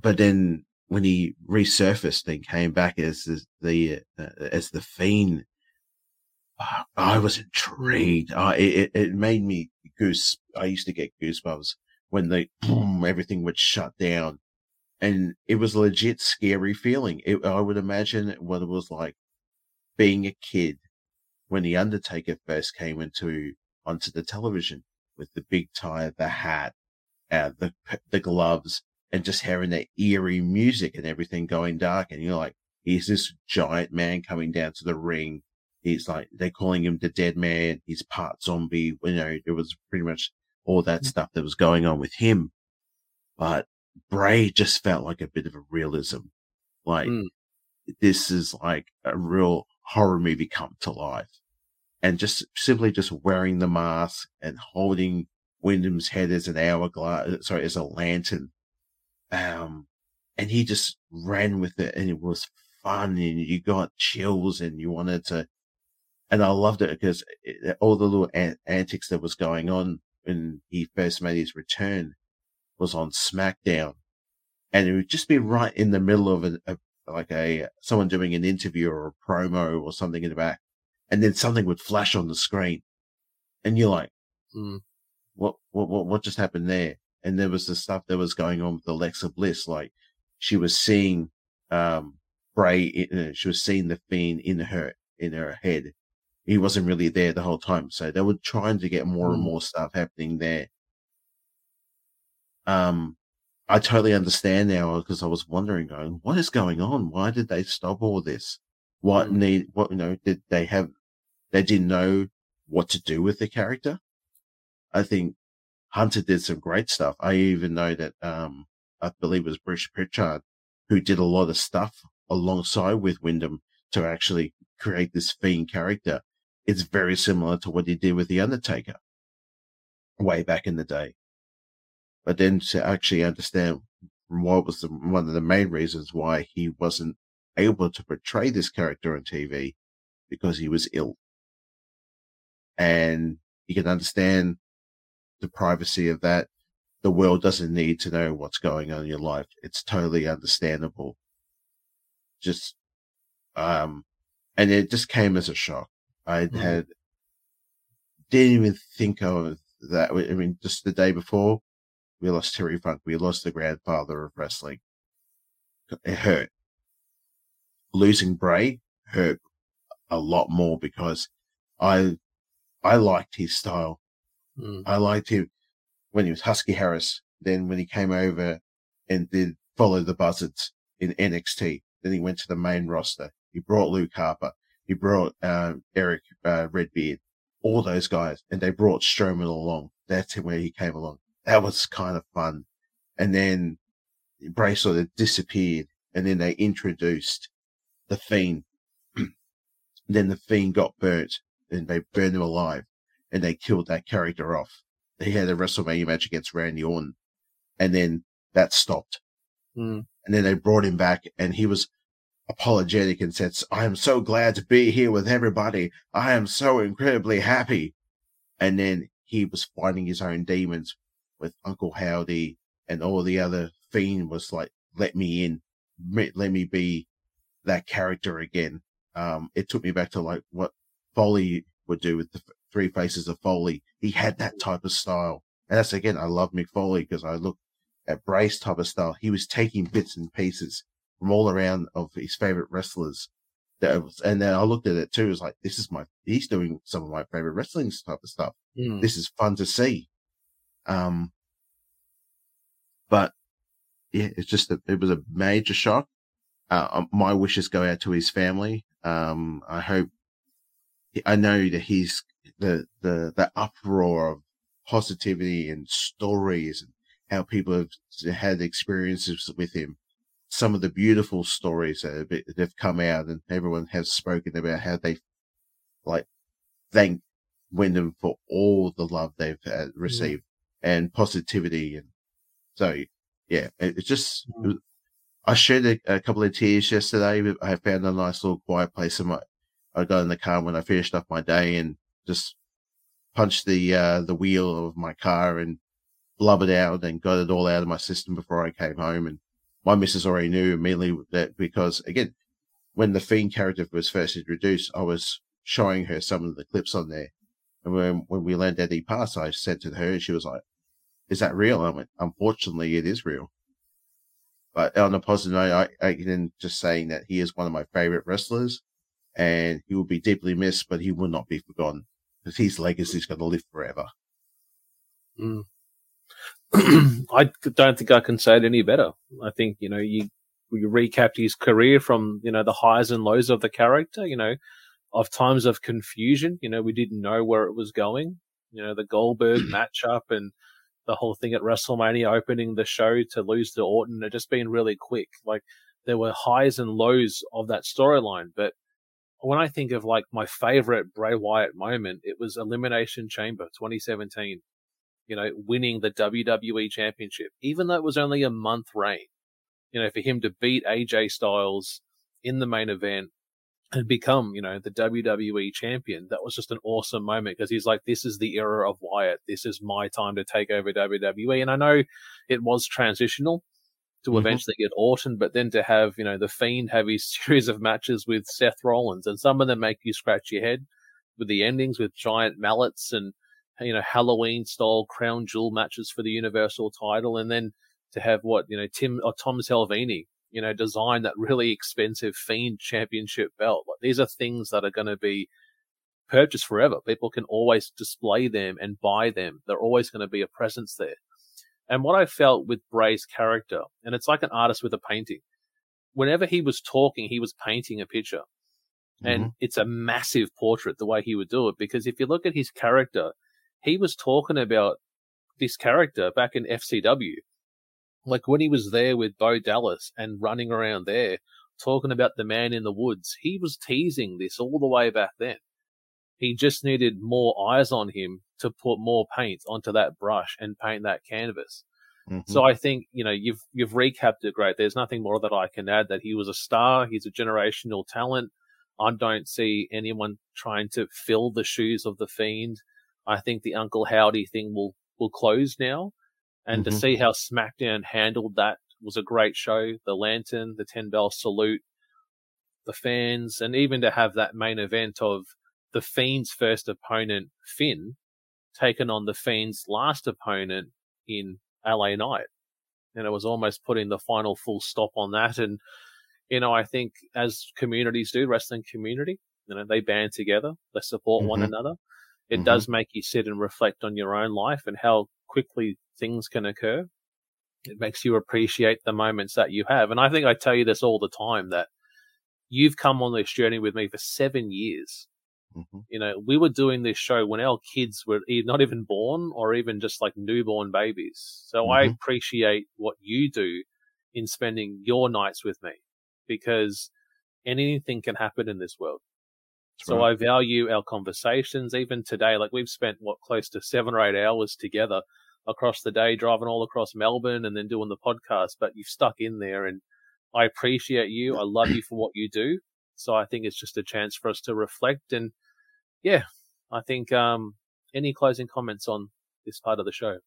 but then when he resurfaced and came back as the, the uh, as the fiend, uh, I was intrigued. Uh, it, it made me goose. I used to get goosebumps when the boom, everything would shut down, and it was legit scary feeling. It, I would imagine what it was like being a kid when the Undertaker first came into onto the television with the big tie, the hat, uh, the the gloves, and just hearing that eerie music and everything going dark. And you're like, he's this giant man coming down to the ring. He's like, they're calling him the dead man. He's part zombie. You know, it was pretty much all that mm. stuff that was going on with him. But Bray just felt like a bit of a realism. Like, mm. this is like a real horror movie come to life. And just simply just wearing the mask and holding Wyndham's head as an hourglass, sorry, as a lantern um, and he just ran with it and it was fun and you got chills and you wanted to, and I loved it because it, all the little an- antics that was going on when he first made his return was on SmackDown. And it would just be right in the middle of a, a like a, someone doing an interview or a promo or something in the back. And then something would flash on the screen and you're like, mm. what, what, what, what just happened there? and there was the stuff that was going on with Alexa Bliss, like she was seeing um, Bray, uh, she was seeing the fiend in her in her head. He wasn't really there the whole time, so they were trying to get more mm. and more stuff happening there. Um, I totally understand now because I was wondering, going, what is going on? Why did they stop all this? What mm. need? What you know? Did they have? They didn't know what to do with the character. I think Hunter did some great stuff. I even know that, um, I believe it was Bruce Pritchard who did a lot of stuff alongside with Wyndham to actually create this fiend character. It's very similar to what he did with The Undertaker way back in the day. But then to actually understand what was the, one of the main reasons why he wasn't able to portray this character on TV because he was ill. And you can understand the privacy of that. The world doesn't need to know what's going on in your life. It's totally understandable. Just, um, and it just came as a shock. I mm-hmm. had, didn't even think of that. I mean, just the day before, we lost Terry Funk. We lost the grandfather of wrestling. It hurt. Losing Bray hurt a lot more because I, I liked his style. Mm. I liked him when he was Husky Harris. Then when he came over and did follow the Buzzards in NXT, then he went to the main roster. He brought Luke Harper. He brought uh, Eric uh, Redbeard, all those guys, and they brought Strowman along. That's where he came along. That was kind of fun. And then Bray sort of disappeared, and then they introduced the Fiend. then the Fiend got burnt, and they burned him alive and they killed that character off. They had a WrestleMania match against Randy Orton, and then that stopped. Mm. And then they brought him back, and he was apologetic and said, "I am so glad to be here with everybody. I am so incredibly happy." And then he was fighting his own demons with Uncle Howdy and all the other fiend was like, "Let me in, let me be that character again." Um, it took me back to like what Foley would do with the Three Faces of Foley. He had that type of style. And that's again, I love Mick Foley because I look at Bray's type of style. He was taking bits and pieces from all around of his favorite wrestlers that was, and then I looked at it too. It was like, this is my, he's doing some of my favorite wrestling type of stuff. Mm. This is fun to see. Um, but yeah, it's just, a, it was a major shock. Uh, um, my wishes go out to his family. Um, I hope, I know that he's the, the, the uproar of positivity and stories and how people have had experiences with him. Some of the beautiful stories that have, that have come out and everyone has spoken about how they like thank Wyndham for all the love they've uh, received and positivity. And so, yeah, it, it just, it was, I shed a, a, couple of tears yesterday. I found a nice little quiet place in my, I got in the car when I finished up my day and just punched the, uh, the wheel of my car and blubbered out and got it all out of my system before I came home. And my missus already knew immediately that because again, when the Fiend character was first introduced, I was showing her some of the clips on there. And when, when we learned that he passed, I said to her, and she was like, is that real? I went, unfortunately, it is real. But on a positive note, I, I can just saying that he is one of my favorite wrestlers and he will be deeply missed, but he will not be forgotten because his legacy is going to live forever. Mm. I don't think I can say it any better. I think, you know, you, you recapped his career from, you know, the highs and lows of the character, you know, of times of confusion. You know, we didn't know where it was going. You know, the Goldberg matchup and the whole thing at WrestleMania opening the show to lose to Orton it just been really quick. Like there were highs and lows of that storyline. But when I think of like my favorite Bray Wyatt moment, it was Elimination Chamber 2017 you know, winning the WWE championship, even though it was only a month reign. You know, for him to beat AJ Styles in the main event and become, you know, the WWE champion, that was just an awesome moment because he's like, this is the era of Wyatt. This is my time to take over WWE. And I know it was transitional to mm-hmm. eventually get Orton, but then to have, you know, the Fiend have his series of matches with Seth Rollins and some of them make you scratch your head with the endings with giant mallets and, you know, Halloween style crown jewel matches for the Universal title. And then to have what, you know, Tim or Tom Salvini, you know, design that really expensive Fiend championship belt. Like these are things that are going to be purchased forever. People can always display them and buy them. They're always going to be a presence there. And what I felt with Bray's character, and it's like an artist with a painting. Whenever he was talking, he was painting a picture. And mm-hmm. it's a massive portrait the way he would do it. Because if you look at his character, he was talking about this character back in FCW. Like when he was there with Bo Dallas and running around there, talking about the man in the woods, he was teasing this all the way back then. He just needed more eyes on him to put more paint onto that brush and paint that canvas. Mm-hmm. So I think, you know, you've, you've recapped it great. There's nothing more that I can add that he was a star. He's a generational talent. I don't see anyone trying to fill the shoes of the fiend. I think the Uncle Howdy thing will will close now, and mm-hmm. to see how SmackDown handled that was a great show. The lantern, the ten bell salute, the fans, and even to have that main event of the Fiend's first opponent, Finn, taken on the Fiend's last opponent in LA Knight. And it was almost putting the final full stop on that. And, you know, I think as communities do, wrestling community, you know, they band together, they support mm-hmm. one another it mm-hmm. does make you sit and reflect on your own life and how quickly things can occur. It makes you appreciate the moments that you have. And I think I tell you this all the time that you've come on this journey with me for seven years. Mm-hmm. You know, we were doing this show when our kids were not even born or even just like newborn babies. So mm-hmm. I appreciate what you do in spending your nights with me because anything can happen in this world so right. I value our conversations. Even today, like we've spent what close to seven or eight hours together across the day, driving all across Melbourne and then doing the podcast. But you've stuck in there, and I appreciate you. I love you for what you do. So I think it's just a chance for us to reflect. And yeah, I think um, any closing comments on this part of the show?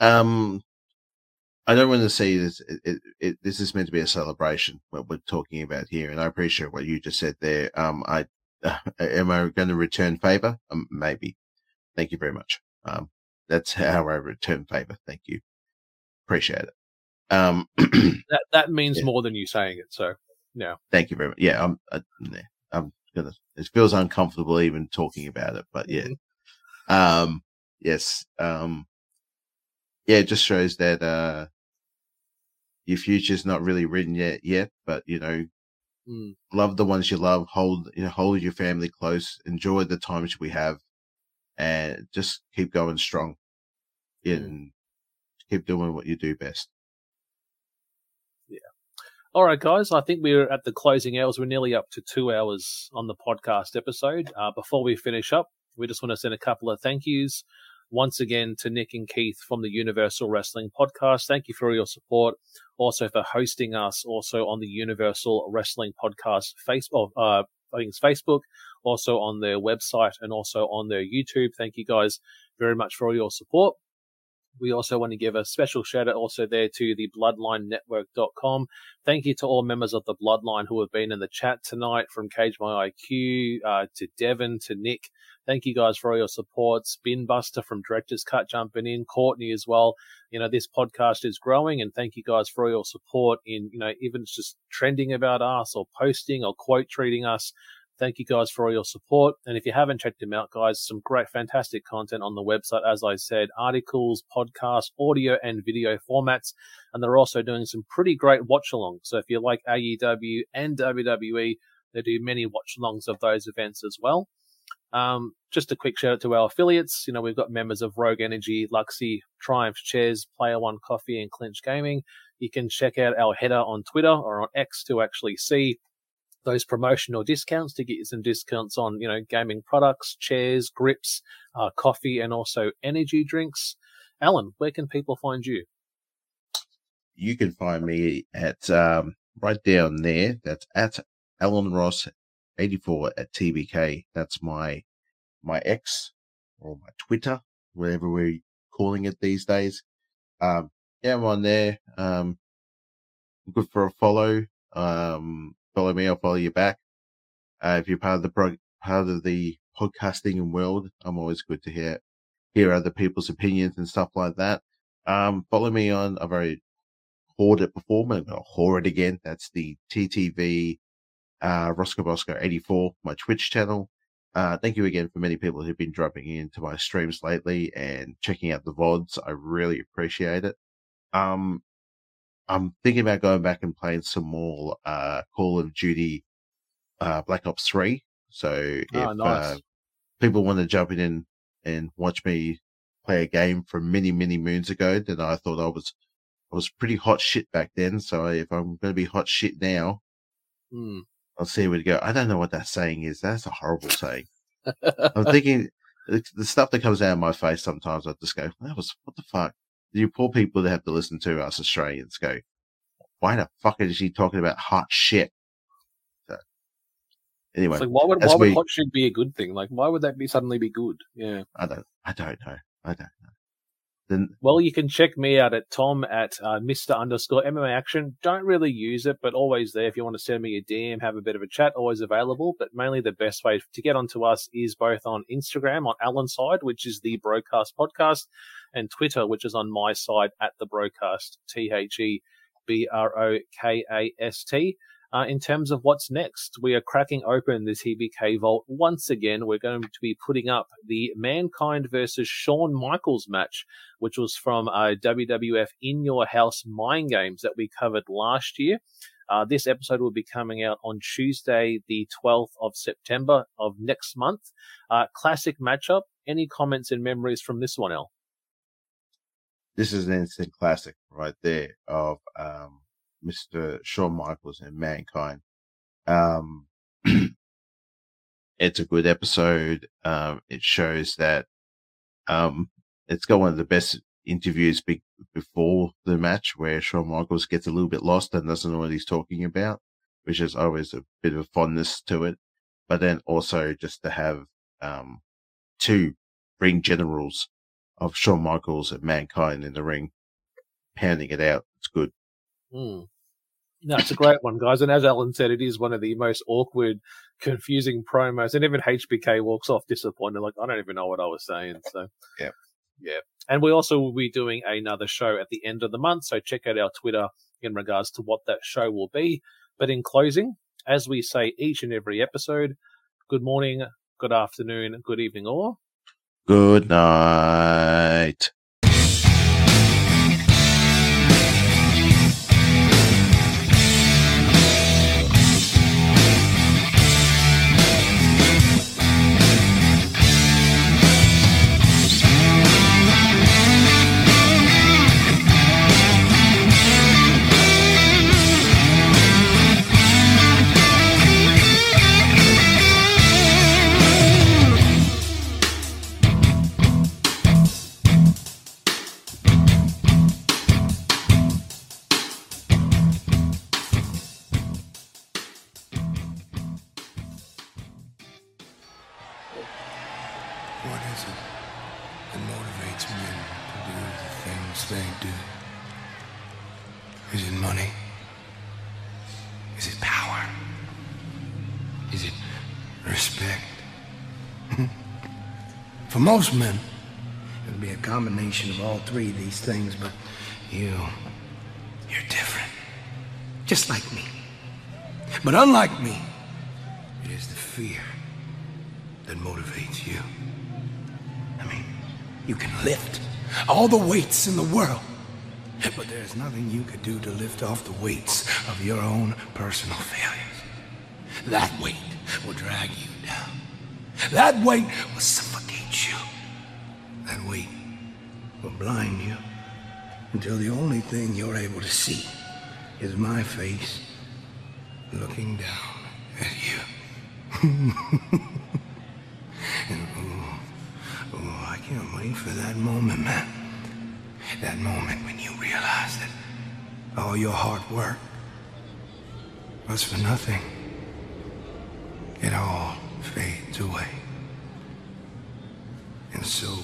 Um, I don't want to say this. It, it, it, this is meant to be a celebration. What we're talking about here, and I appreciate what you just said there. Um, I uh, am I going to return favor? Um, maybe. Thank you very much. Um, that's how I return favor. Thank you. Appreciate it. Um, that that means yeah. more than you saying it. So Yeah. Thank you very much. Yeah, I'm. I, yeah, I'm gonna. It feels uncomfortable even talking about it, but yeah. Um. Yes. Um. Yeah, it just shows that uh, your future's not really written yet. Yet, but you know, Mm. love the ones you love. Hold you know, hold your family close. Enjoy the times we have, and just keep going strong. And keep doing what you do best. Yeah. All right, guys. I think we're at the closing hours. We're nearly up to two hours on the podcast episode. Uh, before we finish up, we just want to send a couple of thank yous once again to Nick and Keith from the Universal Wrestling Podcast. Thank you for your support. Also for hosting us also on the Universal Wrestling Podcast Facebook, uh, I think it's Facebook, also on their website and also on their YouTube. Thank you guys very much for all your support. We also want to give a special shout out also there to the bloodlinenetwork.com. Thank you to all members of the Bloodline who have been in the chat tonight from Cage My IQ, uh, to Devin, to Nick. Thank you guys for all your support. Spinbuster from Director's Cut jumping in, Courtney as well. You know, this podcast is growing and thank you guys for all your support in, you know, even just trending about us or posting or quote treating us. Thank you guys for all your support. And if you haven't checked them out, guys, some great, fantastic content on the website. As I said, articles, podcasts, audio and video formats. And they're also doing some pretty great watch alongs. So if you like AEW and WWE, they do many watch alongs of those events as well. Um, just a quick shout out to our affiliates. You know, we've got members of Rogue Energy, Laxedy, Triumph Chairs, Player One Coffee, and Cinch Gaming. You can check out our header on Twitter or on X to actually see those promotional discounts to get you some discounts on, you know, gaming products, chairs, grips, uh, coffee, and also energy drinks. Alan, where can people find you? You can find me at um, right down there. That's at Alan Ross eighty four at TBK. That's my my X or my Twitter, whatever we're calling it these days. Um, yeah, I'm on there. Um, good for a follow. Um, follow me, I'll follow you back. Uh, if you're part of the pro- part of the podcasting world, I'm always good to hear hear other people's opinions and stuff like that. Um, follow me on. I've already hoard it before, but I'll hoard it again. That's the TTV uh, Rosco Bosco 84, my Twitch channel. Uh, thank you again for many people who've been dropping into my streams lately and checking out the VODs. I really appreciate it. Um, I'm thinking about going back and playing some more, uh, Call of Duty, uh, Black Ops 3. So if, Oh, nice. uh, people want to jump in and, and watch me play a game from many, many moons ago, then I thought I was, I was pretty hot shit back then. So if I'm going to be hot shit now, Hmm. I'll see where to go. I don't know what that saying is. That's a horrible saying. I'm thinking the, the stuff that comes out of my face sometimes. I just go, "That was what the fuck." You poor people that have to listen to us Australians go, "Why the fuck is she talking about hot shit?" So, anyway, like, why would why would we- hot shit be a good thing? Like, why would that be suddenly be good? Yeah. I don't, I don't know. I don't know. Then Well, you can check me out at Thom at uh, Mr. underscore MMA Action. Don't really use it, but always there. If you want to send me a DM, have a bit of a chat, always available. But mainly the best way to get onto us is both on Instagram on Alan's side, which is the BroKast Podcast, and Twitter, which is on my side at the BroKast, T H E B R O K A S T. Uh, in terms of what's next, we are cracking open the TBK vault once again. We're going to be putting up the Mankind versus Shawn Michaels match, which was from uh, WWF In Your House Mind Games that we covered last year. Uh, this episode will be coming out on Tuesday, the 12th of September of next month. Uh, classic matchup. Any comments and memories from this one, El? this is an instant classic right there of um, Mr. Shawn Michaels and Mankind. Um, it's a good episode. Um, it shows that um, it's got one of the best interviews be- before the match where Shawn Michaels gets a little bit lost and doesn't know what he's talking about, which is always a bit of fondness to it. But then also just to have um, two ring generals of Shawn Michaels and Mankind in the ring, pounding it out. It's good. Hmm. No, it's a great one, guys. And as Alan said, it is one of the most awkward, confusing promos. And even HBK walks off disappointed, like, I don't even know what I was saying. So, yeah. Yeah. And we also will be doing another show at the end of the month. So check out our Twitter in regards to what that show will be. But in closing, as we say each and every episode, good morning, good afternoon, good evening, or Good night. Most men, it'll be a combination of all three of these things, but you, you're different. Just like me. But unlike me, it is the fear that motivates you. I mean, you can lift all the weights in the world, but there's nothing you could do to lift off the weights of your own personal failures. That weight will drag you down. That weight will will blind you until the only thing you're able to see is my face looking down at you. and oh, oh, I can't wait for that moment, man. That moment when you realize that all your hard work was for nothing. It all fades away. And so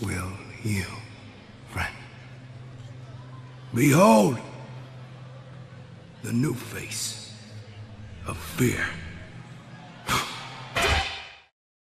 will you. Behold the new face of fear.